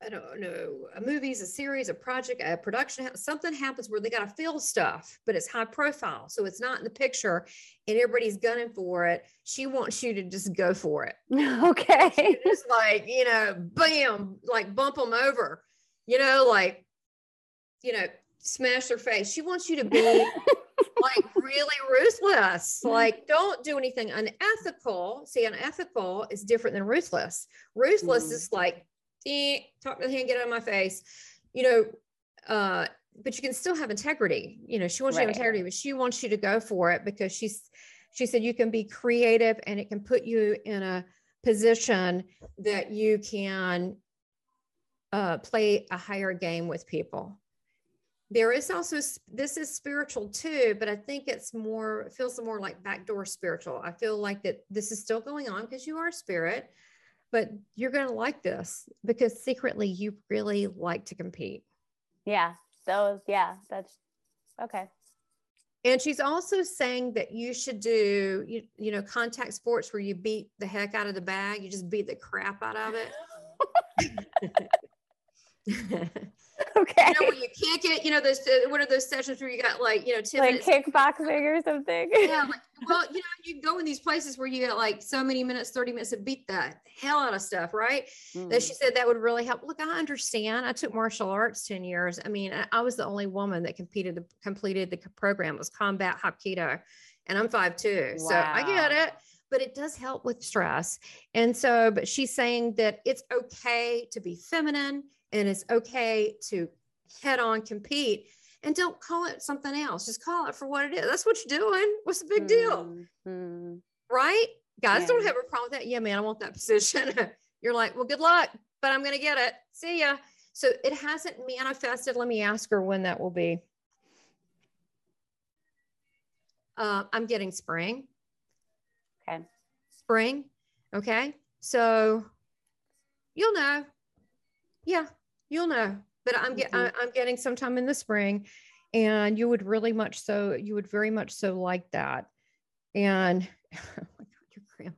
S2: I don't know, a movie's a series, a project, a production, something happens where they got to fill stuff, but it's high profile. So it's not in the picture and everybody's gunning for it. She wants you to just go for it. [LAUGHS]
S12: Okay.
S2: It's like, you know, bam, like bump them over, you know, like, you know, smash their face. She wants you to be [LAUGHS] like really ruthless. Like, don't do anything unethical. See, unethical is different than ruthless. Ruthless mm. is like, eh, talk to the hand, get out of my face. You know, uh, but you can still have integrity. You know, she wants right. you to have integrity, but she wants you to go for it because she's she said you can be creative and it can put you in a position that you can uh, play a higher game with people there is also this is spiritual too but i think it's more it feels more like backdoor spiritual. I feel like that this is still going on because you are spirit but you're going to like this because secretly you really like to compete.
S12: Yeah those yeah that's okay.
S2: And she's also saying that you should do you, you know contact sports where you beat the heck out of the bag you just beat the crap out of it [LAUGHS] [LAUGHS]
S12: Okay.
S2: You know, you kick it, you know, those, uh, what are those sessions where you got like, you know, 10
S12: like kickboxing or something?
S2: Yeah. [LAUGHS] Like, well, you know, you go in these places where you get like so many minutes, 30 minutes to beat the hell out of stuff, right? Mm. That she said that would really help. Look, I understand. I took martial arts 10 years. I mean, I, I was the only woman that competed, the, completed the program. It was combat hapkido and I'm five two. Wow. So I get it but it does help with stress. And so, but she's saying that it's okay to be feminine and it's okay to head on compete and don't call it something else. Just call it for what it is. That's what you're doing. What's the big deal? Mm-hmm. right? Guys yeah. don't have a problem with that. Yeah man i want that [LAUGHS] position. You're like well good luck but i'm gonna get it. See ya. So it hasn't manifested. Let me ask her when that will be. Uh, i'm getting spring.
S12: Okay.
S2: Spring okay? So you'll know. Yeah you'll know. But I'm get, mm-hmm. I'm getting sometime in the spring, and you would really much so you would very much so like that. And [LAUGHS] oh my God, your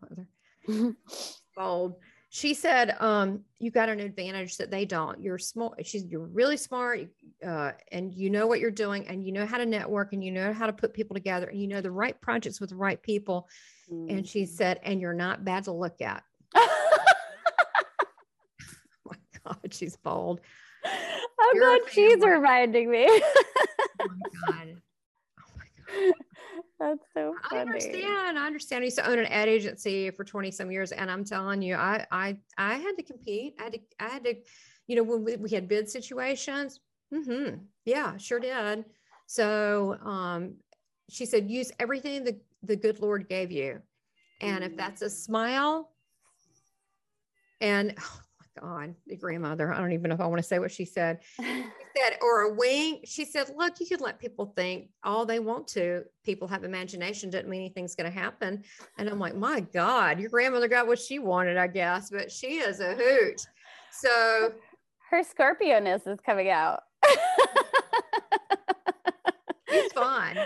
S2: grandmother, [LAUGHS] bold. She said, um, you got an advantage that they don't. You're smart. She's you're really smart, uh, and you know what you're doing, and you know how to network, and you know how to put people together, and you know the right projects with the right people. Mm-hmm. And she mm-hmm. said, and you're not bad to look at. God, [LAUGHS] she's bold.
S12: I'm You're glad she's reminding me. oh my [LAUGHS] God. Oh my God. That's so funny.
S2: I understand. I understand. I used to own an ad agency for 20 some years. And I'm telling you, I I I had to compete. I had to, I had to, you know, when we, we had bid situations. Mm-hmm. Yeah, sure did. So um, she said, use everything the, the good Lord gave you. And if that's a smile, And oh God, the grandmother, I don't even know if I want to say what she said. [LAUGHS] She said, or a wink. She said, look, you can let people think all they want to. People have imagination, doesn't mean anything's going to happen. And I'm like, my God, your grandmother got what she wanted, I guess, but she is a hoot. So [LAUGHS]
S12: her Scorpio-ness is coming out.
S2: She's fine.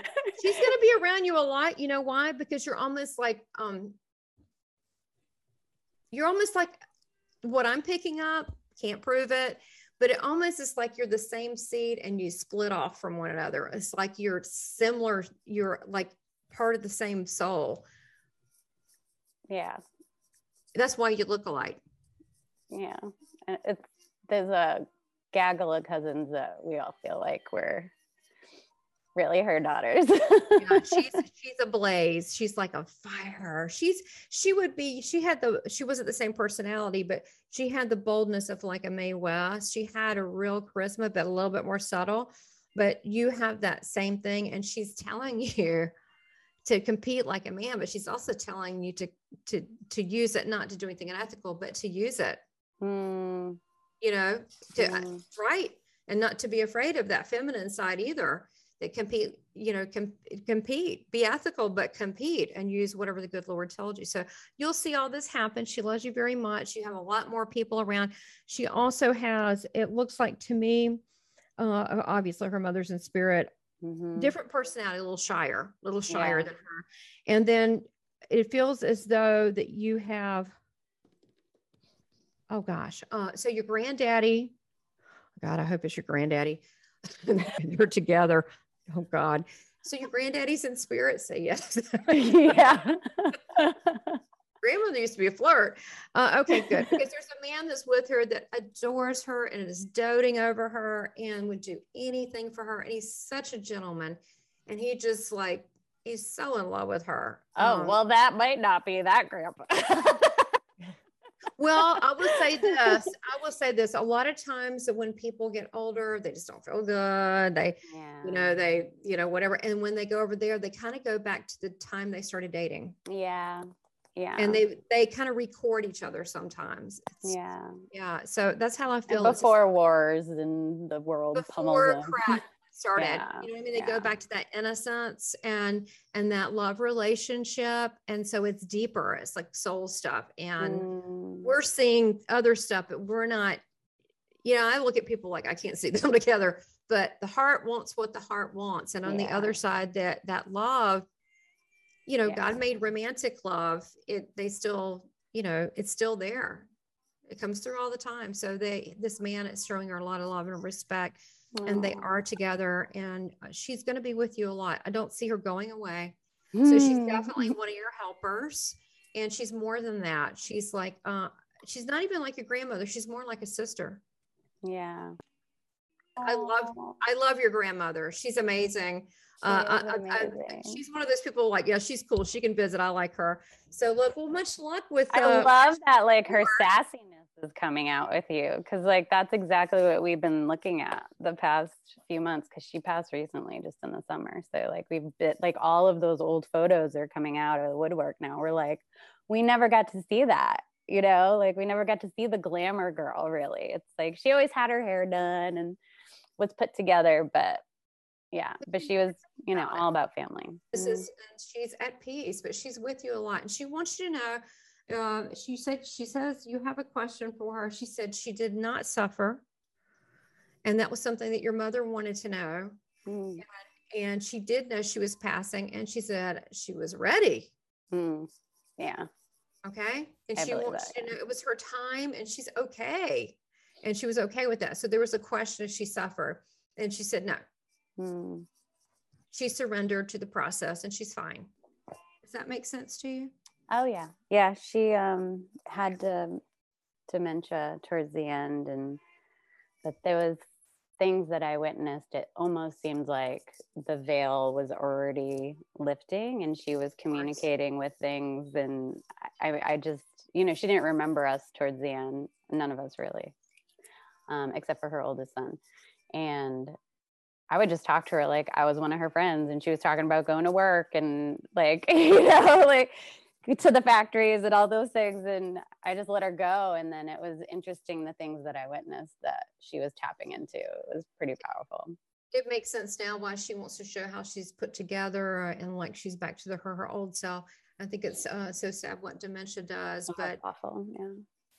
S2: She's going to be around you a lot. You know why? Because you're almost like, um, you're almost like what I'm picking up. Can't prove it, but it almost is like you're the same seed and you split off from one another. It's like you're similar. You're like part of the same soul.
S12: Yeah.
S2: That's why you look alike.
S12: Yeah. It's, there's a gaggle of cousins that we all feel like we're really her daughters. [LAUGHS]
S2: yeah, she's she's a blaze. She's like a fire. She's she would be. She had the she wasn't the same personality, but she had the boldness of like a Mae West. She had a real charisma, but a little bit more subtle. But you have that same thing, and she's telling [LAUGHS] you to compete like a man, but she's also telling you to to to use it, not to do anything unethical, but to use it.
S12: Mm.
S2: You know, to mm. right, and not to be afraid of that feminine side either that compete you know com- compete be ethical but compete and use whatever the good lord told you. So you'll see all this happen. She loves you very much. You have a lot more people around. She also has it looks like to me uh, obviously her mother's in spirit. Mm-hmm. different personality a little shyer a little shyer yeah. than her. And then it feels as though that you have oh gosh uh, so your granddaddy god i hope it's your granddaddy [LAUGHS] they're together Oh God. So your granddaddy's in spirit say yes. [LAUGHS] [LAUGHS]
S12: yeah.
S2: Grandmother used to be a flirt. Uh, okay, good. Because there's a man that's with her that adores her and is doting over her and would do anything for her. And he's such a gentleman. And he just like, he's so in love with her.
S12: Oh, um, well, that might not be that grandpa [LAUGHS]
S2: well, I will say this. I will say this. A lot of times when people get older, they just don't feel good. They, yeah. you know, they, you know, whatever. And when they go over there, they kind of go back to the time they started dating.
S12: Yeah. Yeah.
S2: And they they kind of record each other sometimes.
S12: It's,
S2: yeah. Yeah. So that's how I feel.
S12: And before wars and the world
S2: before crap [LAUGHS] started. Yeah, you know what I mean? They yeah. go back to that innocence and and that love relationship. And so it's deeper. It's like soul stuff. And mm. We're seeing other stuff, but we're not, you know, I look at people like I can't see [LAUGHS] them together, but the heart wants what the heart wants. And on yeah. the other side, that that love, you know, God made romantic love. It they still, you know, it's still there. It comes through all the time. So they this man is showing her a lot of love and respect and they are together and uh, she's going to be with you a lot i don't see her going away mm. so she's definitely one of your helpers and she's more than that she's like uh she's not even like a grandmother she's more like a sister
S12: yeah
S2: i love i love your grandmother she's amazing uh, I, I, she's one of those people like, yeah, she's cool. She can visit. I like her. So look, well, much luck with.
S12: Uh, I love that, like her sassiness is coming out with you because like that's exactly what we've been looking at the past few months because she passed recently just in the summer. So like we've been like all of those old photos are coming out of the woodwork now. We're like we never got to see that you know? Like we never got to see the glamour girl really. It's like she always had her hair done and was put together but yeah but she was you know all about family.
S2: this is mm-hmm. she's at peace but she's with you a lot and she wants you to know uh, she said, she says, you have a question for her. She said she did not suffer. And that was something that your mother wanted to know. Mm. And, and, she did know she was passing. And she said she was ready.
S12: Mm. Yeah.
S2: Okay. And I she wants to know it was her time and she's okay. And she was okay with that. So there was a question if she suffered. And she said no.
S12: Mm.
S2: She surrendered to the process and she's fine. Does that make sense to you?
S12: Oh yeah, yeah. She um, had dementia towards the end, and but there was things that I witnessed. It almost seems like the veil was already lifting, and she was communicating with things. And I, I just, you know, she didn't remember us towards the end. None of us really, um, except for her oldest son. And I would just talk to her like I was one of her friends, and she was talking about going to work and like, [LAUGHS] you know, like to the factories and all those things. And I just let her go. And then it was interesting the things that I witnessed that she was tapping into. It was pretty powerful.
S2: It makes sense now why she wants to show how she's put together uh, and like she's back to the, her her old self. I think it's uh, so sad what dementia does,
S12: Oh,
S2: but
S12: awful. Yeah.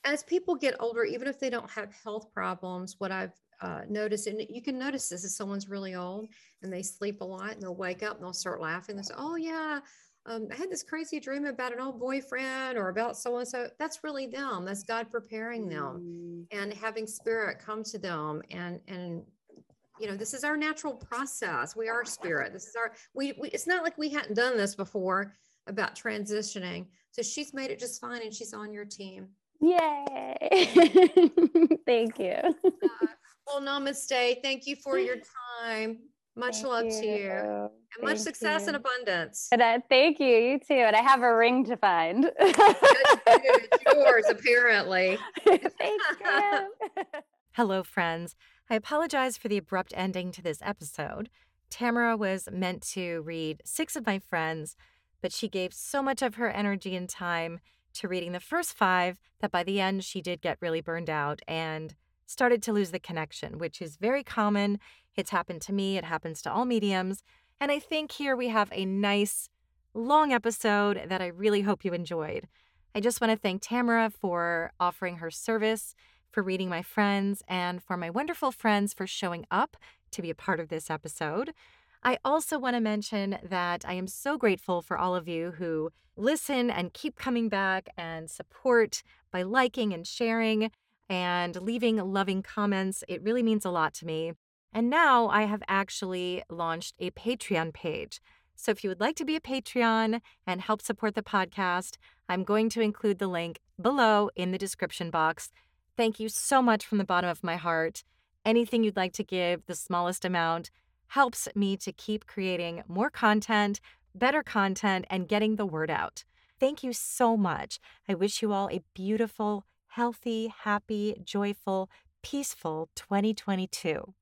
S2: as people get older, even if they don't have health problems, what I've uh, noticed, and you can notice this if someone's really old and they sleep a lot and they'll wake up and they'll start laughing. They'll say, Oh, yeah, um, I had this crazy dream about an old boyfriend or about so and so. That's really them. That's God preparing them and having spirit come to them. And, and, you know, this is our natural process. We are spirit. This is our, we, we it's not like we hadn't done this before about transitioning. So she's made it just fine and she's on your team.
S12: Yay. [LAUGHS] Thank you. [LAUGHS]
S2: Well, namaste. Thank you for your time. Much
S12: Thank
S2: love to you.
S12: you.
S2: And much
S12: Thank
S2: success and abundance.
S12: And I, thank you. You too. And I have a ring to find. [LAUGHS]
S2: It's yours, apparently. [LAUGHS]
S12: Thank you. [LAUGHS]
S1: Hello, friends. I apologize for the abrupt ending to this episode. Tamara was meant to read six of my friends, but she gave so much of her energy and time to reading the first five that by the end she did get really burned out and started to lose the connection, which is very common. It's happened to me, it happens to all mediums. And I think here we have a nice, long episode that I really hope you enjoyed. I just want to thank Tamara for offering her service, for reading my friends, and for my wonderful friends for showing up to be a part of this episode. I also want to mention that I am so grateful for all of you who listen and keep coming back and support by liking and sharing and leaving loving comments. It really means a lot to me. And now I have actually launched a Patreon page. So if you would like to be a Patreon and help support the podcast, I'm going to include the link below in the description box. Thank you so much from the bottom of my heart. Anything you'd like to give, the smallest amount, helps me to keep creating more content, better content, and getting the word out. Thank you so much. I wish you all a beautiful, healthy, happy, joyful, peaceful 2022.